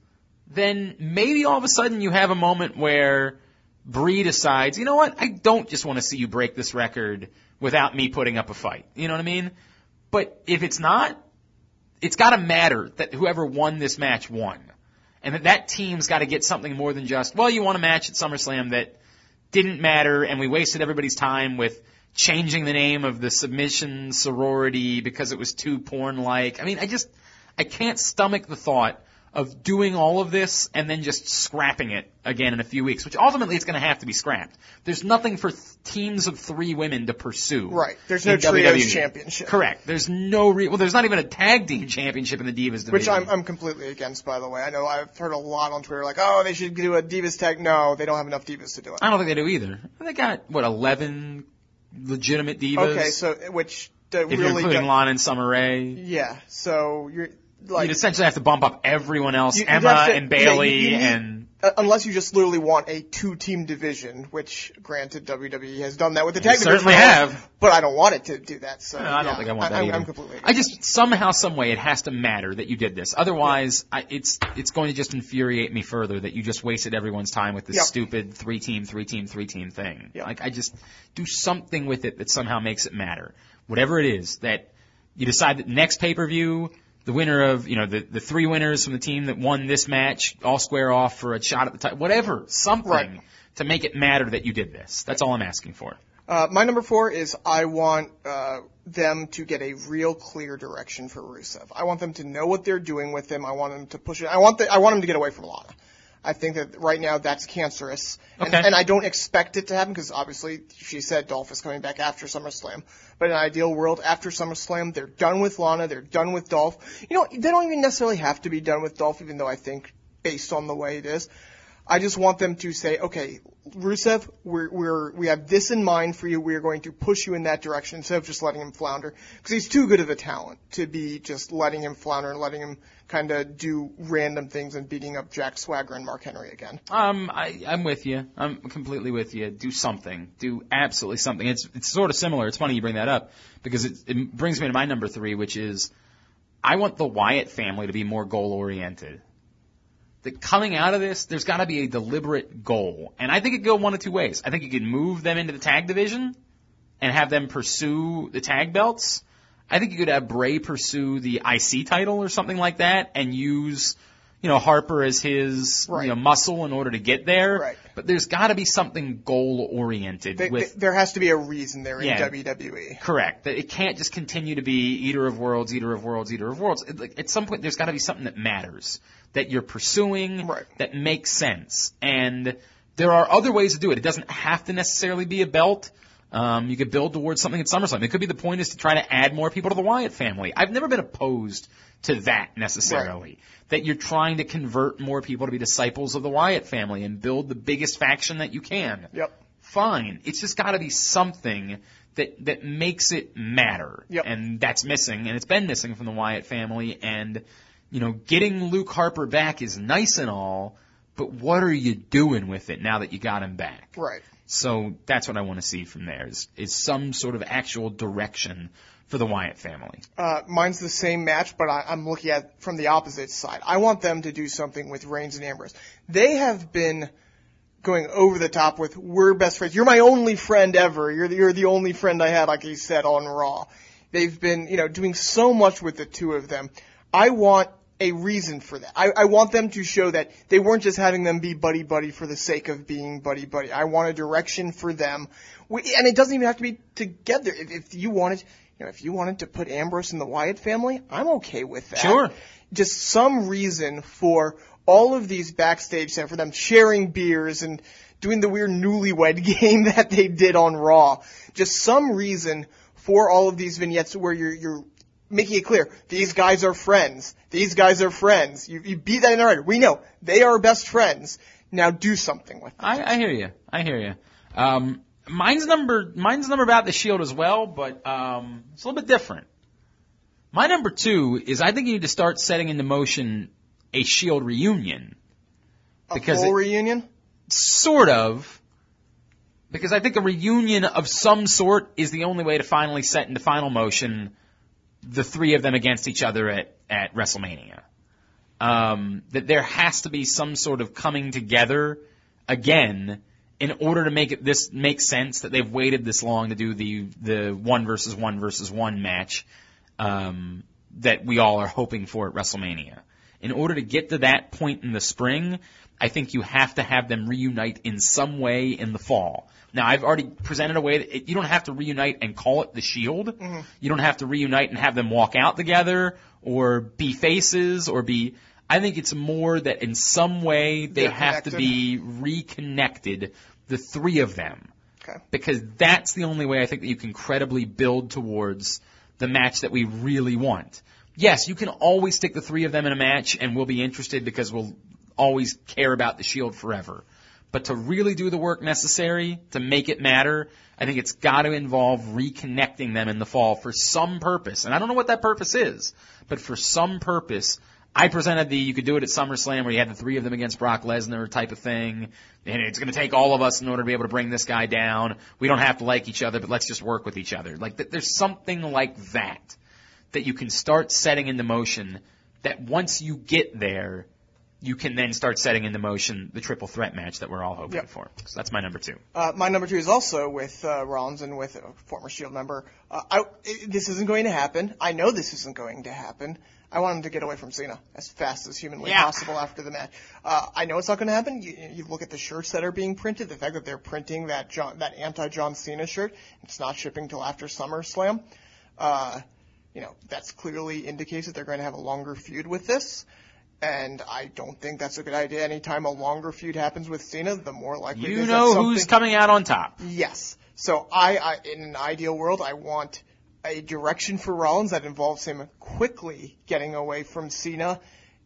then maybe all of a sudden you have a moment where Bree decides, you know what, I don't just want to see you break this record without me putting up a fight. You know what I mean? But if it's not, it's got to matter that whoever won this match won. And that that team's got to get something more than just, well, you won a match at SummerSlam that didn't matter and we wasted everybody's time with changing the name of the submission sorority because it was too porn-like. I mean, I just, I can't stomach the thought of doing all of this and then just scrapping it again in a few weeks, which ultimately it's going to have to be scrapped. There's nothing for th- teams of three women to pursue. Right. There's no trios WWE. championship. Correct. There's no re- well, there's not even a tag team championship in the Divas division. Which I'm, I'm completely against, by the way. I know I've heard a lot on Twitter like, oh, they should do a Divas tag. No, they don't have enough Divas to do it. I don't think they do either. They got what 11 legitimate divas. Okay, so which uh, if you're really including do- Lana and Summer Rae, Yeah, so you're like you'd essentially have to bump up everyone else, you- Emma to- and yeah, you- Bayley you and uh, unless you just literally want a two-team division, which granted WWE has done that with the tag division. certainly have. but I don't want it to do that. So No, I don't yeah, think I want that I'm, either. I'm completely. I just somehow, some way, it has to matter that you did this. Otherwise, I, it's it's going to just infuriate me further that you just wasted everyone's time with this stupid three team, three team, three team thing. Like I just do something with it that somehow makes it matter. Whatever it is that you decide that next pay per view. The winner of, you know, the, the three winners from the team that won this match all square off for a shot at the title. Whatever. Something Right. to make it matter that you did this. That's all I'm asking for. Uh, my number four is I want uh, them to get a real clear direction for Rusev. I want them to know what they're doing with him. I want them to push it. I want the, I want him to get away from Lana. I think that right now that's cancerous, and, and I don't expect it to happen because obviously she said Dolph is coming back after SummerSlam. But in an ideal world, after SummerSlam, they're done with Lana, they're done with Dolph. You know, they don't even necessarily have to be done with Dolph, even though I think based on the way it is, I just want them to say, okay, Rusev, we're, we're, we have this in mind for you. We are going to push you in that direction instead of just letting him flounder. Because he's too good of a talent to be just letting him flounder and letting him kind of do random things and beating up Jack Swagger and Mark Henry again. Um, I, I'm with you. I'm completely with you. Do something. Do absolutely something. It's it's sort of similar. It's funny you bring that up because it, it brings me to my number three, which is I want the Wyatt family to be more goal oriented. that coming out of this, there's got to be a deliberate goal. And I think it could go one of two ways. I think you could move them into the tag division and have them pursue the tag belts. I think you could have Bray pursue the IC title or something like that and use, you know, Harper as his, Right. you know, muscle in order to get there. Right. But there's got to be something goal oriented with they- there has to be a reason they're in. Yeah. WWE. Correct. It can't just continue to be eater of worlds, eater of worlds, eater of worlds. It- like, at some point, there's got to be something that matters that you're pursuing that makes sense. And there are other ways to do it. It doesn't have to necessarily be a belt. Um, you could build towards something at SummerSlam. It could be the point is to try to add more people to the Wyatt family. I've never been opposed to that necessarily. That you're trying to convert more people to be disciples of the Wyatt family and build the biggest faction that you can Yep. fine. It's just got to be something that that makes it matter, Yep. and that's missing, and it's been missing from the Wyatt family. And you know, getting Luke Harper back is nice and all, but what are you doing with it now that you got him back? Right. So that's what I want to see from there is, is some sort of actual direction for the Wyatt family. Uh, mine's the same match, but I, I'm looking at from the opposite side. I want them to do something with Reigns and Ambrose. They have been going over the top with "We're best friends. You're my only friend ever. You're the, you're the only friend I had," like he said on Raw. They've been, you know, doing so much with the two of them. I want a reason for that. I, I want them to show that they weren't just having them be buddy buddy for the sake of being buddy buddy. I want a direction for them, we, and it doesn't even have to be together. If, if you wanted, you know, if you wanted to put Ambrose in the Wyatt family, I'm okay with that. Sure. Just some reason for all of these backstage stuff, for them sharing beers and doing the weird newlywed game that they did on Raw. Just some reason for all of these vignettes where you're you're making it clear these guys are friends. These guys are friends. You, you beat that in already. We know they are best friends. Now do something with. It. I, I hear you. I hear you. Um, mine's number mine's number about the Shield as well, but um, it's a little bit different. My number two is I think you need to start setting into motion a Shield reunion. A Because full it- reunion. Sort of. Because I think a reunion of some sort is the only way to finally set into final motion the three of them against each other at, at WrestleMania. Um, that there has to be some sort of coming together again in order to make it this make sense that they've waited this long to do the the one versus one versus one match um, that we all are hoping for at WrestleMania. In order to get to that point in the spring, I think you have to have them reunite in some way in the fall. Now, I've already presented a way that it, you don't have to reunite and call it the Shield. Mm-hmm. You don't have to reunite and have them walk out together or be faces or be. I think it's more that in some way they They're have to be reconnected, the three of them Okay. because that's the only way I think that you can credibly build towards the match that we really want. Yes, you can always stick the three of them in a match and we'll be interested because we'll always care about the Shield forever. But to really do the work necessary to make it matter, I think it's got to involve reconnecting them in the fall for some purpose. And I don't know what that purpose is, but for some purpose, I presented the you could do it at SummerSlam where you had the three of them against Brock Lesnar type of thing, and it's going to take all of us in order to be able to bring this guy down. We don't have to like each other, but let's just work with each other. Like th- there's something like that that you can start setting into motion. That once you get there, you can then start setting into motion the triple threat match that we're all hoping Yep. for. So that's my number two. Uh, my number two is also with uh, Rollins and with a former Shield member. Uh, I, this isn't going to happen. I know this isn't going to happen. I want him to get away from Cena as fast as humanly Yeah. possible after the match. Uh, I know it's not going to happen. You, you look at the shirts that are being printed. The fact that they're printing that John, that anti John Cena shirt. It's not shipping till after SummerSlam. Uh, you know that's clearly indicates that they're going to have a longer feud with this. And I don't think that's a good idea. Anytime a longer feud happens with Cena, the more likely it You know who's coming out on top. Yes. So I, I, in an ideal world, I want a direction for Rollins that involves him quickly getting away from Cena,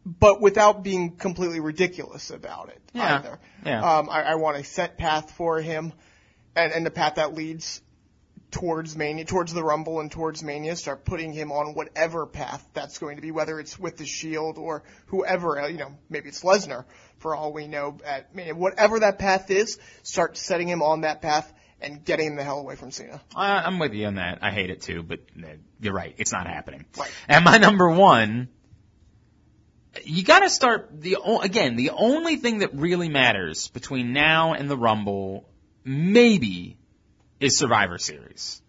but without being completely ridiculous about it Yeah. either. Yeah. Um, I, I want a set path for him, and, and the path that leads towards Mania, towards the Rumble and towards Mania, start putting him on whatever path that's going to be, whether it's with the Shield or whoever, uh, you know, maybe it's Lesnar for all we know at Mania. Whatever that path is, start setting him on that path and getting the hell away from Cena. I, I'm with you on that. I hate it too, but uh, you're right. It's not happening. Right. And my number one, you got to start the again. The only thing that really matters between now and the Rumble, maybe, is Survivor Series.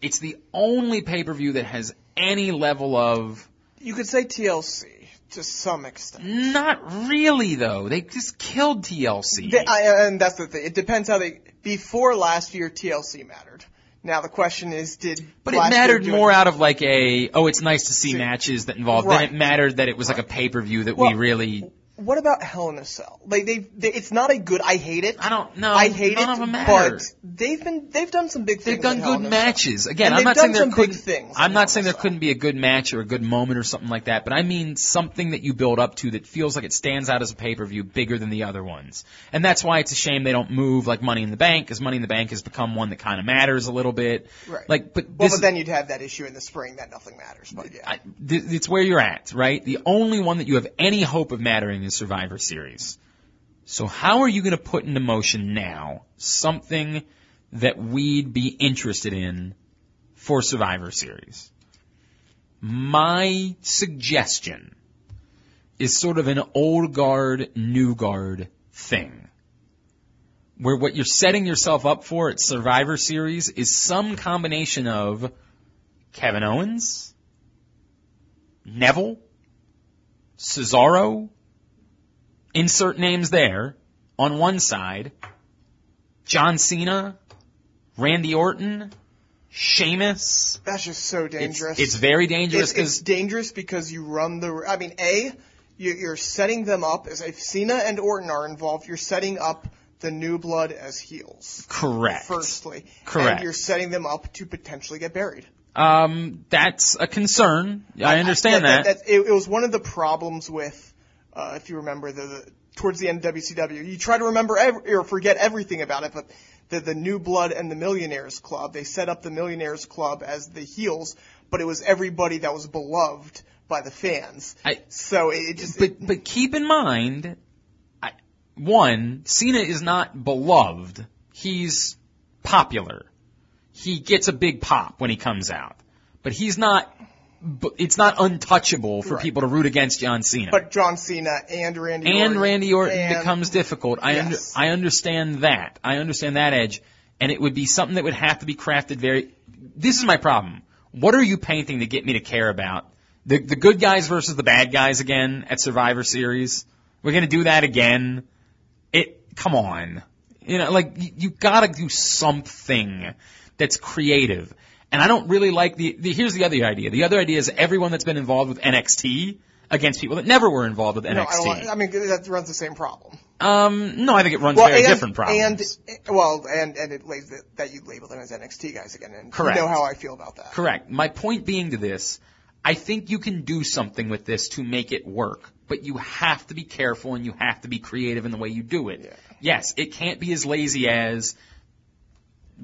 It's the only pay per view that has any level of. You could say TLC to some extent. Not really though. They just killed TLC. They, I, and that's the thing. It depends how they. Before last year, TLC mattered. Now the question is, did But it mattered more out of like a oh, it's nice to see matches that involve. Right. Then it mattered that it was like a pay per view that Well, we really. What about Hell in a Cell? Like they, they, it's not a good. I hate it. I don't know. I hate none it. of them matter. But they've been they've done some big things. They've things. done good in a Cell. matches. Again, I'm not saying there couldn't. things I'm not saying there couldn't be a good match or a good moment or something like that. But I mean something that you build up to that feels like it stands out as a pay per view bigger than the other ones. And that's why it's a shame they don't move like Money in the Bank, because Money in the Bank has become one that kind of matters a little bit. Right. Like, but Well, this but then you'd have that issue in the spring that nothing matters. But yeah. I, th- it's where you're at, right? The only one that you have any hope of mattering is Survivor Series. So how are you going to put into motion now something that we'd be interested in for Survivor Series? My suggestion is sort of an old guard, new guard thing. Where what you're setting yourself up for at Survivor Series is some combination of Kevin Owens, Neville, Cesaro, insert names there, on one side, John Cena, Randy Orton, Sheamus. That's just so dangerous. It's very dangerous It's, it's dangerous because you run the. I mean, a you, you're setting them up as if Cena and Orton are involved. You're setting up the new blood as heels. correct. Firstly, Correct. and you're setting them up to potentially get buried. Um, that's a concern. I understand Yeah, that. that- it, it was one of the problems with, uh, if you remember, the, the towards the end of WCW. You try to remember every, or forget everything about it, but the the New Blood and the Millionaires Club, they set up the Millionaires Club as the heels, but it was everybody that was beloved by the fans. I- so it, it just But but keep in mind, I, one, Cena is not beloved. He's popular. He gets a big pop when he comes out, but he's not. But it's not untouchable for Right. people to root against John Cena. but John Cena and Randy and Orton Randy Orton and- becomes difficult. I under, I understand that. I understand that edge, and it would be something that would have to be crafted very. This is my problem. What are you painting to get me to care about the the good guys versus the bad guys again at Survivor Series? We're gonna do that again. It come on, you know, like you, you gotta do something that's creative. And I don't really like the, the. Here's the other idea. The other idea is everyone that's been involved with NXT against people that never were involved with No, I, don't NXT. like- I mean that runs the same problem. Um, no, I think it runs Well, very and, different problems. And well, and and it lays that, that you label them as NXT guys again, and Correct. you know how I feel about that. Correct. My point being to this, I think you can do something with this to make it work, but you have to be careful and you have to be creative in the way you do it. Yes, it can't be as lazy as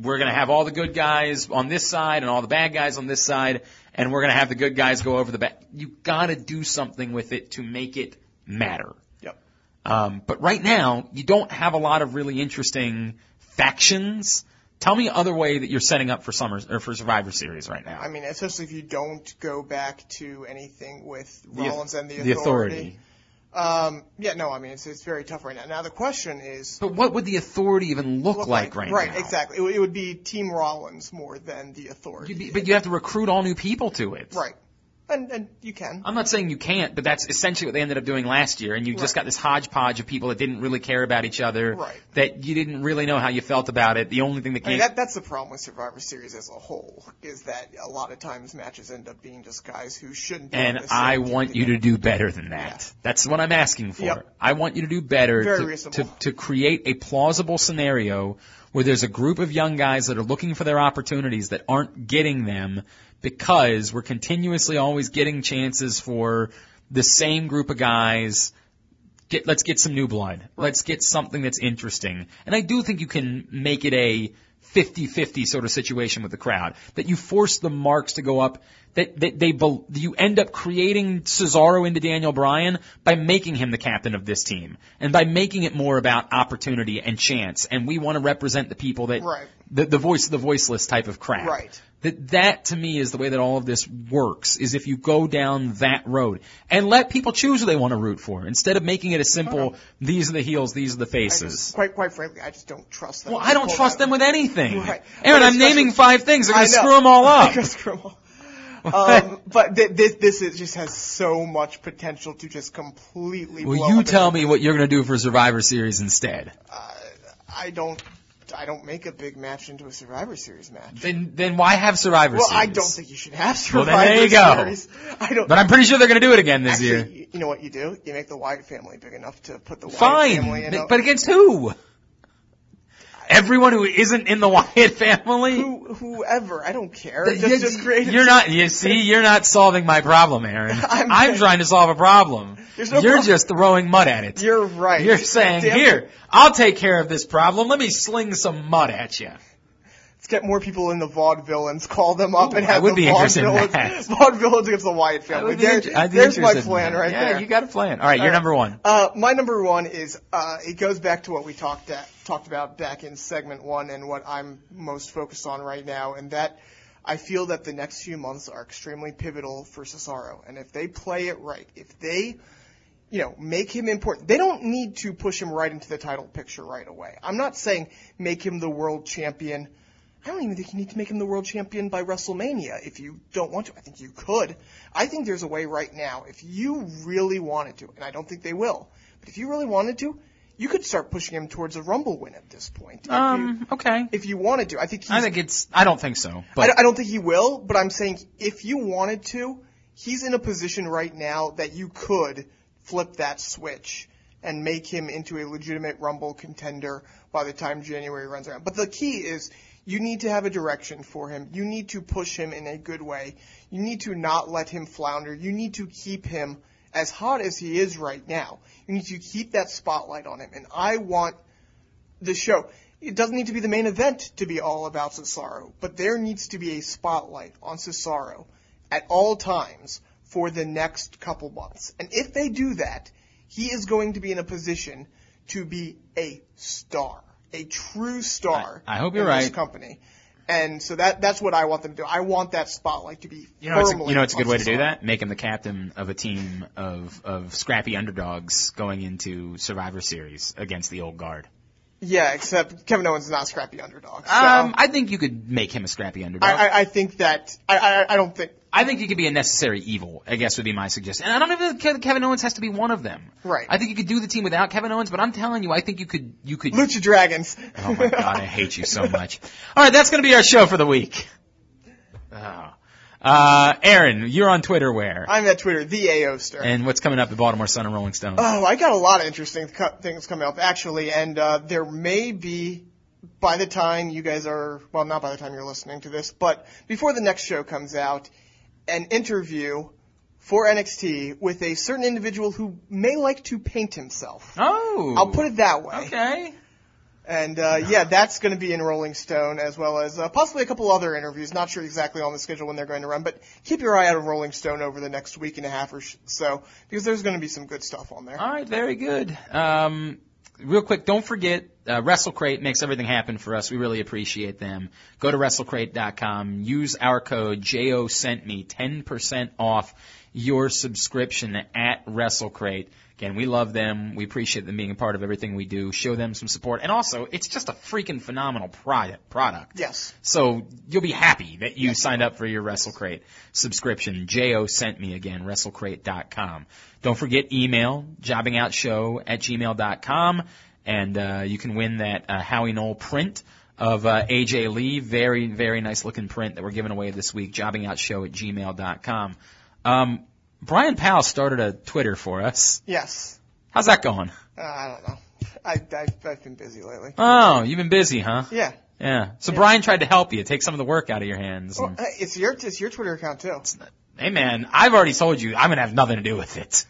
we're going to have all the good guys on this side and all the bad guys on this side, and we're going to have the good guys go over the bad. You got to do something with it to make it matter. Yep. Um, but right now, you don't have a lot of really interesting factions. Tell me other way that you're setting up for summer or for Survivor Series right now. I mean, especially if you don't go back to anything with The- Rollins and the, the authority. Um, yeah, no, I mean it's it's very tough right now. Now the question is, But what would the authority even look, like, right, right, now? Right, exactly. It, would- it would be Team Rollins more than the authority. Be- but you have to recruit all new people to it. right, and and you can. I'm not saying you can't, but that's essentially what they ended up doing last year, and you just got this hodgepodge of people that didn't really care about each other, Right. that you didn't really know how you felt about it. The only thing that I mean, came, that, that's the problem with Survivor Series as a whole, is that a lot of times matches end up being just guys who shouldn't be and I want you to do better than that. That's what I'm asking for. Yep. I want you to do better to, to, to create a plausible scenario where there's a group of young guys that are looking for their opportunities that aren't getting them because we're continuously always getting chances for the same group of guys get let's get some new blood. Let's get something that's interesting. And I do think you can make it a 50-50 sort of situation with the crowd. That you force the marks to go up. That, that they you end up creating Cesaro into Daniel Bryan by making him the captain of this team and by making it more about opportunity and chance. And we want to represent the people that Right. The the voice the voiceless type of crap. Right. That that to me is the way that all of this works. Is if you go down that road and let people choose who they want to root for instead of making it a simple. These are the heels. These are the faces. Quite, quite frankly, I just don't trust them. Well, I don't trust them with anything. Right. Aaron, I'm naming five things. They're gonna screw them all up. They're gonna screw 'em all. um, but th- this this is, just has so much potential to just completely. blow Well, you tell me what you're going to do for Survivor Series instead. I don't. I don't make a big match into a Survivor Series match. Then, then why have Survivor well, Series? Well, I don't think you should have Well, Survivor then there you go. Series. I don't. But I'm pretty sure they're going to do it again this Actually, year. you- know what you do? You make the Wyatt family big enough to put the Wyatt Fine, family in. a- but against who? Everyone who isn't in the Wyatt family. Who, whoever, I don't care. Th- Just, you, just create You're not. You see, you're not solving my problem, Aaron. I'm, I'm- trying to solve a problem. No you're prob- just throwing mud at it. You're right. You're saying, Damn it. here, I'll take care of this problem. Let me sling some mud at you. Let's get more people in the vaudevillains, call them up, Ooh, and I have would the be interested in vaudevillains, vaudevillains against the Wyatt I family. There- inter- there's my plan right yeah, there. you got a plan. All right, you're All right. number one. Uh, my number one is uh, it goes back to what we talked at, talked about back in segment one, and what I'm most focused on right now, and that I feel that the next few months are extremely pivotal for Cesaro, and if they play it right, if they you know, make him important. They don't need to push him right into the title picture right away. I'm not saying make him the world champion. I don't even think you need to make him the world champion by WrestleMania if you don't want to. I think you could. I think there's a way right now, if you really wanted to, and I don't think they will, but if you really wanted to, you could start pushing him towards a Rumble win at this point. Um, okay. if you wanted to. I think he's, I think it's. I don't think so. But don't, I don't think he will, but I'm saying if you wanted to, he's in a position right now that you could flip that switch and make him into a legitimate Rumble contender by the time January runs around. But the key is you need to have a direction for him. You need to push him in a good way. You need to not let him flounder. You need to keep him as hot as he is right now. You need to keep that spotlight on him. And I want the show. It doesn't need to be the main event to be all about Cesaro, but there needs to be a spotlight on Cesaro at all times for the next couple months. And if they do that, he is going to be in a position to be a star, a true star. I- I hope you're in this right. company. And so that that's what I want them to do. I want that spotlight to be you know, it's a, you know, it's a good way to do that. Make him the captain of a team of of scrappy underdogs going into Survivor Series against the old guard. Yeah, except Kevin Owens is not a scrappy underdog. So Um, I think you could make him a scrappy underdog. I, I, I think that I, I I don't think I think he could be a necessary evil, I guess would be my suggestion. And I don't even think Kevin Owens has to be one of them. Right. I think you could do the team without Kevin Owens, but I'm telling you, I think you could, you could. Lucha Dragons. Oh my god, I hate you so much. Alright, that's gonna be our show for the week. Oh. Uh, Aaron, you're on Twitter where? I'm at Twitter, the AOster. And what's coming up at Baltimore Sun and Rolling Stone? Oh, I got a lot of interesting co- things coming up actually, and uh, there may be by the time you guys are well, not by the time you're listening to this, but before the next show comes out, an interview for NXT with a certain individual who may like to paint himself. Oh. I'll put it that way. Okay. And uh, yeah, that's going to be in Rolling Stone as well as uh, possibly a couple other interviews. Not sure exactly on the schedule when they're going to run, but keep your eye out on Rolling Stone over the next week and a half or so because there's going to be some good stuff on there. Alright, very good. Um, real quick, don't forget, uh, WrestleCrate makes everything happen for us. We really appreciate them. Go to WrestleCrate.com, use our code JO sent me, 10% off your subscription at WrestleCrate. Again, we love them. We appreciate them being a part of everything we do. Show them some support. And also, it's just a freaking phenomenal product. product. Yes. So you'll be happy that you signed up for your WrestleCrate subscription. Jo sent me again, WrestleCrate.com. Don't forget email, jobbingoutshow at gmail.com, and uh, you can win that uh, Howie Knoll print of uh, AJ Lee. Very, very nice looking print that we're giving away this week, jobbingoutshow at gmail.com. Um, Brian Powell started a Twitter for us. Yes. How's that going? Uh, I don't know. I, I, I've been busy lately. Oh, you've been busy, huh? Yeah. Yeah. So Brian tried to help you, take some of the work out of your hands. and- Well, it's your it's your Twitter account too. Not, Hey man, I've already told you I'm gonna have nothing to do with it.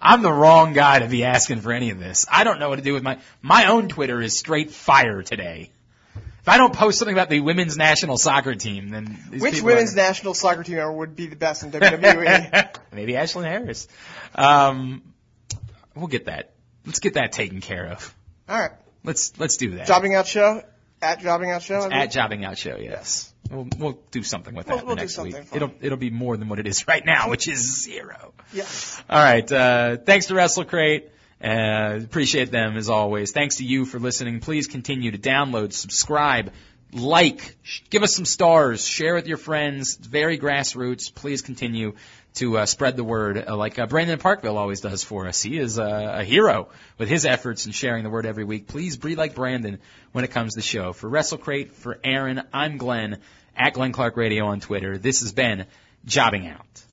I'm the wrong guy to be asking for any of this. I don't know what to do with my my own Twitter is straight fire today. If I don't post something about the women's national soccer team, then these Which women's are- national soccer team would be the best in? WWE? maybe Ashlyn Harris. Um, we'll get that. Let's get that taken care of. All right. Let's let's do that. Jobbing out show At Jobbing Out Show. At Jobbing Out Show, yes. We'll, we'll do something with We'll- that we'll do next something week. fun. It'll it'll be more than what it is right now, which is zero. Yeah. All right. Uh, thanks to Wrestle Crate. Uh, appreciate them as always. Thanks to you for listening. Please continue to download, subscribe, like, give us some stars, share with your friends. It's very grassroots. Please continue to uh, spread the word uh, like uh, Brandon Parkville always does for us. He is uh, a hero with his efforts in sharing the word every week. Please be like Brandon when it comes to the show. For Wrestle Crate, for Aaron, I'm Glenn at Glenn Clark Radio on Twitter. This has been Jobbing Out.